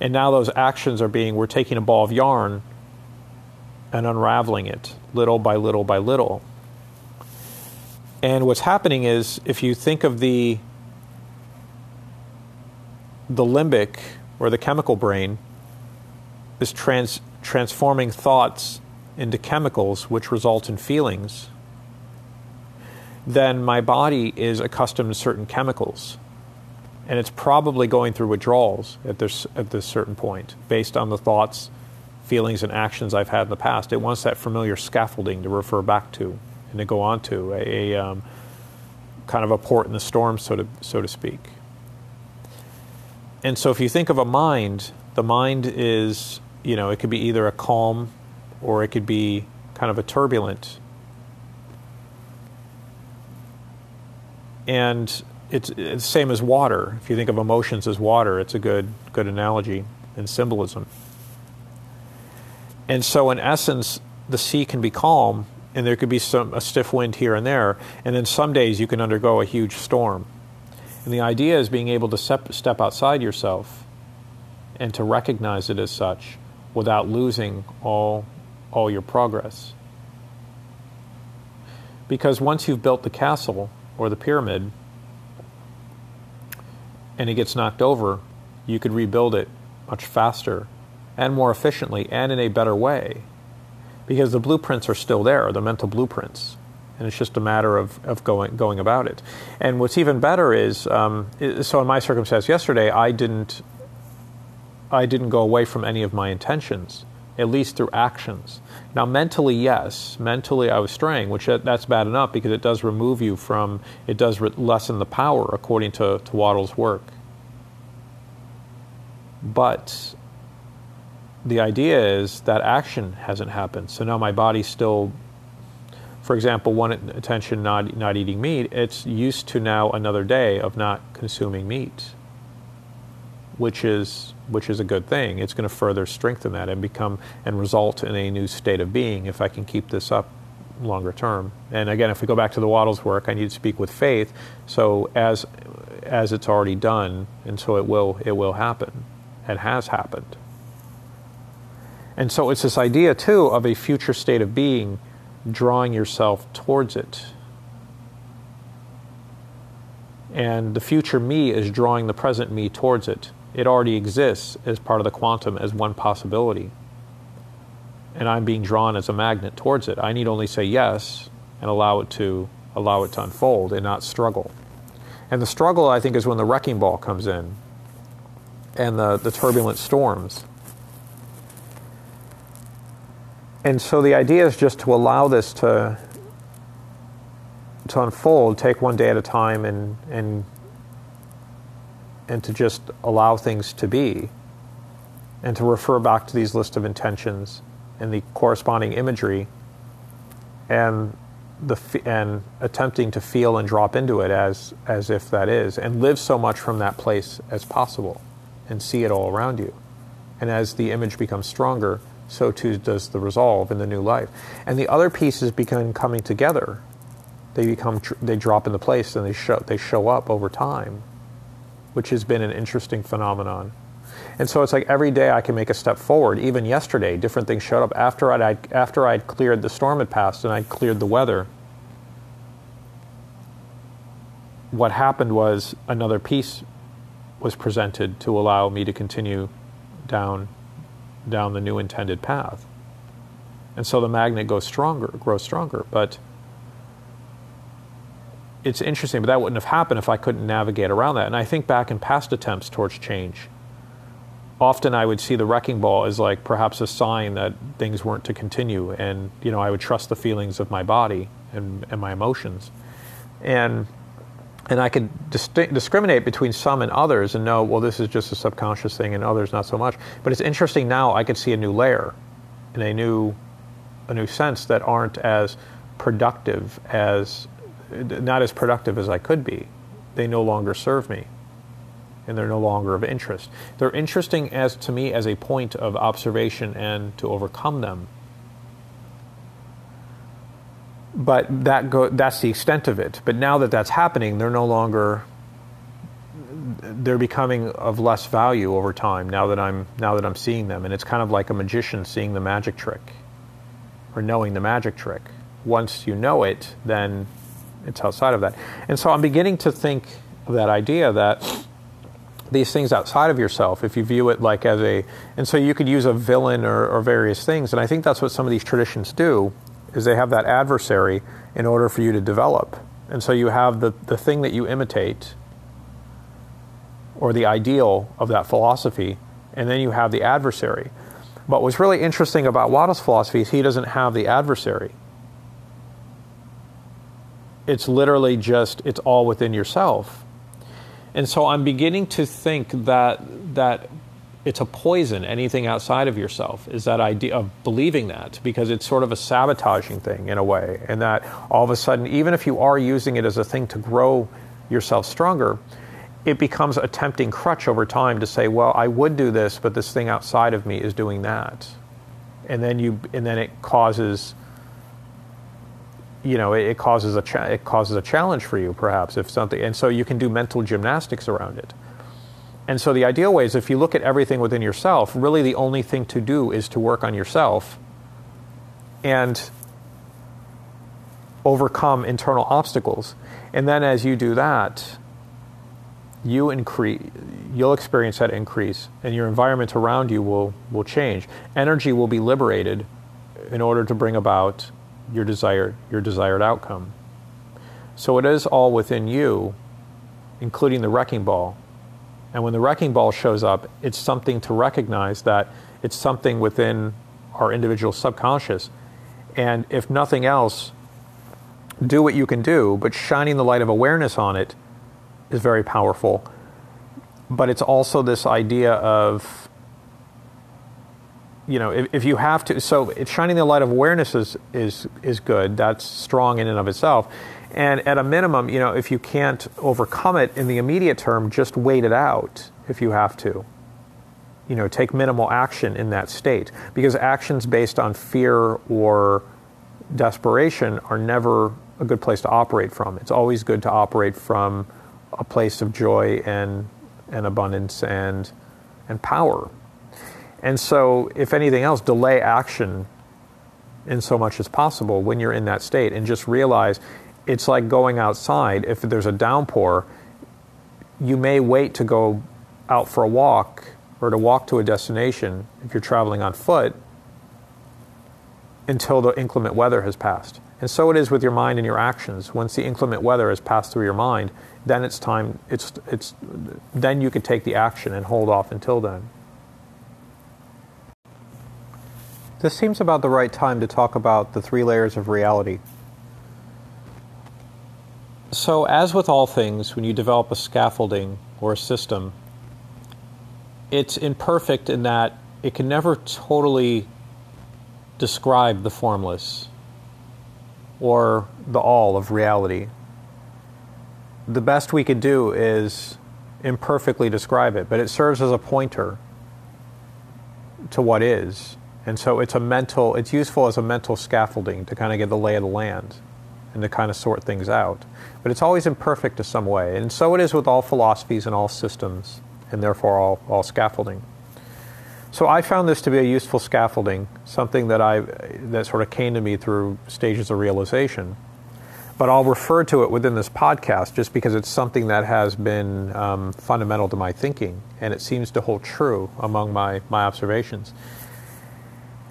And now those actions are being, we're taking a ball of yarn and unraveling it little by little by little. And what's happening is if you think of the the limbic or the chemical brain is trans, transforming thoughts into chemicals which result in feelings, then my body is accustomed to certain chemicals. And it's probably going through withdrawals at this, at this certain point based on the thoughts feelings and actions I've had in the past. It wants that familiar scaffolding to refer back to and to go on to, a, a um, kind of a port in the storm, so to, so to speak. And so if you think of a mind, the mind is, you know, it could be either a calm or it could be kind of a turbulent. And it's, it's the same as water. If you think of emotions as water, it's a good, good analogy and symbolism. And so, in essence, the sea can be calm, and there could be some a stiff wind here and there, and then some days you can undergo a huge storm. And the idea is being able to step, step outside yourself and to recognize it as such without losing all all your progress. Because once you've built the castle or the pyramid and it gets knocked over, you could rebuild it much faster and more efficiently and in a better way because the blueprints are still there, the mental blueprints. And it's just a matter of, of going, going about it. And what's even better is um, so, in my circumstance yesterday, I didn't, I didn't go away from any of my intentions, at least through actions. Now, mentally, yes, mentally I was straying, which that, that's bad enough because it does remove you from, it does re- lessen the power, according to, to Wattles' work. But the idea is that action hasn't happened. So now my body's still, for example, one attention not not eating meat. It's used to now another day of not consuming meat, which is which is a good thing. It's going to further strengthen that and become and result in a new state of being if I can keep this up longer term. And again, if we go back to the Wattles work, I need to speak with faith. So as as it's already done, and so it will it will happen. It has happened. And so it's this idea, too, of a future state of being, drawing yourself towards it. And the future me is drawing the present me towards it. It already exists as part of the quantum as one possibility. And I'm being drawn as a magnet towards it. I need only say yes and allow it to allow it to unfold and not struggle. And the struggle, I think, is when the wrecking ball comes in and the, the turbulent storms. And so the idea is just to allow this to to unfold, take one day at a time and and and to just allow things to be and to refer back to these list of intentions and the corresponding imagery and the and attempting to feel and drop into it as as if that is and live so much from that place as possible and see it all around you. And as the image becomes stronger so too does the resolve in the new life and the other pieces begin coming together they become they drop into place and they show they show up over time which has been an interesting phenomenon and so it's like every day I can make a step forward. Even yesterday, different things showed up after I'd, after I'd cleared the storm had passed and I'd cleared the weather. What happened was another piece was presented to allow me to continue down down the new intended path. And so the magnet goes stronger, grows stronger. But it's interesting, but that wouldn't have happened if I couldn't navigate around that. And I think back in past attempts towards change often I would see the wrecking ball as like perhaps a sign that things weren't to continue, and you know I would trust the feelings of my body and, and my emotions, and and I could discriminate between some and others and know well this is just a subconscious thing and others not so much. But it's interesting now I could see a new layer, and a new a new sense that aren't as productive as not as productive as I could be. They no longer serve me and they're no longer of interest. They're interesting as to me as a point of observation and to overcome them. But that go, that's the extent of it. But now that that's happening, they're no longer they're becoming of less value over time now that I'm now that I'm seeing them and it's kind of like a magician seeing the magic trick or knowing the magic trick. Once you know it, then it's outside of that. And so I'm beginning to think of that idea that these things outside of yourself if you view it like as a and so you could use a villain or, or, various things and i think that's what some of these traditions do is they have that adversary in order for you to develop. And so you have the, the thing that you imitate or the ideal of that philosophy and then you have the adversary. But what's really interesting about Wattles' philosophy is he doesn't have the adversary. It's literally just it's all within yourself. And so I'm beginning to think that that it's a poison. Anything outside of yourself is that idea of believing that because it's sort of a sabotaging thing in a way, and that all of a sudden, even if you are using it as a thing to grow yourself stronger, it becomes a tempting crutch over time to say, "Well, I would do this, but this thing outside of me is doing that," and then you and then it causes you know it, it causes a cha- it causes a challenge for you perhaps if something and so you can do mental gymnastics around it and so the ideal way is if you look at everything within yourself really the only thing to do is to work on yourself and overcome internal obstacles and then as you do that you increase you'll experience that increase and your environment around you will will change energy will be liberated in order to bring about your desired your desired outcome. So it is all within you, including the wrecking ball. And when the wrecking ball shows up, it's something to recognize that it's something within our individual subconscious. And if nothing else, do what you can do, but shining the light of awareness on it is very powerful. But it's also this idea of you know, if, if, you have to, so shining the light of awareness is, is, is good. That's strong in and of itself. And at a minimum, you know, if you can't overcome it in the immediate term, just wait it out if you have to. You know, take minimal action in that state. Because actions based on fear or desperation are never a good place to operate from. It's always good to operate from a place of joy and, and abundance and, and power. And so, if anything else, delay action in so much as possible when you're in that state and just realize it's like going outside. If there's a downpour, you may wait to go out for a walk or to walk to a destination if you're traveling on foot until the inclement weather has passed. And so it is with your mind and your actions. Once the inclement weather has passed through your mind, then it's time it's it's then you can take the action and hold off until then. This seems about the right time to talk about the three layers of reality. So, as with all things, when you develop a scaffolding or a system, it's imperfect in that it can never totally describe the formless or the all of reality. The best we can do is imperfectly describe it, but it serves as a pointer to what is. And so it's a mental, it's useful as a mental scaffolding to kind of get the lay of the land and to kind of sort things out. But it's always imperfect in some way. And so it is with all philosophies and all systems, and therefore all, all scaffolding. So I found this to be a useful scaffolding, something that I that sort of came to me through stages of realization. But I'll refer to it within this podcast just because it's something that has been um, fundamental to my thinking, and it seems to hold true among my, my observations.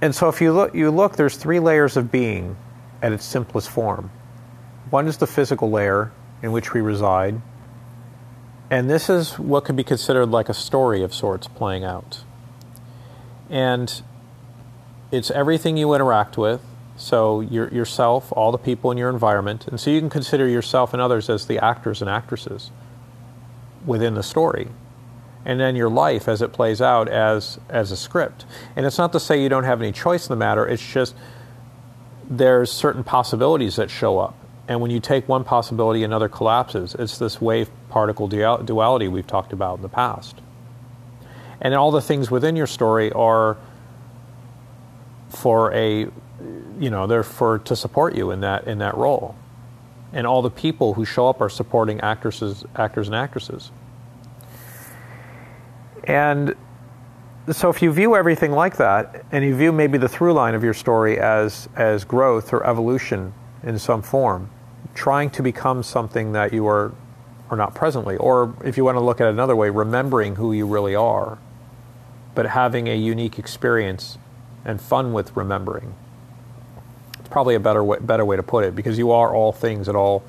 And so if you look, you look, there's three layers of being at its simplest form. One is the physical layer in which we reside, and this is what could be considered like a story of sorts playing out. And it's everything you interact with, so your, yourself, all the people in your environment, and so you can consider yourself and others as the actors and actresses within the story. And then your life as it plays out as, as a script. And it's not to say you don't have any choice in the matter, it's just there's certain possibilities that show up and when you take one possibility, another collapses. It's this wave particle duality we've talked about in the past. And all the things within your story are for a, you know, they're for to support you in that in that role. And all the people who show up are supporting actresses, actors and actresses. And so if you view everything like that, and you view maybe the through line of your story as as growth or evolution in some form, trying to become something that you are, or not presently. Or if you want to look at it another way, remembering who you really are, but having a unique experience and fun with remembering. It's probably a better way, better way to put it because you are all things at all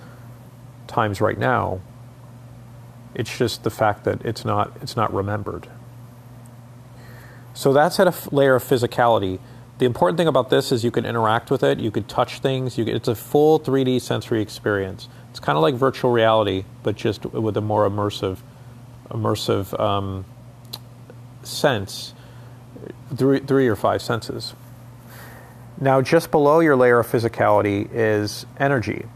times right now. It's just the fact that it's not, it's not remembered. So that's at a layer of physicality the important thing about this is you can interact with it, you can touch things, can, it's a full 3D sensory experience. It's kind of like virtual reality, but just with a more immersive, immersive um, sense, three, three or five senses. Now, just below your layer of physicality is energy.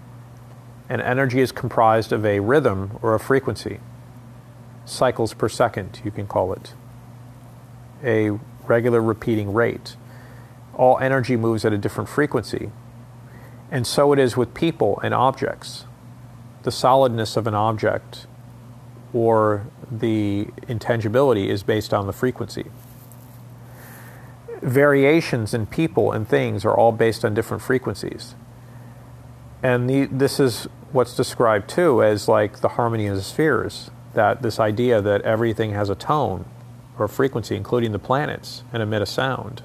And energy is comprised of a rhythm or a frequency, cycles per second, you can call it, a regular repeating rate all energy moves at a different frequency. And so it is with people and objects. The solidness of an object or the intangibility is based on the frequency. Variations in people and things are all based on different frequencies. And the, this is what's described too as like the harmony of the spheres, that this idea that everything has a tone or a frequency, including the planets, and emit a sound.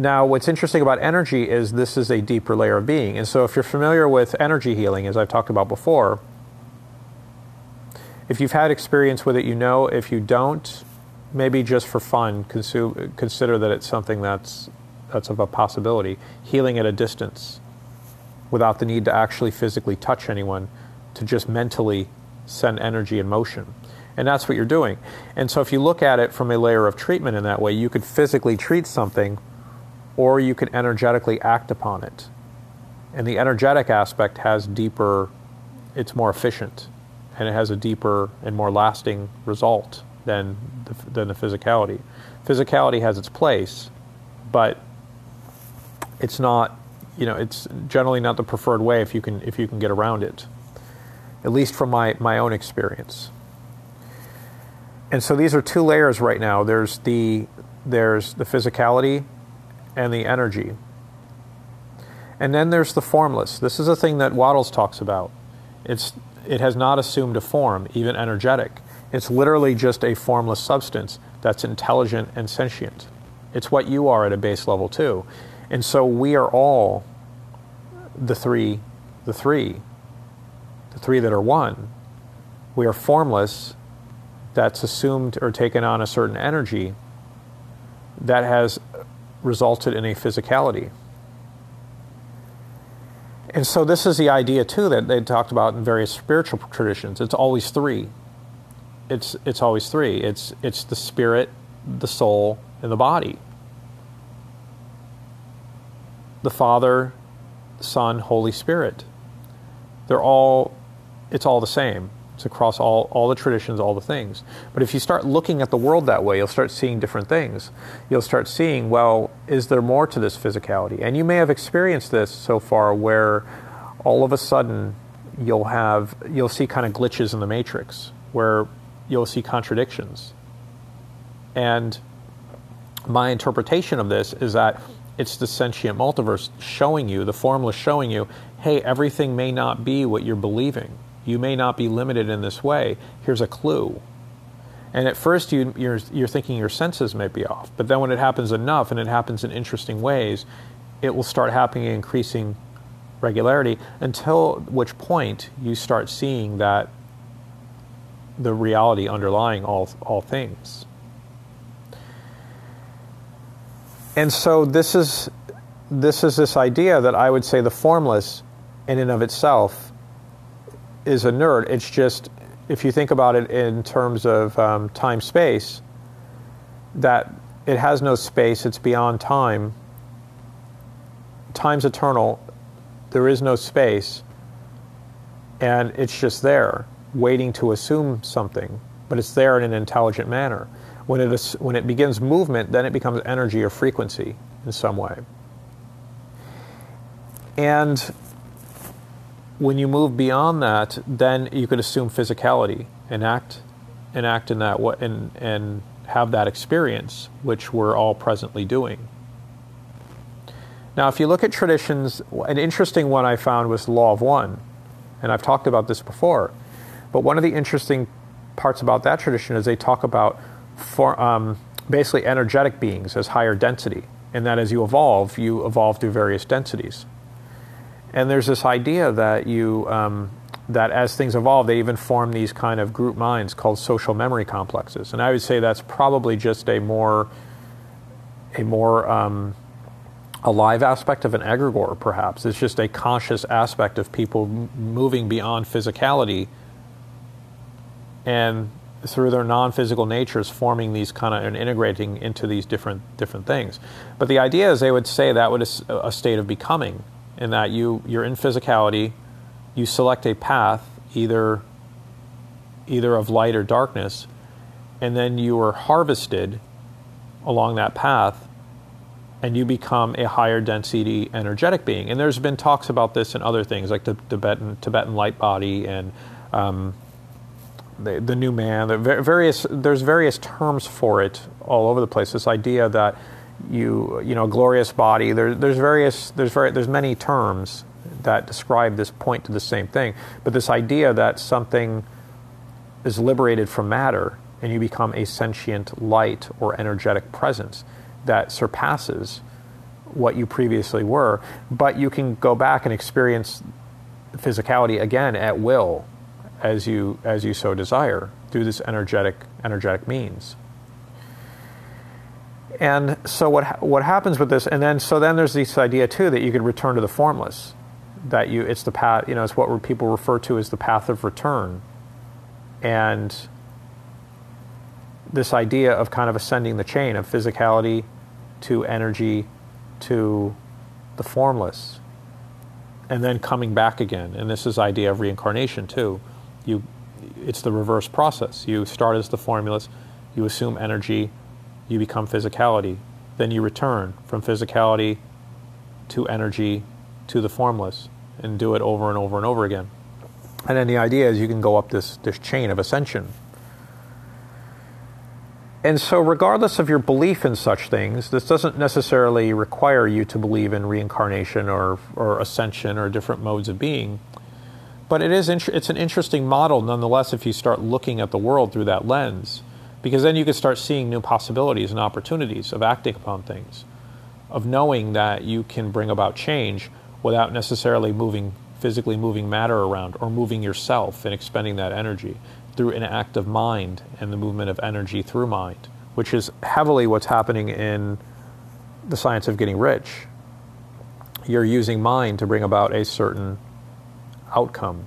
Now, what's interesting about energy is this is a deeper layer of being. And so, if you're familiar with energy healing, as I've talked about before, if you've had experience with it, you know. If you don't, maybe just for fun, consider that it's something that's, that's of a possibility. Healing at a distance without the need to actually physically touch anyone, to just mentally send energy in motion. And that's what you're doing. And so, if you look at it from a layer of treatment in that way, you could physically treat something or you can energetically act upon it. And the energetic aspect has deeper, it's more efficient, and it has a deeper and more lasting result than the, than the physicality. Physicality has its place, but it's not, you know, it's generally not the preferred way if you can if you can get around it. At least from my, my own experience. And so these are two layers right now. There's the there's the physicality and the energy. And then there's the formless. This is a thing that Wattles talks about. It's it has not assumed a form, even energetic. It's literally just a formless substance that's intelligent and sentient. It's what you are at a base level too. And so we are all the three, the three, the three that are one. We are formless that's assumed or taken on a certain energy that has resulted in a physicality. And so this is the idea too that they talked about in various spiritual traditions. It's always three. It's it's always three. It's it's the spirit, the soul, and the body. The Father, Son, Holy Spirit. They're all it's all the same. It's across all, all the traditions, all the things. But if you start looking at the world that way, you'll start seeing different things. You'll start seeing, well, is there more to this physicality? And you may have experienced this so far where all of a sudden you'll have you'll see kind of glitches in the matrix where you'll see contradictions. And my interpretation of this is that it's the sentient multiverse showing you, the formless showing you, hey, everything may not be what you're believing you may not be limited in this way. Here's a clue. And at first, you, you're, you're thinking your senses may be off. But then when it happens enough and it happens in interesting ways, it will start happening in increasing regularity until which point you start seeing that the reality underlying all, all things. And so this is this is this idea that I would say the formless in and of itself is a nerd. It's just if you think about it in terms of um, time space, that it has no space. It's beyond time. Time's eternal. There is no space, and it's just there, waiting to assume something. But it's there in an intelligent manner. When it is, when it begins movement, then it becomes energy or frequency in some way. And when you move beyond that, then you could assume physicality and act and act in that way and and have that experience, which we're all presently doing. Now, if you look at traditions, an interesting one I found was Law of One, and I've talked about this before. But one of the interesting parts about that tradition is they talk about for, um, basically energetic beings as higher density, and that as you evolve, you evolve through various densities. And there's this idea that you um, that as things evolve, they even form these kind of group minds called social memory complexes. And I would say that's probably just a more a more um, alive aspect of an egregore, perhaps. It's just a conscious aspect of people m- moving beyond physicality and through their non-physical natures forming these kind of and integrating into these different different things. But the idea is they would say that would a, a state of becoming in that you you're in physicality, you select a path either either of light or darkness, and then you are harvested along that path and you become a higher density energetic being. And there's been talks about this and other things like the Tibetan Tibetan light body and um, the, the new man. The various there's various terms for it all over the place. This idea that you you know glorious body. There, there's various there's very there's many terms that describe this point to the same thing. But this idea that something is liberated from matter and you become a sentient light or energetic presence that surpasses what you previously were, but you can go back and experience physicality again at will as you as you so desire through this energetic energetic means. And so what what happens with this? And then so then there's this idea too that you could return to the formless, that you it's the path. You know, it's what people refer to as the path of return, and this idea of kind of ascending the chain of physicality to energy to the formless and then coming back again and this is idea of reincarnation too you it's the reverse process you start as the formless you assume energy you become physicality. Then you return from physicality to energy to the formless and do it over and over and over again. And then the idea is you can go up this, this chain of ascension. And so, regardless of your belief in such things, this doesn't necessarily require you to believe in reincarnation or, or ascension or different modes of being. But it is it's an interesting model nonetheless if you start looking at the world through that lens, because then you can start seeing new possibilities and opportunities of acting upon things, of knowing that you can bring about change without necessarily moving physically moving matter around or moving yourself and expending that energy through an act of mind and the movement of energy through mind, which is heavily what's happening in the science of getting rich. You're using mind to bring about a certain outcome.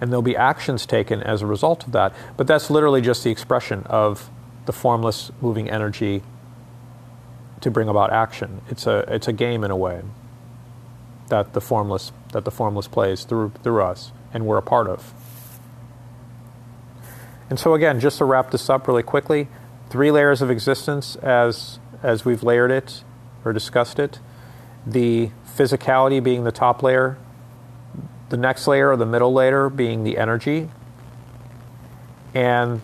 And there'll be actions taken as a result of that, but that's literally just the expression of the formless moving energy to bring about action. It's a, it's a game in a way that the formless, that the formless plays through, through us and we're a part of. And so, again, just to wrap this up really quickly, three layers of existence as, as we've layered it or discussed it. The physicality being the top layer, the next layer or the middle layer being the energy, and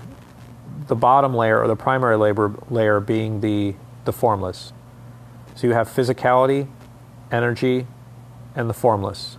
the bottom layer or the primary labor layer being the, the formless. So you have physicality, energy, and the formless.